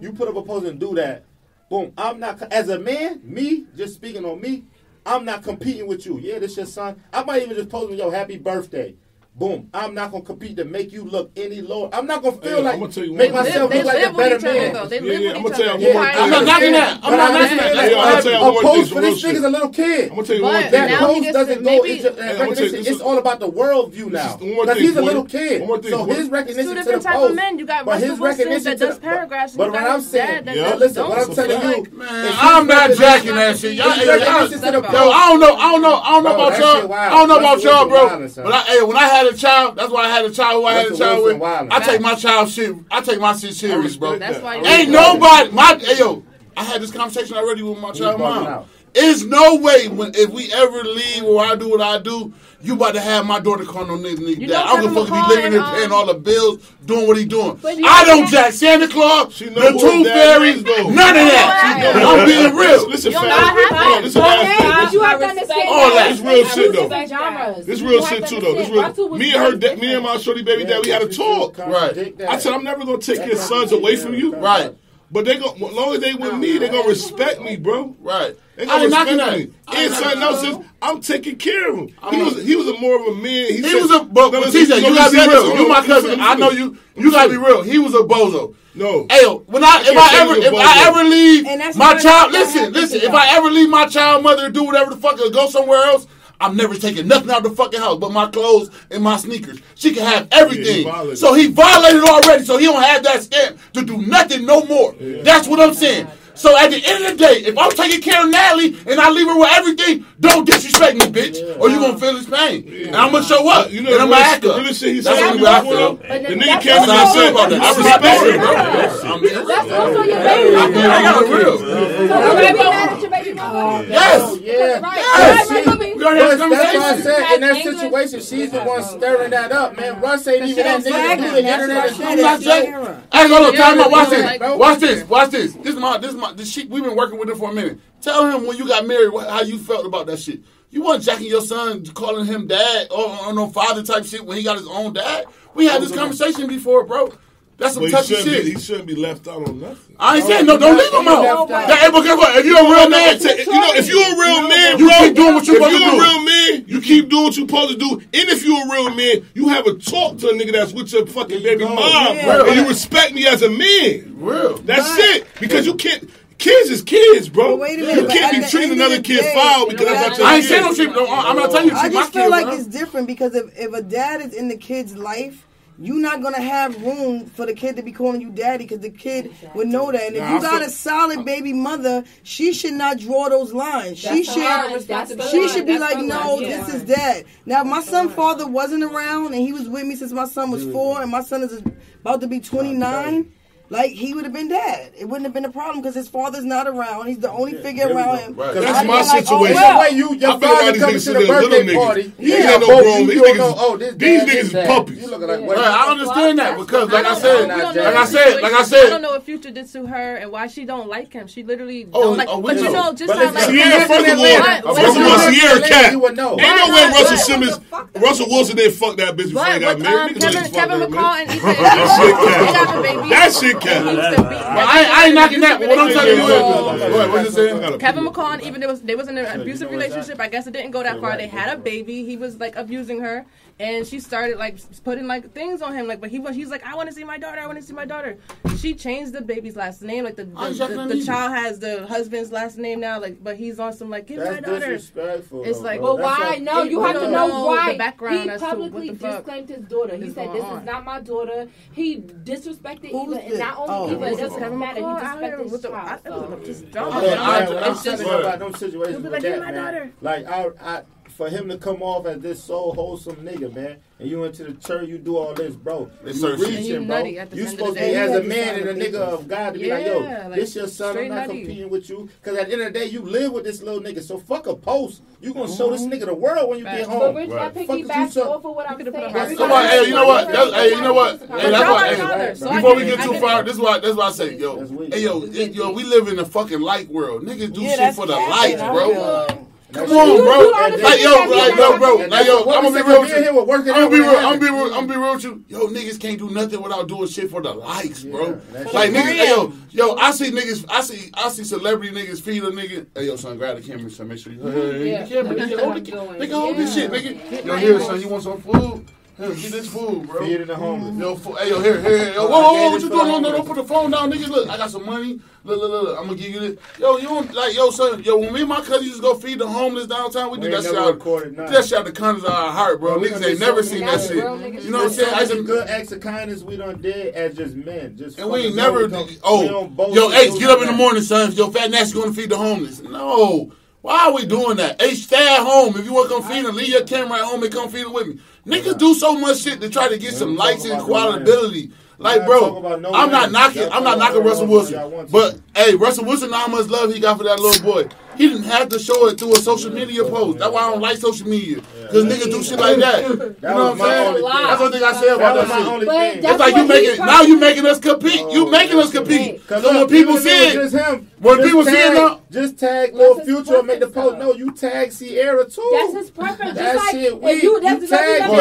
You put up a post and do that. Boom. I'm not as a man, me just speaking on me. I'm not competing with you. Yeah, this your son. I might even just post him your happy birthday. Boom. I'm not gonna compete to make you look any lower. I'm not gonna feel
hey,
like
tell you
make myself
they,
look like a better man.
Yeah, yeah, I'm
gonna
tell you one more thing.
I'm not knocking that. I'm not knocking that.
Hey, I'm gonna tell you one thing.
for this nigga's a little kid.
I'm gonna tell you one thing.
That post doesn't go into recognition. It's all about the worldview now. Because he's a little kid. So his recognition to the post.
You got Russell Wilson that does paragraphs.
But what I'm saying, listen, what I'm telling you,
I'm not jacking that shit. Yo, I don't know, I don't know, I don't know about y'all. I don't know about y'all, bro. But hey, when I had had a child, that's why I had a child who I had a child with. I take my child shit. I take my shit serious, bro.
That's why.
Ain't nobody. My yo. I had this conversation already with my child mom. It's no way when if we ever leave or I do what I do, you about to have my daughter call no nigga nigga dad. I'm gonna fucking
be
living
here
paying all the bills, doing what he doing. I don't jack Santa Claus, the
two
fairies, none of that. I'm being real.
Listen, fam. Hold this is
all that.
Real shit though. This real shit too though. This real. Me and her, me and my shorty baby dad, we had a talk.
Right.
I said I'm never gonna take your sons away from you.
Right.
But they go as long as they with oh, me, they gonna respect me, bro.
Right.
They gonna respect me. Inside something else I'm taking care of him. He was he was a more of a man. He,
he
said,
was a but, but TJ, you gotta be real. You my cousin. I know you. You gotta be real. He was a bozo.
No.
Hey, when I, I
if
I ever if I ever leave my child, listen, listen. If I ever leave my child mother, do whatever the fuck, or go somewhere else. I'm never taking nothing out of the fucking house but my clothes and my sneakers. She can have everything.
Yeah, he
so he violated already, so he don't have that stamp to do nothing no more. Yeah. That's what I'm saying. So at the end of the day, if I'm taking care of Natalie and I leave her with everything, don't disrespect me, bitch, yeah. or you gonna feel this pain. Yeah. And I'm gonna show up.
You know,
and I'm gonna act up.
Really shit
that's what I feel.
The nigga came in and said, "I respect
her,
bro."
That's also your baby. I
got a real
baby mama.
Yes.
Yeah.
Yes.
That's, what I said in that situation, she's the one stirring that up, man. Russ ain't even that the internet and shit.
I'm not saying. I ain't
gonna
time out. Watch this. Watch this. Watch this. This is my. This is my. This shit. We've been working with him for a minute. Tell him when you got married What how you felt about that shit. You weren't jacking your son, calling him dad or, or no father type shit when he got his own dad. We had this conversation before, bro. That's some
well,
touchy shit.
Be, he shouldn't be left out on nothing.
I ain't saying no. Don't leave him out.
That,
hey, but guess what? If you're a real man,
you know, if you're a real man,
you keep doing what
you're
supposed to do.
If you're a real man, you keep doing what you're supposed to do. And if you're a real man, you have a talk to a nigga that's with your fucking baby mom, and you respect me as a man.
Real.
That's it. Because you can't. Kids is kids, bro.
Well, minute,
you can't be treating another kid
day,
foul because you know, that's not your
I ain't saying no treat. I'm not telling you.
I just feel like it's different because if, if a dad is in the kid's life you're not gonna have room for the kid to be calling you daddy because the kid exactly. would know that. And if you got a solid baby mother, she should not draw those lines. She should
line,
she should be like, no,
line.
this is dad. Now my son father wasn't around and he was with me since my son was four and my son is about to be 29 like he would have been dead. It wouldn't have been a problem because his father's not around. He's the only
yeah, figure
around him.
Right.
That's my
like, oh,
situation.
Oh, well.
way you, your father
comes
to the birthday party.
Yeah,
yeah
no grown. These niggas,
know, oh, this,
these niggas is puppies.
Like
yeah.
right,
I understand that because, like I, said, like I said, like I
said, I don't know what Future did to her and why she don't like him. She literally
oh,
don't like.
Oh,
but you
know,
just how like
Sierra. First of all, Sierra cat. Ain't no way Russell Simmons, Russell Wilson, didn't fuck that bitch before they got married.
Um, Kevin McCall and Ethan.
That shit
well, I, I ain't knocking that. What I'm telling you what you saying?
Kevin McCall, even there was they was in an abusive relationship. I guess it didn't go that far. They had a baby. He was like abusing her and she started like putting like things on him. Like, but he was he's like, I want to see my daughter. I want to see my daughter. She changed the baby's last name. Like the
oh,
the, the, the,
the
child has the husband's last name now. Like, but he's on some like give That's my daughter.
Disrespectful,
it's like,
well,
why?
Like,
no, you have to know, why.
The background
he publicly disclaimed his daughter. He said, "This
on.
is not my daughter." He disrespected
Who's
Eva, and not only oh, Eva, it doesn't matter. He disrespected his child.
Just
dumb. It's about those situations.
Like, give my daughter.
Like, I for him to come off as this so wholesome nigga, man, and you went to the church, you do all this, bro.
It's
you reaching, bro. You supposed to be as a man and a nigga of God to be yeah, like, yo,
like,
this your son. I'm not competing nutty. with you, because at the end of the day, you live with this little nigga. So fuck a post. You gonna show this nigga the world when you get home. But we're
right.
piggyback
off of what I'm saying.
Somebody,
hey, you know what? Hey, you know what? Hey, that's why. Before we get too far, this is why. That's why I say, yo, hey, yo, yo, we live in a fucking light world. Niggas do shit for the lights, bro. Come on, bro. Like, yo, like, yo, bro. Like, yo, I'm gonna be real with you. I'm gonna be real. I'm gonna be real. I'm gonna be real with you. Yo, niggas can't do nothing without doing shit for the likes, bro. Like, niggas, yo, yo, I see niggas, I see, I see celebrity niggas feed a nigga. Hey, yo, son, grab the camera, son. Make sure you,
hold
the camera, nigga, hold, the, nigga, hold this shit, nigga. Yo, here, son, you want some food? Get this food, bro.
Feed in the homeless. Mm-hmm.
Yo, fo- hey, yo, here, here, yo. Whoa, whoa, whoa, what you doing? No, no, don't put the phone down, nigga. Look, I got some money. Look, look, look, look. I'm gonna give you this. Yo, you don't like, yo, son. Yo, when me and my cousin used to go feed the homeless downtown, we,
we
did that shit. Out,
recorded.
That shit out the kindness of our heart, bro. Niggas ain't never seen that shit.
Bro,
you know what I'm saying? That's
good acts of kindness we done did as just men. Just
and we ain't never. Oh, yo,
Ace,
get up in the morning, son. Yo, fat nasty gonna feed the homeless. No. Why are we doing that? Hey, stay at home. If you want to come feed them, leave your camera at home and come feed it with me. Niggas do so much shit to try to get some likes and quality. Like, bro, I'm not knocking. I'm not knocking Russell Wilson. But hey, Russell Wilson, how much love he got for that little boy? He didn't have to show it through a social media post. That's why I don't like social media. Because niggas do shit like that. You know what I'm saying? That's the thing I
said
about that, shit. It's like you making now you making us compete.
Oh, you
making us compete.
Because
so when people see
it, him.
When
just
people tag, see it,
just tag
little
future and make the post. No, you tag Sierra too.
That's his preference.
That shit.
You,
tag
that's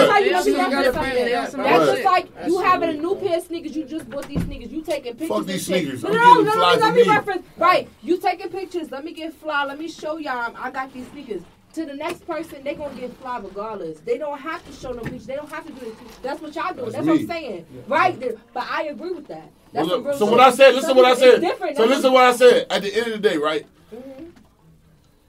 like you That's just like you having a new pair of sneakers. You just bought these sneakers. You taking pictures.
Fuck these sneakers.
No, no, no. Let me reference. Right. You taking pictures. Let me get fly y'all, let me show y'all I got these sneakers. To the next person, they gonna get fly regardless. They don't have to show no peach. They don't have to do it. That's what y'all doing.
That's,
That's what I'm saying, yeah. right? There. But I agree with that. That's
well,
look,
so what I said. Listen, what I said. So listen, what I said. At the end of the day, right?
Mm-hmm.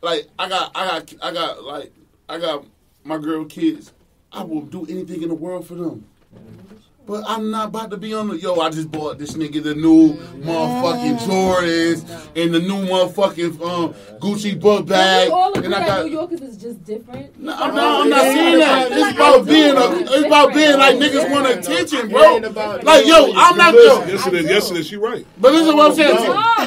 Like I got, I got, I got, like I got my girl kids. I will do anything in the world for them. Mm-hmm. But I'm not about to be on the yo. I just bought this nigga the new motherfucking Jordans and the new motherfucking um, Gucci book bag. And I got
New Yorkers is just different.
No, I'm not, I'm not saying that. It's about being a. It's about being like niggas want attention, bro. Like yo, I'm not yo.
Listen, listen, listen. She right.
But listen what I'm saying.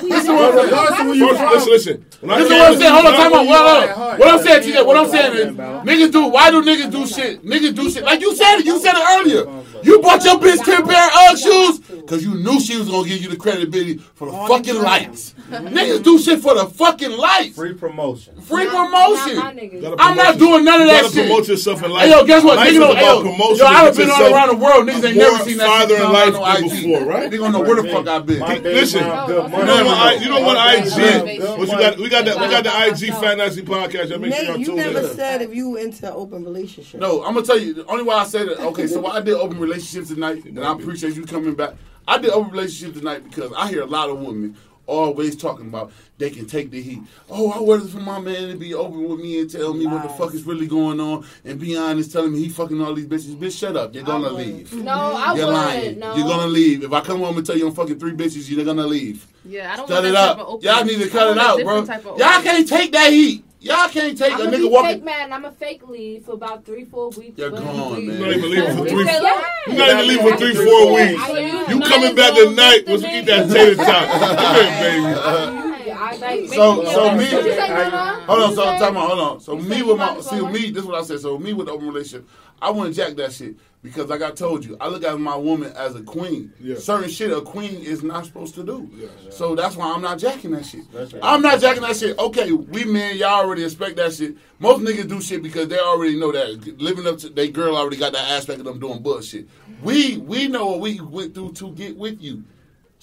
Listen what I'm saying.
Listen, listen.
is what I'm saying. Hold on, time out. What, what I'm saying
to
you? What I'm saying is, niggas do. Why do niggas do shit? Niggas do shit like you said. it. You said it earlier. You bought your bitch ten pair of UGG shoes because you knew she was gonna give you the credibility for the All fucking lights. Niggas do shit for the fucking lights.
Free promotion.
Free promotion.
Gotta
I'm not doing none of that You
gotta
shit.
promote yourself in life.
Hey, yo, guess what?
Niggas
don't,
hey,
yo,
promotion.
yo, I've been all around the world. Niggas ain't never seen that
farther
shit.
in life
IG.
before, right?
They gonna know where the fuck I've been.
Listen,
you
money.
know what? You know what? IG. What you got? We got that. We got the IG Fat Nasty Podcast. Y'all make sure
Nate, you never said if you into open relationship.
No, I'm gonna tell you. The only why I said it. Okay, so why I did open relationship relationship tonight, and I appreciate you coming back. I did open relationship tonight because I hear a lot of women always talking about they can take the heat. Oh, I wanted for my man to be open with me and tell me nice. what the fuck is really going on and be honest, telling me he fucking all these bitches. Bitch, shut up. You're gonna leave.
No, I
You're
wouldn't.
lying.
No.
You're gonna leave. If I come home and tell you I'm fucking three bitches, you're gonna leave.
Yeah, I don't. Shut
it
up.
Y'all need to cut it out, bro. Y'all can't take that heat. Y'all can't take
I'm
a nigga walking.
Fake mad, I'm a fake leave for about three, four weeks.
You're gone, man.
You're not even leaving for three. You're not even leaving for three, four weeks. You coming back tonight once
we
eat that tater tot. Come here, baby.
So so me hold on so talking about. hold on so me with my see me this is what I said so me with the open relationship I want to jack that shit because like I told you, I look at my woman as a queen.
Yeah.
Certain shit a queen is not supposed to do.
Yeah, yeah.
So that's why I'm not jacking that shit.
Right.
I'm not jacking that shit. Okay, we men, y'all already expect that shit. Most niggas do shit because they already know that living up to their girl already got that aspect of them doing bullshit. We we know what we went through to get with you.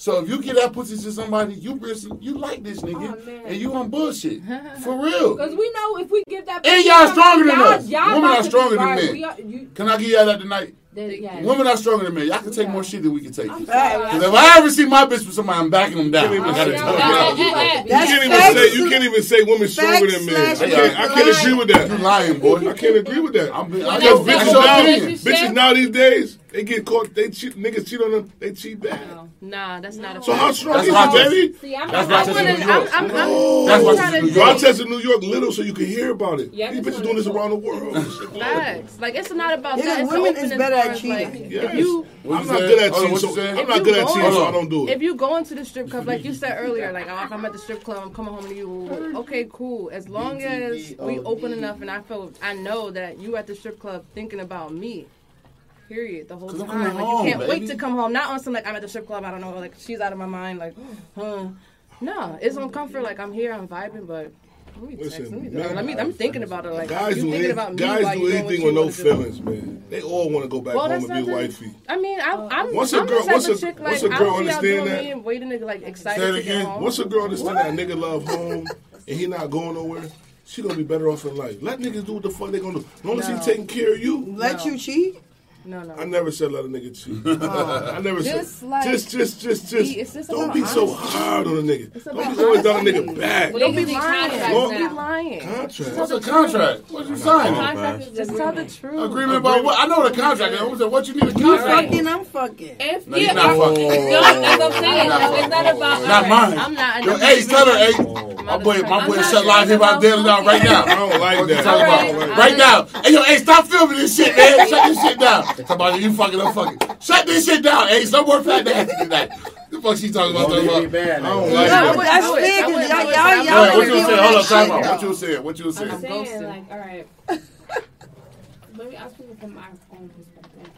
So if you give that pussy to somebody, you you like this nigga,
oh,
and you on bullshit for real.
Because we know if we give that,
and y'all stronger than us.
Y'all
Women are stronger than men.
Are, you,
can I give y'all that tonight?
The, yeah.
Women are stronger than men. Y'all can take yeah. more shit than we can take. Because if I ever see my bitch with somebody, I'm backing them down.
You can't even,
oh,
yeah.
you
can't even say you can't even say women stronger than men. I can't, I can't agree with that.
You lying, boy?
I can't agree with that.
I'm, I, I, I,
bitches, now, bitches now these days they get caught. They cheat. Niggas cheat on them. They cheat back.
Oh, nah, that's not. a
So how strong
That's
is it, baby?
See, I'm
That's. Rochester, New York.
I'm, I'm, I'm, That's Rochester,
New York.
Rochester, New York, little, so you can hear about it.
Yeah,
These
that's
bitches doing this around the world.
Facts. Like it's not about
It
that. is- It's
women is better at
as, like, cheating.
Yes.
If you
I'm not good at cheating, so? I'm not good at cheating, I don't do it.
if you go into the strip club, like you said earlier, like oh, if I'm at the strip club, I'm coming home to you. Okay, cool. As long as we open enough, and I feel I know that you at the strip club thinking about me period the whole time. Like,
home,
you can't
baby.
wait to come home. Not on some like I'm at the strip club. I don't know. Like she's out of my mind. Like, huh? No, it's on comfort. Like I'm here. I'm vibing, but. Let me,
Listen,
text, let, me
man,
let me, I'm thinking about it. Like,
guys
you
do
thinking
any,
about me
guys do anything with no
feelings, do.
man. They all want to go back
well,
home and be wifey.
I mean, I, uh, am
Once a girl, once a,
chick, like,
once a girl understand that,
and waiting to like excited that
again.
Once a girl understand what? that nigga love home and he not going nowhere. She gonna be better off in life. Let niggas do what the fuck they gonna do. As long
no.
as he taking care of you.
Let
no.
you cheat.
No, no.
I never said let a nigga cheat. Oh. I never
Just
said
like-
just just just
be-
just
it's just
don't
about
be so hard on a nigga.
It's
Don't
about
be always down a nigga back.
Well,
Don't be lying. Don't be lying.
Contract.
What's a contract? What you signing?
Contract is
Just tell the truth.
Agreement about what? I know the contract. I was like, what you need a
You
contract?
fucking, I'm fucking.
If
No,
yeah,
you're not
or-
fucking.
No, that's what I'm saying. No, it's not about.
Not
alright.
mine.
I'm not.
Yo,
I'm
hey,
not
tell her, hey.
Oh,
my boy, my boy shut
not
live hip hop dealing out right now.
I don't like
What you
that.
talking about? Right now. Hey, yo, hey, stop filming this shit, man. Shut this shit down. Talk about you fucking, I'm fucking. Shut this shit down. Hey, no more fat nasty tonight. The fuck she talking about?
Don't
Talking about.
bad.
I don't
nigga.
like
I
that.
That's
I would-
fair,
I
'cause
wouldn't-
y'all-
I wouldn't-
y'all- y'all
Go ahead,
wouldn't
what you
be
saying? Hold up, time out. What you saying? What you
I'm
saying?
saying, like, all right. Let me ask you from my own perspective.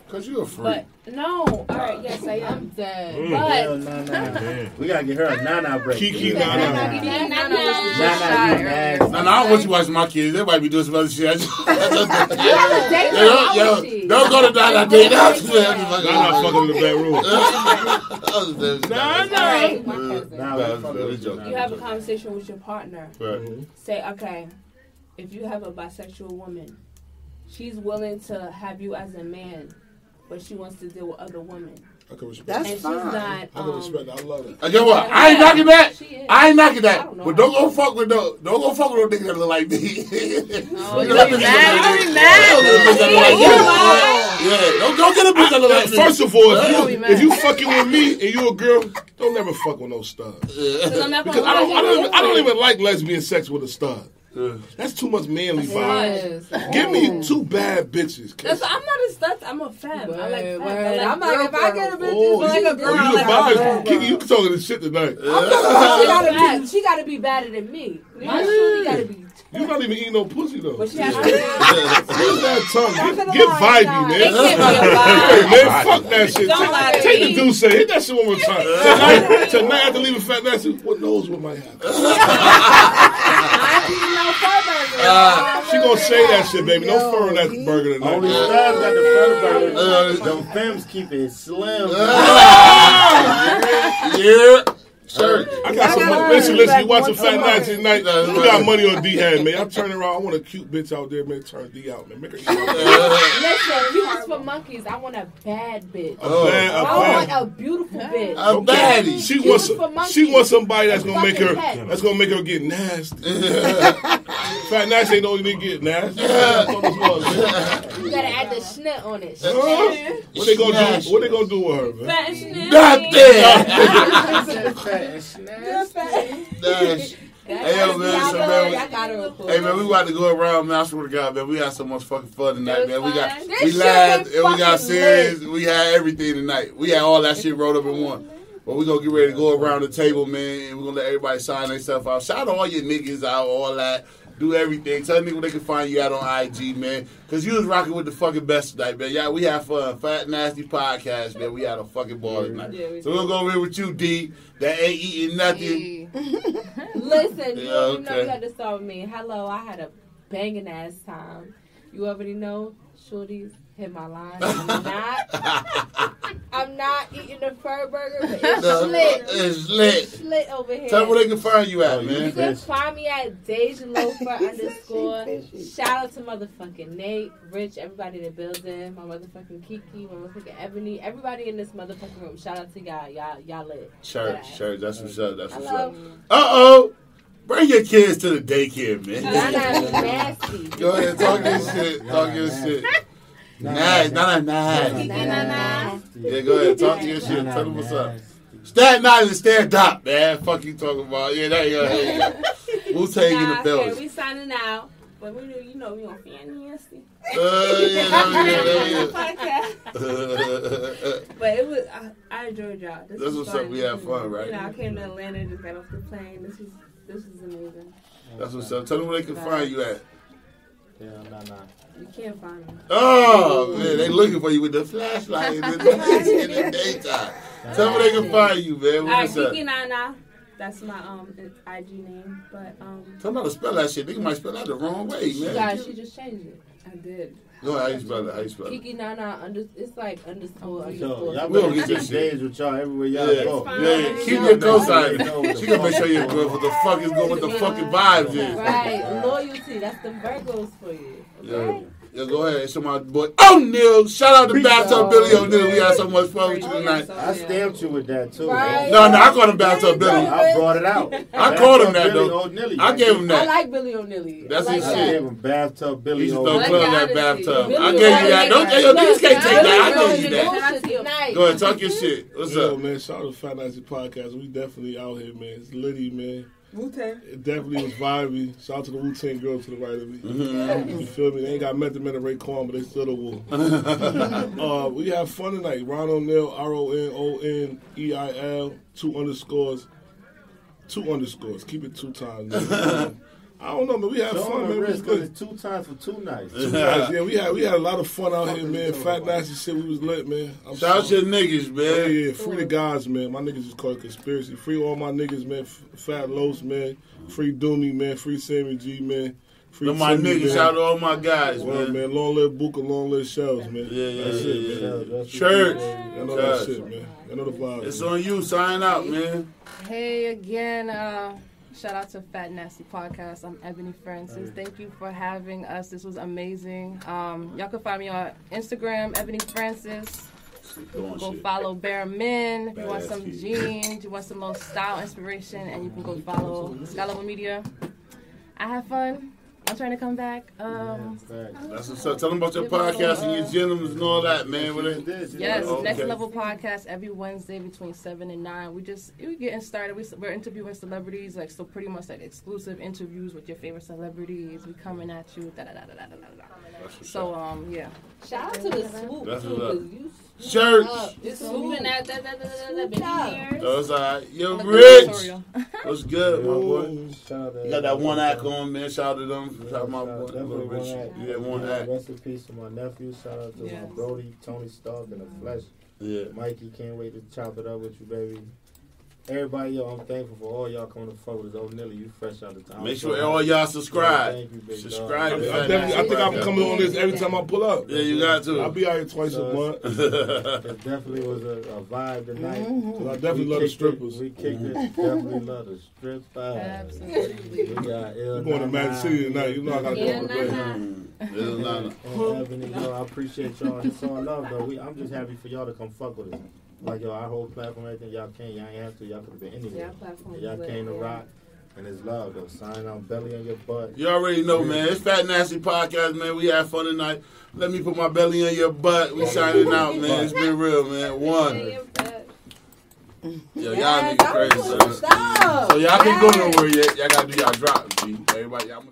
Cause you're a freak.
But no, all right, yes, I
I'm dead.
Mm.
Hell,
But
nah, nah. We gotta get her a nana break.
Kiki
Yeah.
Nana.
Nana,
Nana,
Nana,
Nana,
Nana.
you nasty.
No, no, I don't want you watching my kids. They might be doing some other shit. I just,
You have a date
yo,
with
yo,
Oshi.
don't go to that date. That's
I'm not fucking in the bedroom.
Nah,
All right, my cousin.
Nah,
Nah,
we fucking
it's
with
joking.
you.
You have a conversation with your partner.
Right.
Say, okay, if you have a bisexual woman, she's willing to have you as a man, but she wants to deal with other women,
I can respect
That's
and
that.
she's
fine.
not.
I can respect that. I love it.
Uh, Guess what? I ain't knocking that. I ain't knocking that.
don't.
But don't go fuck with no. Don't go fuck with no niggas that look like me.
Oh,
You
you
know,
be
bitches
mad?
that
You
look
be
like-
mad?
Yeah, Yeah, don't go get a bitch that look like me.
First of all, if you, if you fucking with me and you a girl, don't never fuck with no stud.
Because I'm not
Because
gonna
I don't, I don't, I don't even like lesbian sex with a stud. That's too much manly vibes.
Yes.
Give me oh. two bad bitches.
That's, I'm not a stud. I'm a femme. I like
Word,
femme. I
word.
like
I'm like,
girl
if I get a bitch
Oh,
like
you,
a girl,
oh, you
like a girl,
vibes. Kiki, you can talking this shit tonight.
She gotta be, she gotta be better than me. My shorty gotta be.
You not even eating no pussy though.
But she has to
that tongue. Get,
gonna
get vibey, man.
It can't be a
Hey,
vibe.
man, fuck that shit.
Don't lie
Take,
to
take
me.
the deuce, hit that shit one more time. Tonight, tonight after leaving Fat Nasty, what knows what might happen?
Uh,
She gonna say that shit, baby. No fur on that burger tonight.
Only studs got the fur burger.
Uh,
Them femmes keep it slim.
yeah. Sure.
I got some money. Listen, listen.
back
You watching Fat
month.
Nasty tonight? You got money on D hand, man. I'm turning around. I want a cute bitch out there, man. Turn D out, man. Make her
Listen, you was for monkeys. I want a bad bitch.
Oh.
bad, a
I want a beautiful bitch.
A baddie.
She
She
wants she wants somebody that's gonna make her
Fucking
that's gonna make her get nasty. Fat Nasty ain't the only nigga get nasty.
You gotta add the schnit on it.
What they gonna do? What they gonna do with her, man?
Fat and snippy.
Dash. Hey, yo, man, so, man,
I got her
Hey man, we about to go around, man. I swear to God, man, we had so much fucking fun tonight, man. We got we laughed and we got serious. We had everything tonight. We had all that shit rolled up in one. But we're gonna get ready to go around the table, man, and we're gonna let everybody sign themselves out. Shout all your niggas out, all that. Do everything. Tell me where they can find you out on IG, man. Cause you was rocking with the fucking best tonight, man. Yeah, we had fun. Fat Nasty Podcast, man. We had a fucking ball tonight.
Yeah, we
so we'll go over here with you, D. That ain't eating nothing.
Listen, you
Yeah,
already know
okay.
you had to start with me. Hello, I had a banging ass time. You already know, shorties hit my line. I'm not. I'm not eating the fur burger, but it's
No,
lit.
It's lit.
It's lit over here.
Tell them where they can find you at,
Oh, you
You can find me at Deja Loafer underscore. Shout out to motherfucking Nate, Rich, everybody in the building, my motherfucking Kiki, my motherfucking Ebony, everybody in this motherfucking room. Shout out to y'all. Y'all, y'all lit.
Church, church. That's what's up. That's what's up. Uh oh. Bring your kids to the daycare, man.
Y'all not nasty.
Go ahead, talk your shit. Talk your shit. Nice, nah, nah, nah. Yeah, go ahead, talk to your shit. Tell them what's up. Staten Island, stand up, man. Fuck you talking about. Yeah, there you go. There you go. Wu Tang in
Nah,
the
okay, we signing out. But we do, you know, we on Fat Nasty.
Uh, yeah, there you go,
Podcast.
there you go.
But it was, I, I enjoyed y'all. This
That's
was
what's
fun.
up. We had fun, right?
You know, I came to Atlanta, just got off the plane. This is, this is amazing.
That's what's up. Tell them where they can find you at.
Yeah, nah, nah.
You can't find me.
Oh man, they looking for you with the flashlight in the, in the daytime. Tell me they can find you, man.
All right,
What's up?
Kiki Nana. That's my um IG name, but um.
Tell them how to spell that shit. They might spell that the wrong way,
She
man.
got. She just changed it.
I did.
Go ahead, how you spell it? How you spell it?
Kiki Nana under. It's like underscore
So,
underscore.
y'all
We don't
better
get
get
this
days with y'all everywhere y'all
Yeah,
go.
fine.
yeah. Keep your cosign.
Yeah.
She gonna make sure you're good. What the fuck is going? What the fucking vibes is?
Right, loyalty. That's the Virgos for you. Okay.
Yeah, go ahead. So my boy O'Neal. Shout out to
Peace
Bathtub
out.
Billy O'Neal. We had so much fun with you tonight.
I stamped you with that too.
Right.
No, no, I called him Bathtub Billy.
I brought it out.
I called him that,
Billy
though.
O'Neilly.
I gave him that.
I like Billy O'Neilly.
That's
I like
his
I gave him bathtub Billy
He used to throw club in that bathtub.
Billy
I gave you that. Don't,
O'Neilly.
yo, niggas can't take that. I gave you that. Go ahead, talk your shit. What's up?
man, shout out to Fat Nasty Podcast. We definitely out here, man. It's Liddy, man.
Wu-Tang.
It definitely was vibey. Shout out to the Wu Tang girls to the right of me.
Mm-hmm.
You feel me? They ain't got Method Man and Raekwon, but they still the Wu. uh, we have fun tonight. Ron O'Neal, R O N O N E I L, two underscores. Two underscores. Keep it two times. man. I don't know, man. We had
Show
fun, man.
the
We was
wrist because
good.
two times for two nights.
Guys, yeah, we had we had a lot of fun out here, man. Fat nasty shit, we was lit, man. I'm
Shout out
sorry.
your niggas,
Yeah,
man.
yeah, free the guys, man. My niggas is called conspiracy. Free all my niggas, man. F- Fat Los, man. Free Dooney, man. Free Sammy G, man. Free
Them my niggas.
man.
Shout out to all my guys,
Well,
man.
man, long live Booker, long live Shells, man.
Yeah, yeah,
That's
yeah,
it,
yeah.
man.
That's
Church.
I know that shit, man. I know the vibes.
It's
man.
on you. Sign out, man.
Hey again, uh, shout out to Fat Nasty Podcast. I'm Ebony Francis. Thank you for having us. This was amazing. Um, y'all can find me on Instagram, Ebony Francis.
Doing
Go follow Bare Men. If you want some jeans, you want some little style inspiration, and you can go follow Sky Level Media. I have fun. I'm trying to come back. Um,
That's what's up. Tell them about your podcast and your gentlemen and all that, man. What it-
Yes,
Okay.
Next Level Podcast every Wednesday between seven and nine. We just we're getting started. We, we're interviewing celebrities, like so pretty much like exclusive interviews with your favorite celebrities. We coming at you. Da da da da da da da. So um yeah.
Shout out to the swoop
That's
too,
what's up.
'cause you
Church.
up. It's
Swooping
swoop.
that, that, that, that, that, that,
Swoop up.
that,
So it's all right. Yo,
Look at
Rich. What's good, my boy?
Shout out to
You got that one
everybody.
act on, man. Shout out to them. Shout out my boy. Little Rich.
act.
You had one
Yeah,
act.
Rest in peace to my nephew. Shout out to my Brody, Tony Stark and the flesh.
Yeah.
Mikey, can't wait to chop it up with you, baby. Everybody, yo, I'm thankful for all y'all coming to fuck with us. Oh, Nilly, you fresh out the town.
Make sure all y'all subscribe.
Thank you, big.
Subscribe
I, I definitely, I think I'm coming on this every time I pull up.
Yeah, you got to.
I'll be out here twice a month.
It definitely was a, a vibe tonight.
Cause I definitely
We
love the
kicked it-
strippers.
We kicked it. Definitely love the strip vibe.
Absolutely.
We got
We're going to Magic City tonight. You know I gotta
Yeah,
go to bed.
nah, nah.
Mm. Little Nana.
And Ebony, yo, I appreciate y'all. It's all love though. We, I'm just happy for y'all to come fuck with us. Like yo, our whole platform, everything y'all came, y'all ain't have to. Y'all could have been anywhere.
Yeah, platform
y'all
is
came to
lit,
rock, and it's love though. Sign on belly on your butt.
You already know, man. It's Fat Nasty Podcast, man. We had fun tonight. Let me put my belly on your butt. We shining out, man. It's been real, man. One. Yo, y'all
Yes,
niggas crazy,
that
son. So y'all can't go nowhere yet. Y'all gotta do y'all drops, G. Everybody, y'all.